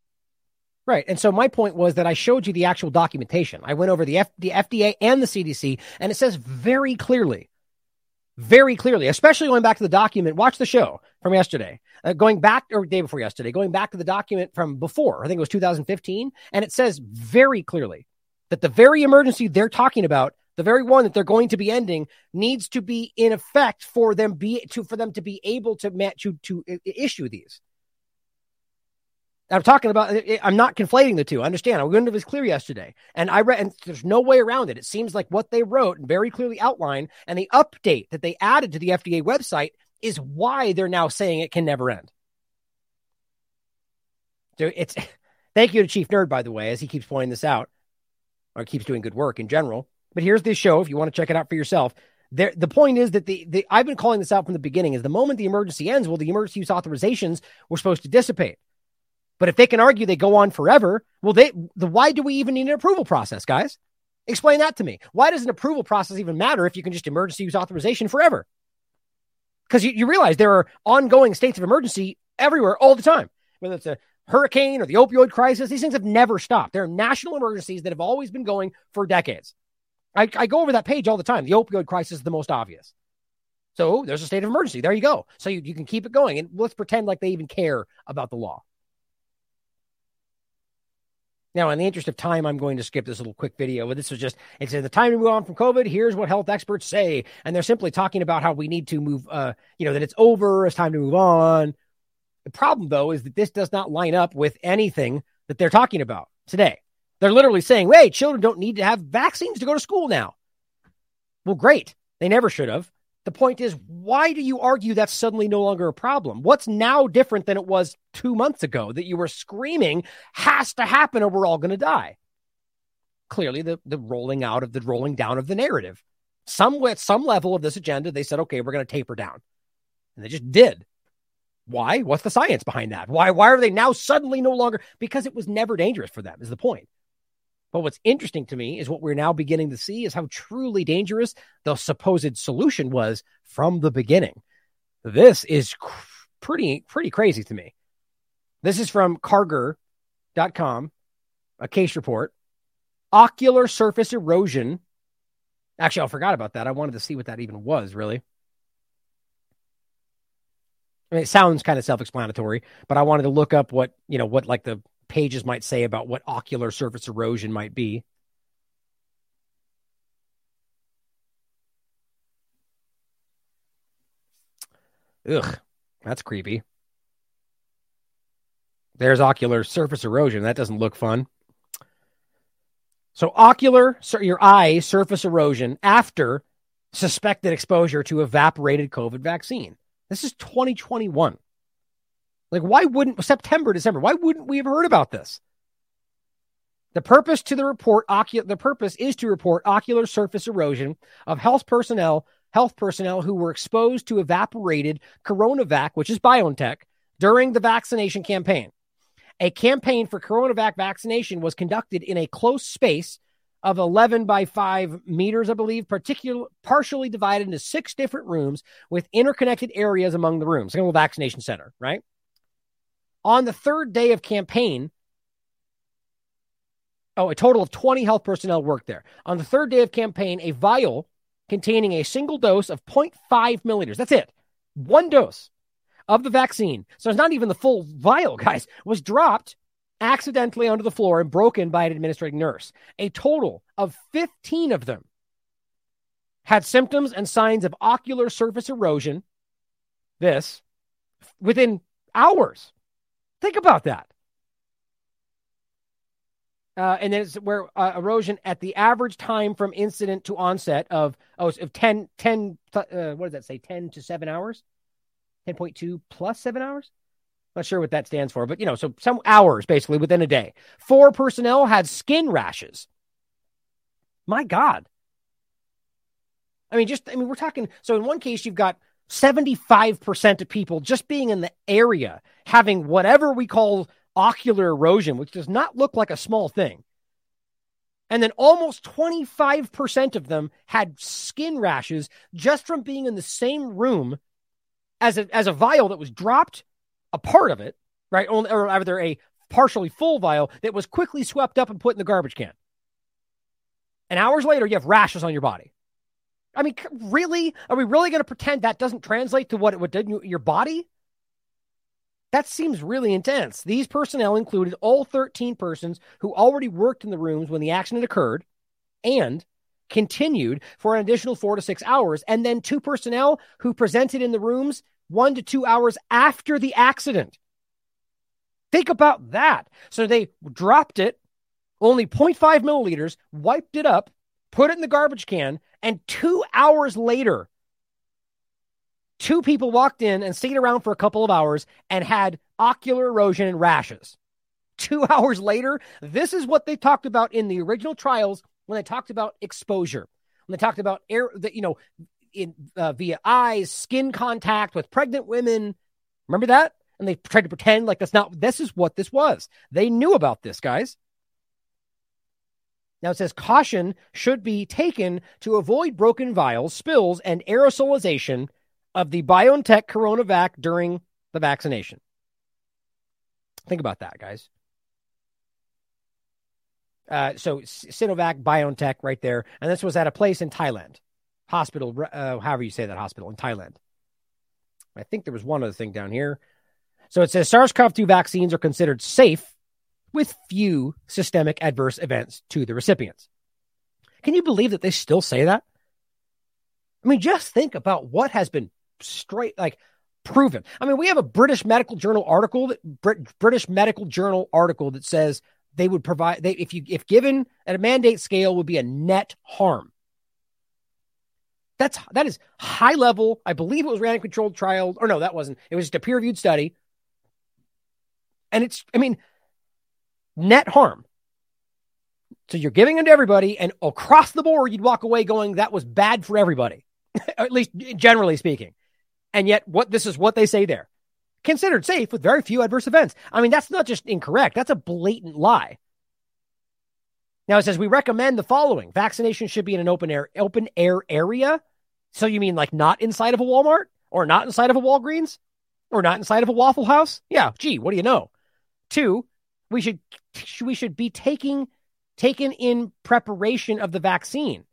Right. And so my point was that I showed you the actual documentation. I went over the, F- the FDA and the CDC, and it says very clearly very clearly, especially going back to the document. Watch the show from yesterday, uh, going back or day before yesterday, going back to the document from before. I think it was 2015, and it says very clearly that the very emergency they're talking about, the very one that they're going to be ending, needs to be in effect for them be to for them to be able to match to to issue these. I'm talking about. I'm not conflating the two. I understand. I went into this clear yesterday, and I read, and there's no way around it. It seems like what they wrote and very clearly outlined, and the update that they added to the FDA website is why they're now saying it can never end. So it's thank you to Chief Nerd, by the way, as he keeps pointing this out, or keeps doing good work in general. But here's this show if you want to check it out for yourself. There, the point is that the, the I've been calling this out from the beginning. Is the moment the emergency ends, well, the emergency use authorizations were supposed to dissipate. But if they can argue they go on forever, well, they the why do we even need an approval process, guys? Explain that to me. Why does an approval process even matter if you can just emergency use authorization forever? Because you, you realize there are ongoing states of emergency everywhere all the time, whether it's a hurricane or the opioid crisis. These things have never stopped. There are national emergencies that have always been going for decades. I, I go over that page all the time. The opioid crisis is the most obvious. So there's a state of emergency. There you go. So you, you can keep it going. And let's pretend like they even care about the law. Now, in the interest of time, I'm going to skip this little quick video. But this was just, it's said the time to move on from COVID. Here's what health experts say. And they're simply talking about how we need to move, uh, you know, that it's over. It's time to move on. The problem, though, is that this does not line up with anything that they're talking about today. They're literally saying, hey, children don't need to have vaccines to go to school now. Well, great. They never should have. The point is, why do you argue that's suddenly no longer a problem? What's now different than it was two months ago that you were screaming has to happen or we're all going to die? Clearly, the, the rolling out of the rolling down of the narrative. Some at some level of this agenda, they said, okay, we're going to taper down. And they just did. Why? What's the science behind that? Why, why are they now suddenly no longer? Because it was never dangerous for them, is the point. But what's interesting to me is what we're now beginning to see is how truly dangerous the supposed solution was from the beginning. This is cr- pretty pretty crazy to me. This is from Karger.com, a case report. Ocular surface erosion. Actually, I forgot about that. I wanted to see what that even was, really. I mean, it sounds kind of self-explanatory, but I wanted to look up what, you know, what like the pages might say about what ocular surface erosion might be. Ugh, that's creepy. There's ocular surface erosion. That doesn't look fun. So, ocular, your eye surface erosion after suspected exposure to evaporated COVID vaccine. This is 2021. Like, why wouldn't September, December? Why wouldn't we have heard about this? The purpose to the report, ocu- the purpose is to report ocular surface erosion of health personnel, health personnel who were exposed to evaporated coronavac, which is BioNTech, during the vaccination campaign. A campaign for coronavac vaccination was conducted in a close space of 11 by 5 meters, I believe, particular, partially divided into six different rooms with interconnected areas among the rooms, like a vaccination center, right? On the third day of campaign, oh, a total of 20 health personnel worked there. On the third day of campaign, a vial containing a single dose of 0.5 milliliters, that's it, one dose of the vaccine. So it's not even the full vial, guys, was dropped accidentally onto the floor and broken by an administrating nurse. A total of 15 of them had symptoms and signs of ocular surface erosion. This within hours. Think about that. Uh, and then it's where uh, erosion at the average time from incident to onset of oh of 10, 10 uh, what does that say 10 to 7 hours 10.2 plus 7 hours not sure what that stands for but you know so some hours basically within a day. Four personnel had skin rashes. My god. I mean just i mean we're talking so in one case you've got 75% of people just being in the area having whatever we call ocular erosion, which does not look like a small thing. And then almost 25% of them had skin rashes just from being in the same room as a, as a vial that was dropped, a part of it, right? Only, or either a partially full vial that was quickly swept up and put in the garbage can. And hours later, you have rashes on your body. I mean, really? Are we really going to pretend that doesn't translate to what it would do your body? That seems really intense. These personnel included all 13 persons who already worked in the rooms when the accident occurred and continued for an additional four to six hours, and then two personnel who presented in the rooms one to two hours after the accident. Think about that. So they dropped it, only 0.5 milliliters, wiped it up, put it in the garbage can, and two hours later, two people walked in and stayed around for a couple of hours and had ocular erosion and rashes. Two hours later, this is what they talked about in the original trials when they talked about exposure. When they talked about air that, you know, in uh, via eyes, skin contact with pregnant women. Remember that? And they tried to pretend like that's not, this is what this was. They knew about this, guys. Now it says caution should be taken to avoid broken vials, spills, and aerosolization of the BioNTech coronavac during the vaccination. Think about that, guys. Uh, so Sinovac, BioNTech, right there, and this was at a place in Thailand, hospital, uh, however you say that hospital in Thailand. I think there was one other thing down here. So it says SARS-CoV-2 vaccines are considered safe with few systemic adverse events to the recipients. Can you believe that they still say that? I mean, just think about what has been straight like proven. I mean, we have a British Medical Journal article that Brit, British Medical Journal article that says they would provide they if you if given at a mandate scale would be a net harm. That's that is high level. I believe it was random controlled trial, or no, that wasn't. It was just a peer reviewed study, and it's I mean net harm. So you're giving them to everybody, and across the board, you'd walk away going, "That was bad for everybody," at least generally speaking. And yet, what this is what they say there considered safe with very few adverse events. I mean, that's not just incorrect, that's a blatant lie. Now it says we recommend the following. Vaccination should be in an open air open air area. So you mean like not inside of a Walmart or not inside of a Walgreens or not inside of a Waffle House? Yeah, gee, what do you know? Two, we should we should be taking taken in preparation of the vaccine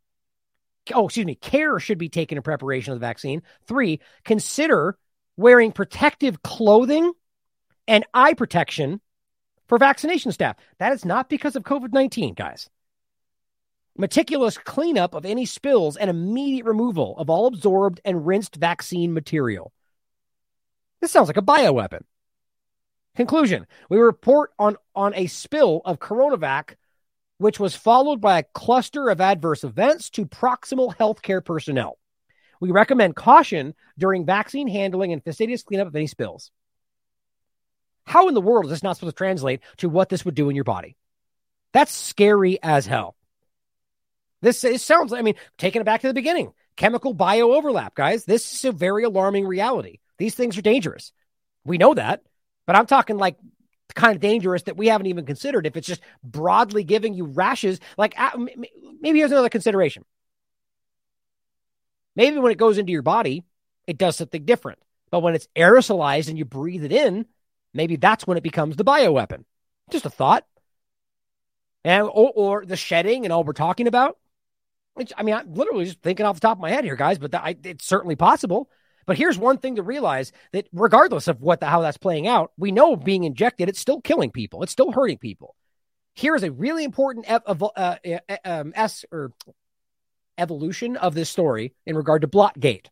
oh, excuse me, care should be taken in preparation of the vaccine. Three, consider wearing protective clothing and eye protection for vaccination staff. That is not because of COVID 19, guys. Meticulous cleanup of any spills and immediate removal of all absorbed and rinsed vaccine material. This sounds like a bioweapon. Conclusion We report on, on a spill of Coronavac which was followed by a cluster of adverse events to proximal healthcare personnel. We recommend caution during vaccine handling and fastidious cleanup of any spills. How in the world is this not supposed to translate to what this would do in your body? That's scary as hell. This it sounds, I mean, taking it back to the beginning chemical bio overlap, guys. This is a very alarming reality. These things are dangerous. We know that, but I'm talking like kind of dangerous that we haven't even considered if it's just broadly giving you rashes like uh, maybe here's another consideration maybe when it goes into your body it does something different. But when it's aerosolized and you breathe it in maybe that's when it becomes the bioweapon. Just a thought. And or, or the shedding and all we're talking about. Which, i mean i'm literally just thinking off the top of my head here guys but I, it's certainly possible. But here's one thing to realize that regardless of what the, how that's playing out, we know being injected, it's still killing people. It's still hurting people. Here's a really important ev- uh, um, S or evolution of this story in regard to Blotgate.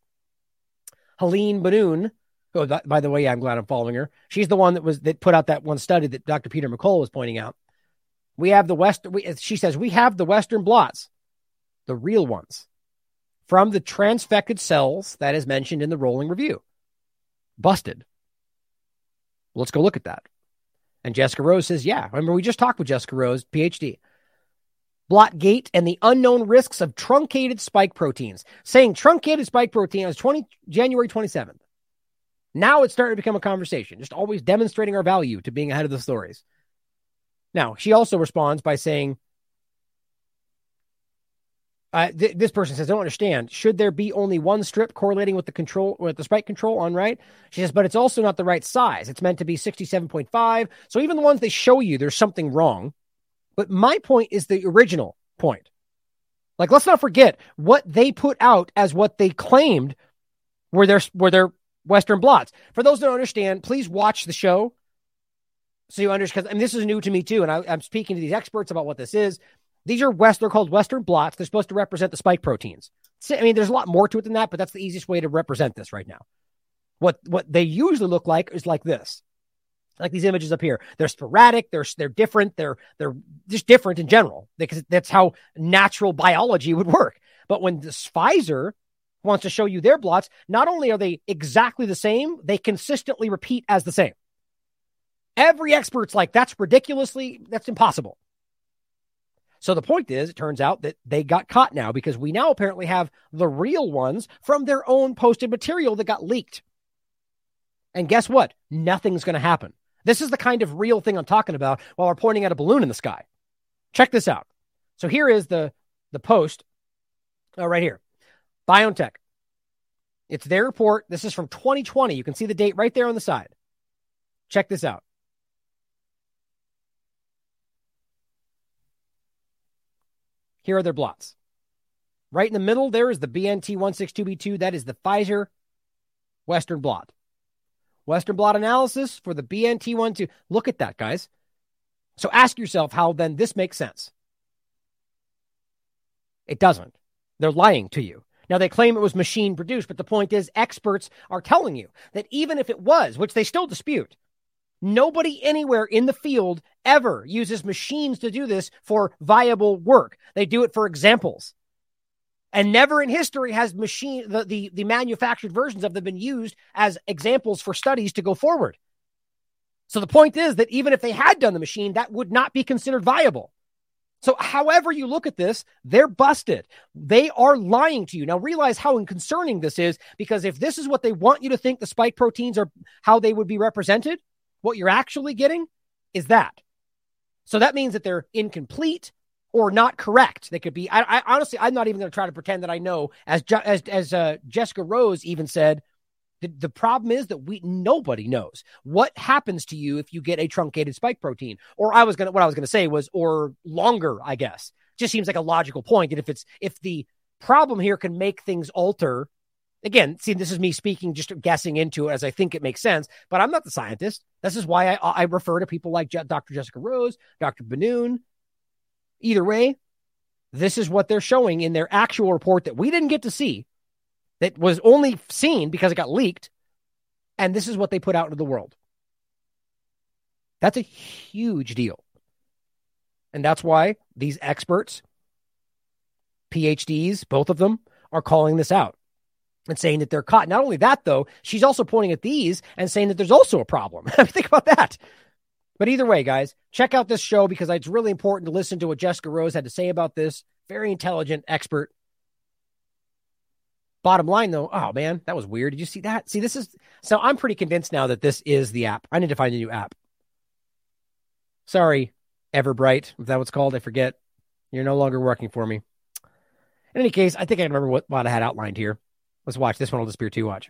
Helene Banoun, oh, that, by the way, I'm glad I'm following her. She's the one that was that put out that one study that Dr. Peter McCullough was pointing out. We have the West. We, she says we have the Western blots, the real ones from the transfected cells that is mentioned in the rolling review. Busted. Let's go look at that. And Jessica Rose says, yeah. Remember, we just talked with Jessica Rose, PhD. Blotgate and the unknown risks of truncated spike proteins. Saying truncated spike protein was 20, January 27th. Now it's starting to become a conversation, just always demonstrating our value to being ahead of the stories. Now, she also responds by saying, uh, th- this person says, I don't understand. Should there be only one strip correlating with the control with the spike control on right? She says, but it's also not the right size. It's meant to be 67.5. So even the ones they show you, there's something wrong. But my point is the original point. Like, let's not forget what they put out as what they claimed were their were their Western blots. For those that don't understand, please watch the show so you understand. And this is new to me too. And I, I'm speaking to these experts about what this is. These are West, they're called Western blots. They're supposed to represent the spike proteins. I mean, there's a lot more to it than that, but that's the easiest way to represent this right now. What what they usually look like is like this. Like these images up here. They're sporadic, they're they're different, they're they're just different in general, because that's how natural biology would work. But when this Pfizer wants to show you their blots, not only are they exactly the same, they consistently repeat as the same. Every expert's like, that's ridiculously, that's impossible. So the point is, it turns out that they got caught now because we now apparently have the real ones from their own posted material that got leaked. And guess what? Nothing's going to happen. This is the kind of real thing I'm talking about while we're pointing at a balloon in the sky. Check this out. So here is the the post oh, right here. BioNTech. It's their report. This is from 2020. You can see the date right there on the side. Check this out. Here are their blots. Right in the middle, there is the BNT 162b2. That is the Pfizer Western blot. Western blot analysis for the BNT 12. Look at that, guys. So ask yourself how then this makes sense. It doesn't. They're lying to you. Now, they claim it was machine produced, but the point is, experts are telling you that even if it was, which they still dispute, nobody anywhere in the field ever uses machines to do this for viable work. They do it for examples. And never in history has machine the, the, the manufactured versions of them been used as examples for studies to go forward. So the point is that even if they had done the machine, that would not be considered viable. So, however you look at this, they're busted. They are lying to you. Now, realize how concerning this is because if this is what they want you to think the spike proteins are how they would be represented, what you're actually getting is that. So, that means that they're incomplete or not correct. They could be. I, I honestly, I'm not even going to try to pretend that I know. As as as uh, Jessica Rose even said, the, the problem is that we nobody knows what happens to you if you get a truncated spike protein. Or I was gonna what I was gonna say was or longer, I guess. Just seems like a logical point. And if it's if the problem here can make things alter, again, see, this is me speaking, just guessing into it as I think it makes sense, but I'm not the scientist. This is why I, I refer to people like Dr. Jessica Rose, Dr. Banoun. Either way, this is what they're showing in their actual report that we didn't get to see that was only seen because it got leaked. And this is what they put out into the world. That's a huge deal. And that's why these experts, PhDs, both of them, are calling this out and saying that they're caught. Not only that, though, she's also pointing at these and saying that there's also a problem. Think about that. But either way, guys, check out this show because it's really important to listen to what Jessica Rose had to say about this. Very intelligent expert Bottom line, though, oh man, that was weird. Did you see that? See, this is so I'm pretty convinced now that this is the app. I need to find a new app. Sorry, Everbright, if that was called. I forget. You're no longer working for me. In any case, I think I remember what, what I had outlined here. Let's watch. This one will disappear too. Watch.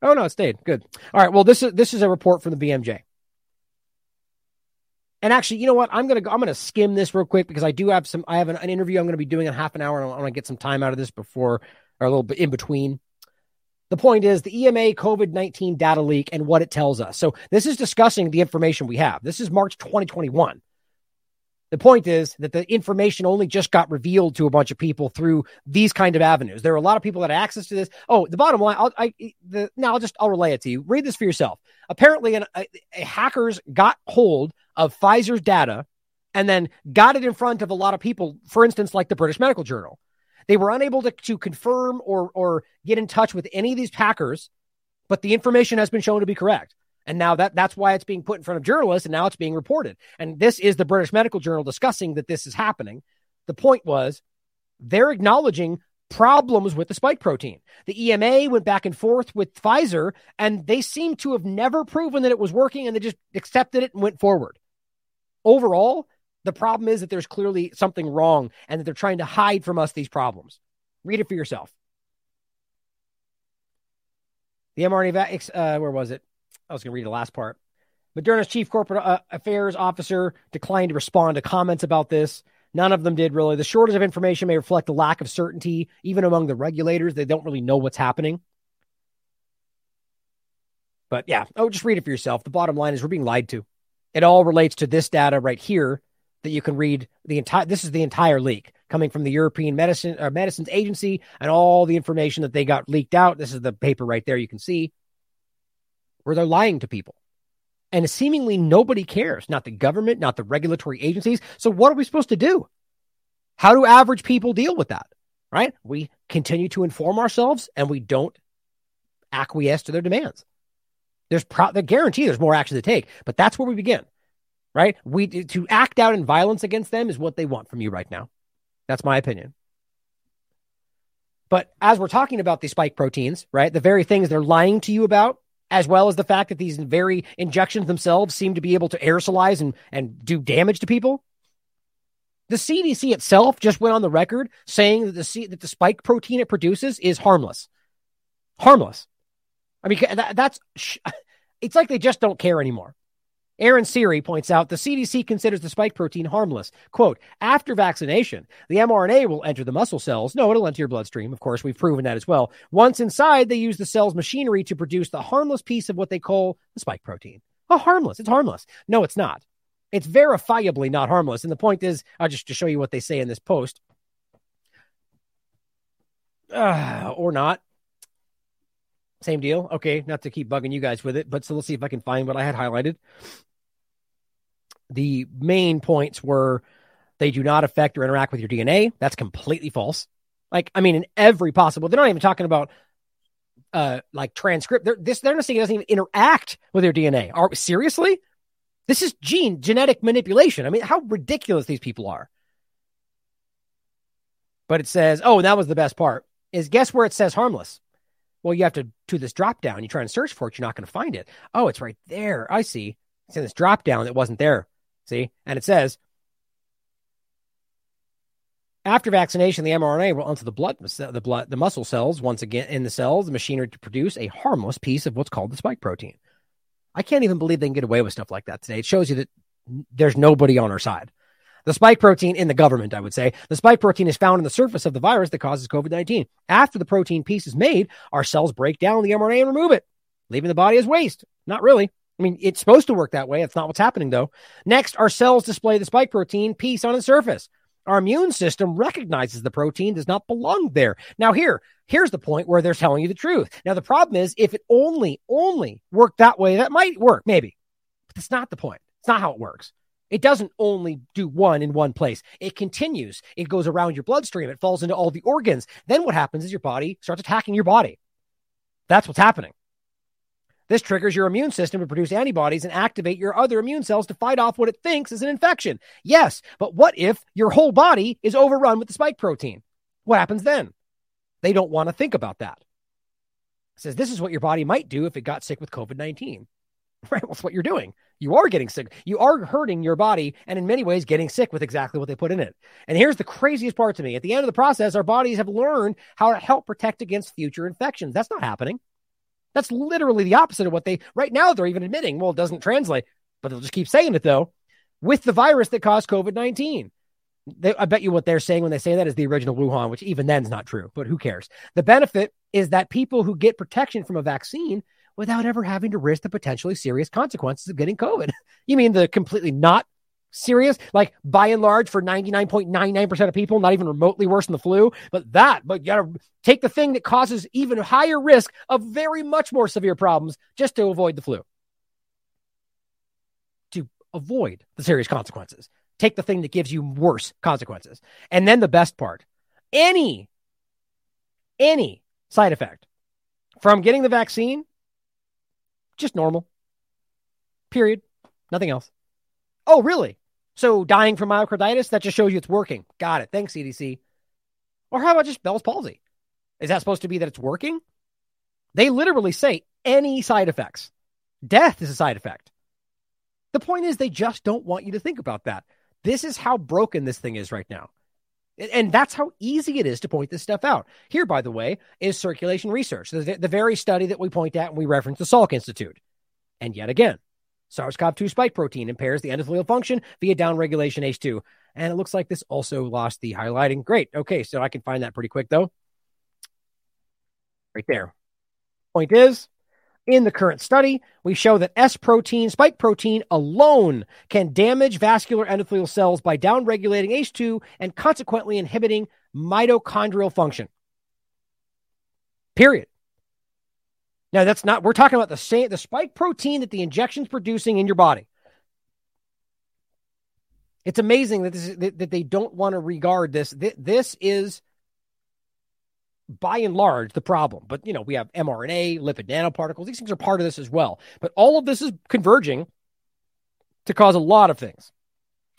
Oh no, it stayed. Good. All right. Well, this is this is a report from the BMJ. And actually, you know what? I'm gonna go, I'm gonna skim this real quick because I do have some. I have an, an interview I'm gonna be doing in half an hour. And I want to get some time out of this before or a little bit in between. The point is the EMA COVID 19 data leak and what it tells us. So, this is discussing the information we have. This is March 2021. The point is that the information only just got revealed to a bunch of people through these kind of avenues. There are a lot of people that have access to this. Oh, the bottom line, I'll, I, the, now I'll just, I'll relay it to you. Read this for yourself. Apparently, an, a, a hackers got hold of Pfizer's data and then got it in front of a lot of people, for instance, like the British Medical Journal. They were unable to, to confirm or, or get in touch with any of these hackers, but the information has been shown to be correct. And now that that's why it's being put in front of journalists and now it's being reported. And this is the British Medical Journal discussing that this is happening. The point was they're acknowledging problems with the spike protein. The EMA went back and forth with Pfizer and they seem to have never proven that it was working and they just accepted it and went forward. Overall, the problem is that there's clearly something wrong and that they're trying to hide from us these problems. Read it for yourself. The mRNA, uh, where was it? I was going to read the last part. Moderna's chief corporate uh, affairs officer declined to respond to comments about this. None of them did really. The shortage of information may reflect a lack of certainty, even among the regulators. They don't really know what's happening. But yeah, oh, just read it for yourself. The bottom line is we're being lied to. It all relates to this data right here that you can read the entire this is the entire leak coming from the European Medicine uh, Medicines Agency and all the information that they got leaked out. This is the paper right there you can see where they're lying to people. And seemingly nobody cares, not the government, not the regulatory agencies. So what are we supposed to do? How do average people deal with that? Right? We continue to inform ourselves and we don't acquiesce to their demands. There's pro- the guarantee there's more action to take, but that's where we begin right? We to act out in violence against them is what they want from you right now. That's my opinion. But as we're talking about these spike proteins, right, the very things they're lying to you about, as well as the fact that these very injections themselves seem to be able to aerosolize and, and do damage to people. The CDC itself just went on the record saying that the that the spike protein it produces is harmless. Harmless. I mean, that, that's it's like they just don't care anymore. Aaron Siri points out the CDC considers the spike protein harmless. Quote, after vaccination, the mRNA will enter the muscle cells. No, it'll enter your bloodstream. Of course, we've proven that as well. Once inside, they use the cell's machinery to produce the harmless piece of what they call the spike protein. Oh, harmless. It's harmless. No, it's not. It's verifiably not harmless. And the point is, I'll just to show you what they say in this post, uh, or not. Same deal. Okay, not to keep bugging you guys with it, but so let's see if I can find what I had highlighted. The main points were they do not affect or interact with your DNA. That's completely false. Like, I mean, in every possible, they're not even talking about uh like transcript. They're this they're not saying it doesn't even interact with your DNA. Are seriously? This is gene genetic manipulation. I mean, how ridiculous these people are. But it says, oh, that was the best part. Is guess where it says harmless? Well, you have to do this drop down. You try and search for it, you're not going to find it. Oh, it's right there. I see. It's in this drop down that wasn't there. See? And it says after vaccination, the mRNA will enter the blood, the blood, the muscle cells once again in the cells, the machinery to produce a harmless piece of what's called the spike protein. I can't even believe they can get away with stuff like that today. It shows you that there's nobody on our side. The spike protein in the government, I would say, the spike protein is found in the surface of the virus that causes COVID 19. After the protein piece is made, our cells break down the mRNA and remove it, leaving the body as waste. Not really. I mean, it's supposed to work that way. That's not what's happening, though. Next, our cells display the spike protein piece on its surface. Our immune system recognizes the protein does not belong there. Now, here, here's the point where they're telling you the truth. Now, the problem is if it only, only worked that way, that might work, maybe. But that's not the point. It's not how it works. It doesn't only do one in one place. It continues. It goes around your bloodstream. It falls into all the organs. Then what happens is your body starts attacking your body. That's what's happening. This triggers your immune system to produce antibodies and activate your other immune cells to fight off what it thinks is an infection. Yes, but what if your whole body is overrun with the spike protein? What happens then? They don't want to think about that. It says this is what your body might do if it got sick with COVID 19. Right? That's what you're doing. You are getting sick. You are hurting your body and in many ways getting sick with exactly what they put in it. And here's the craziest part to me. At the end of the process, our bodies have learned how to help protect against future infections. That's not happening. That's literally the opposite of what they right now they're even admitting. Well, it doesn't translate, but they'll just keep saying it though, with the virus that caused COVID-19. I bet you what they're saying when they say that is the original Wuhan, which even then is not true, but who cares? The benefit is that people who get protection from a vaccine without ever having to risk the potentially serious consequences of getting COVID. You mean the completely not serious? Like by and large, for 99.99% of people, not even remotely worse than the flu, but that, but you gotta take the thing that causes even higher risk of very much more severe problems just to avoid the flu. To avoid the serious consequences. Take the thing that gives you worse consequences. And then the best part any, any side effect from getting the vaccine just normal. Period. Nothing else. Oh, really? So dying from myocarditis, that just shows you it's working. Got it. Thanks, CDC. Or how about just Bell's palsy? Is that supposed to be that it's working? They literally say any side effects. Death is a side effect. The point is, they just don't want you to think about that. This is how broken this thing is right now. And that's how easy it is to point this stuff out. Here, by the way, is circulation research, the, the very study that we point at and we reference the Salk Institute. And yet again, SARS CoV 2 spike protein impairs the endothelial function via downregulation ACE2. And it looks like this also lost the highlighting. Great. Okay, so I can find that pretty quick, though. Right there. Point is, in the current study, we show that S protein, spike protein alone can damage vascular endothelial cells by downregulating ACE2 and consequently inhibiting mitochondrial function. Period. Now, that's not, we're talking about the same, the spike protein that the injection's producing in your body. It's amazing that this is, that, that they don't want to regard this. This is by and large the problem. But you know, we have mRNA, lipid nanoparticles. These things are part of this as well. But all of this is converging to cause a lot of things.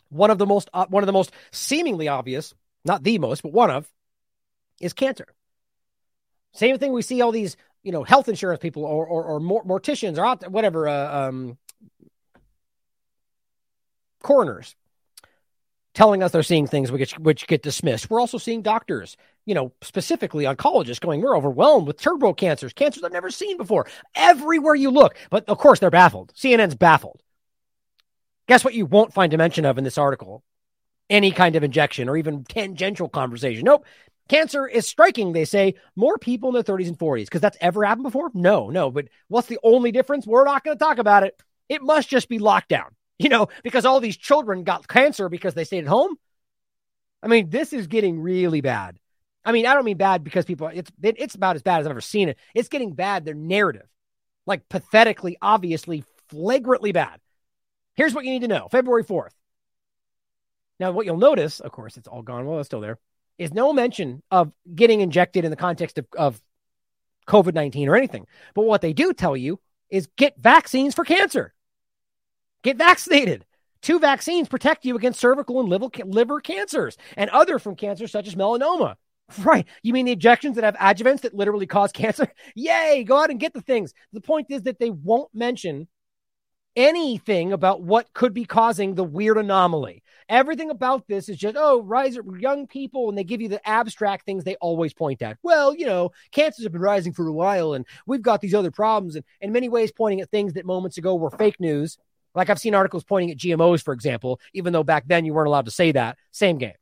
One of the most uh, one of the most seemingly obvious, not the most, but one of is cancer. Same thing we see all these, you know, health insurance people or or, or morticians or whatever uh, um, coroners telling us they're seeing things which, which get dismissed. We're also seeing doctors, you know, specifically oncologists going, we're overwhelmed with turbo cancers, cancers I've never seen before, everywhere you look. But of course, they're baffled. CNN's baffled. Guess what you won't find a mention of in this article? Any kind of injection or even tangential conversation. Nope. Cancer is striking, they say, more people in their 30s and 40s. Because that's ever happened before? No, no. But what's the only difference? We're not going to talk about it. It must just be lockdown, you know, because all these children got cancer because they stayed at home. I mean, this is getting really bad. I mean, I don't mean bad because people, it's, it's about as bad as I've ever seen it. It's getting bad, their narrative, like pathetically, obviously, flagrantly bad. Here's what you need to know February 4th. Now, what you'll notice, of course, it's all gone. Well, it's still there is no mention of getting injected in the context of, of COVID 19 or anything. But what they do tell you is get vaccines for cancer. Get vaccinated. Two vaccines protect you against cervical and liver, liver cancers and other from cancers such as melanoma. Right. You mean the injections that have adjuvants that literally cause cancer? Yay, go out and get the things. The point is that they won't mention anything about what could be causing the weird anomaly. Everything about this is just, oh, rise young people, and they give you the abstract things they always point at. Well, you know, cancers have been rising for a while, and we've got these other problems, and in many ways pointing at things that moments ago were fake news. Like I've seen articles pointing at GMOs, for example, even though back then you weren't allowed to say that. Same game.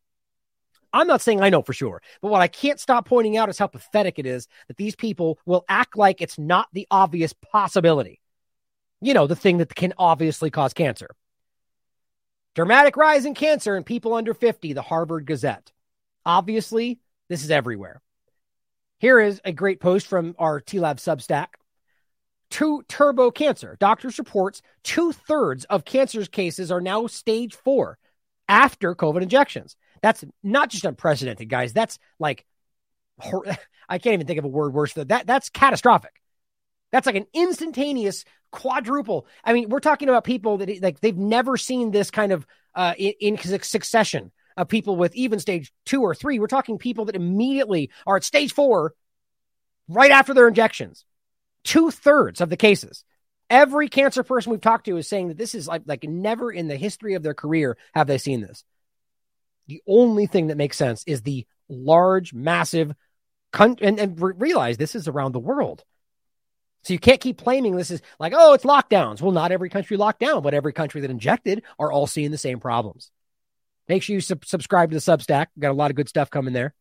I'm not saying I know for sure, but what I can't stop pointing out is how pathetic it is that these people will act like it's not the obvious possibility you know, the thing that can obviously cause cancer. Dramatic rise in cancer in people under 50, the Harvard Gazette. Obviously, this is everywhere. Here is a great post from our TLAV Substack. Two turbo cancer. Doctors reports two thirds of cancer's cases are now stage four after COVID injections. That's not just unprecedented, guys. That's like, I can't even think of a word worse than that. That's catastrophic. That's like an instantaneous quadruple. I mean, we're talking about people that like they've never seen this kind of uh, in, in succession of people with even stage two or three. We're talking people that immediately are at stage four right after their injections. Two thirds of the cases. Every cancer person we've talked to is saying that this is like, like never in the history of their career have they seen this. The only thing that makes sense is the large, massive, con- and, and realize this is around the world. So you can't keep claiming this is like, oh, it's lockdowns. Well, not every country locked down, but every country that injected are all seeing the same problems. Make sure you sub- subscribe to the Substack. We've got a lot of good stuff coming there.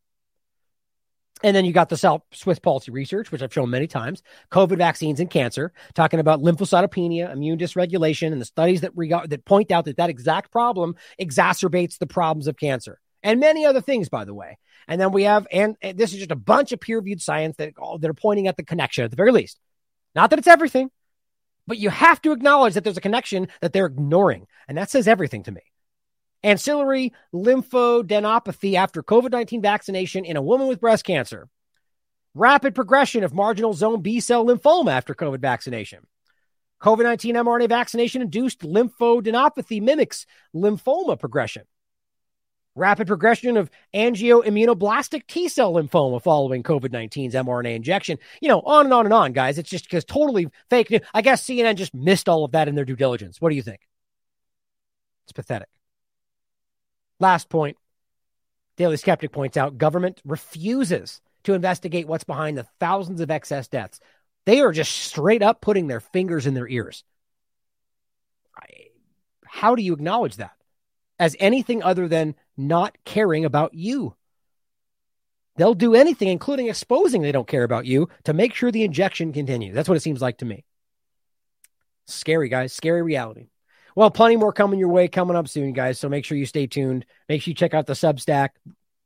And then you got the South Swiss Policy Research, which I've shown many times, COVID vaccines and cancer, talking about lymphocytopenia, immune dysregulation, and the studies that reg- that point out that that exact problem exacerbates the problems of cancer, and many other things, by the way. And then we have, and, and this is just a bunch of peer-reviewed science that that are pointing at the connection, at the very least, not that it's everything, but you have to acknowledge that there's a connection that they're ignoring. And that says everything to me. Axillary lymphadenopathy after COVID 19 vaccination in a woman with breast cancer. Rapid progression of marginal zone B cell lymphoma after COVID vaccination. COVID 19 mRNA vaccination induced lymphadenopathy mimics lymphoma progression rapid progression of angioimmunoblastic T cell lymphoma following COVID 19's mRNA injection. You know, on and on and on, guys. It's just because totally fake news. I guess CNN just missed all of that in their due diligence. What do you think? It's pathetic. Last point Daily Skeptic points out government refuses to investigate what's behind the thousands of excess deaths. They are just straight up putting their fingers in their ears. How do you acknowledge that? as anything other than not caring about you. They'll do anything, including exposing they don't care about you, to make sure the injection continues. That's what it seems like to me. Scary, guys. Scary reality. Well, plenty more coming your way coming up soon, guys. So make sure you stay tuned. Make sure you check out the Substack.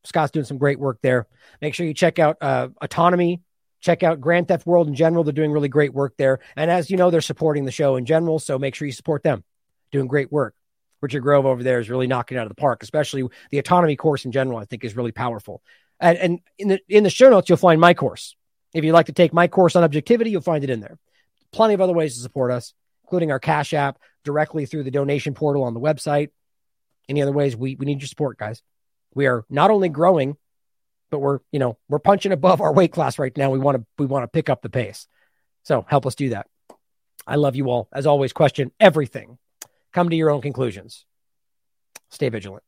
Scott's doing some great work there. Make sure you check out uh, Autonomy. Check out Grand Theft World in general. They're doing really great work there. And as you know, they're supporting the show in general. So make sure you support them. Doing great work. Richard Grove over there is really knocking out of the park, especially the autonomy course in general, I think is really powerful. And, and in the in the show notes, you'll find my course. If you'd like to take my course on objectivity, you'll find it in there. Plenty of other ways to support us, including our Cash App directly through the donation portal on the website. Any other ways, we, we need your support, guys. We are not only growing, but we're, you know, we're punching above our weight class right now. We want to we want to pick up the pace. So help us do that. I love you all. As always, question everything come to your own conclusions. Stay vigilant.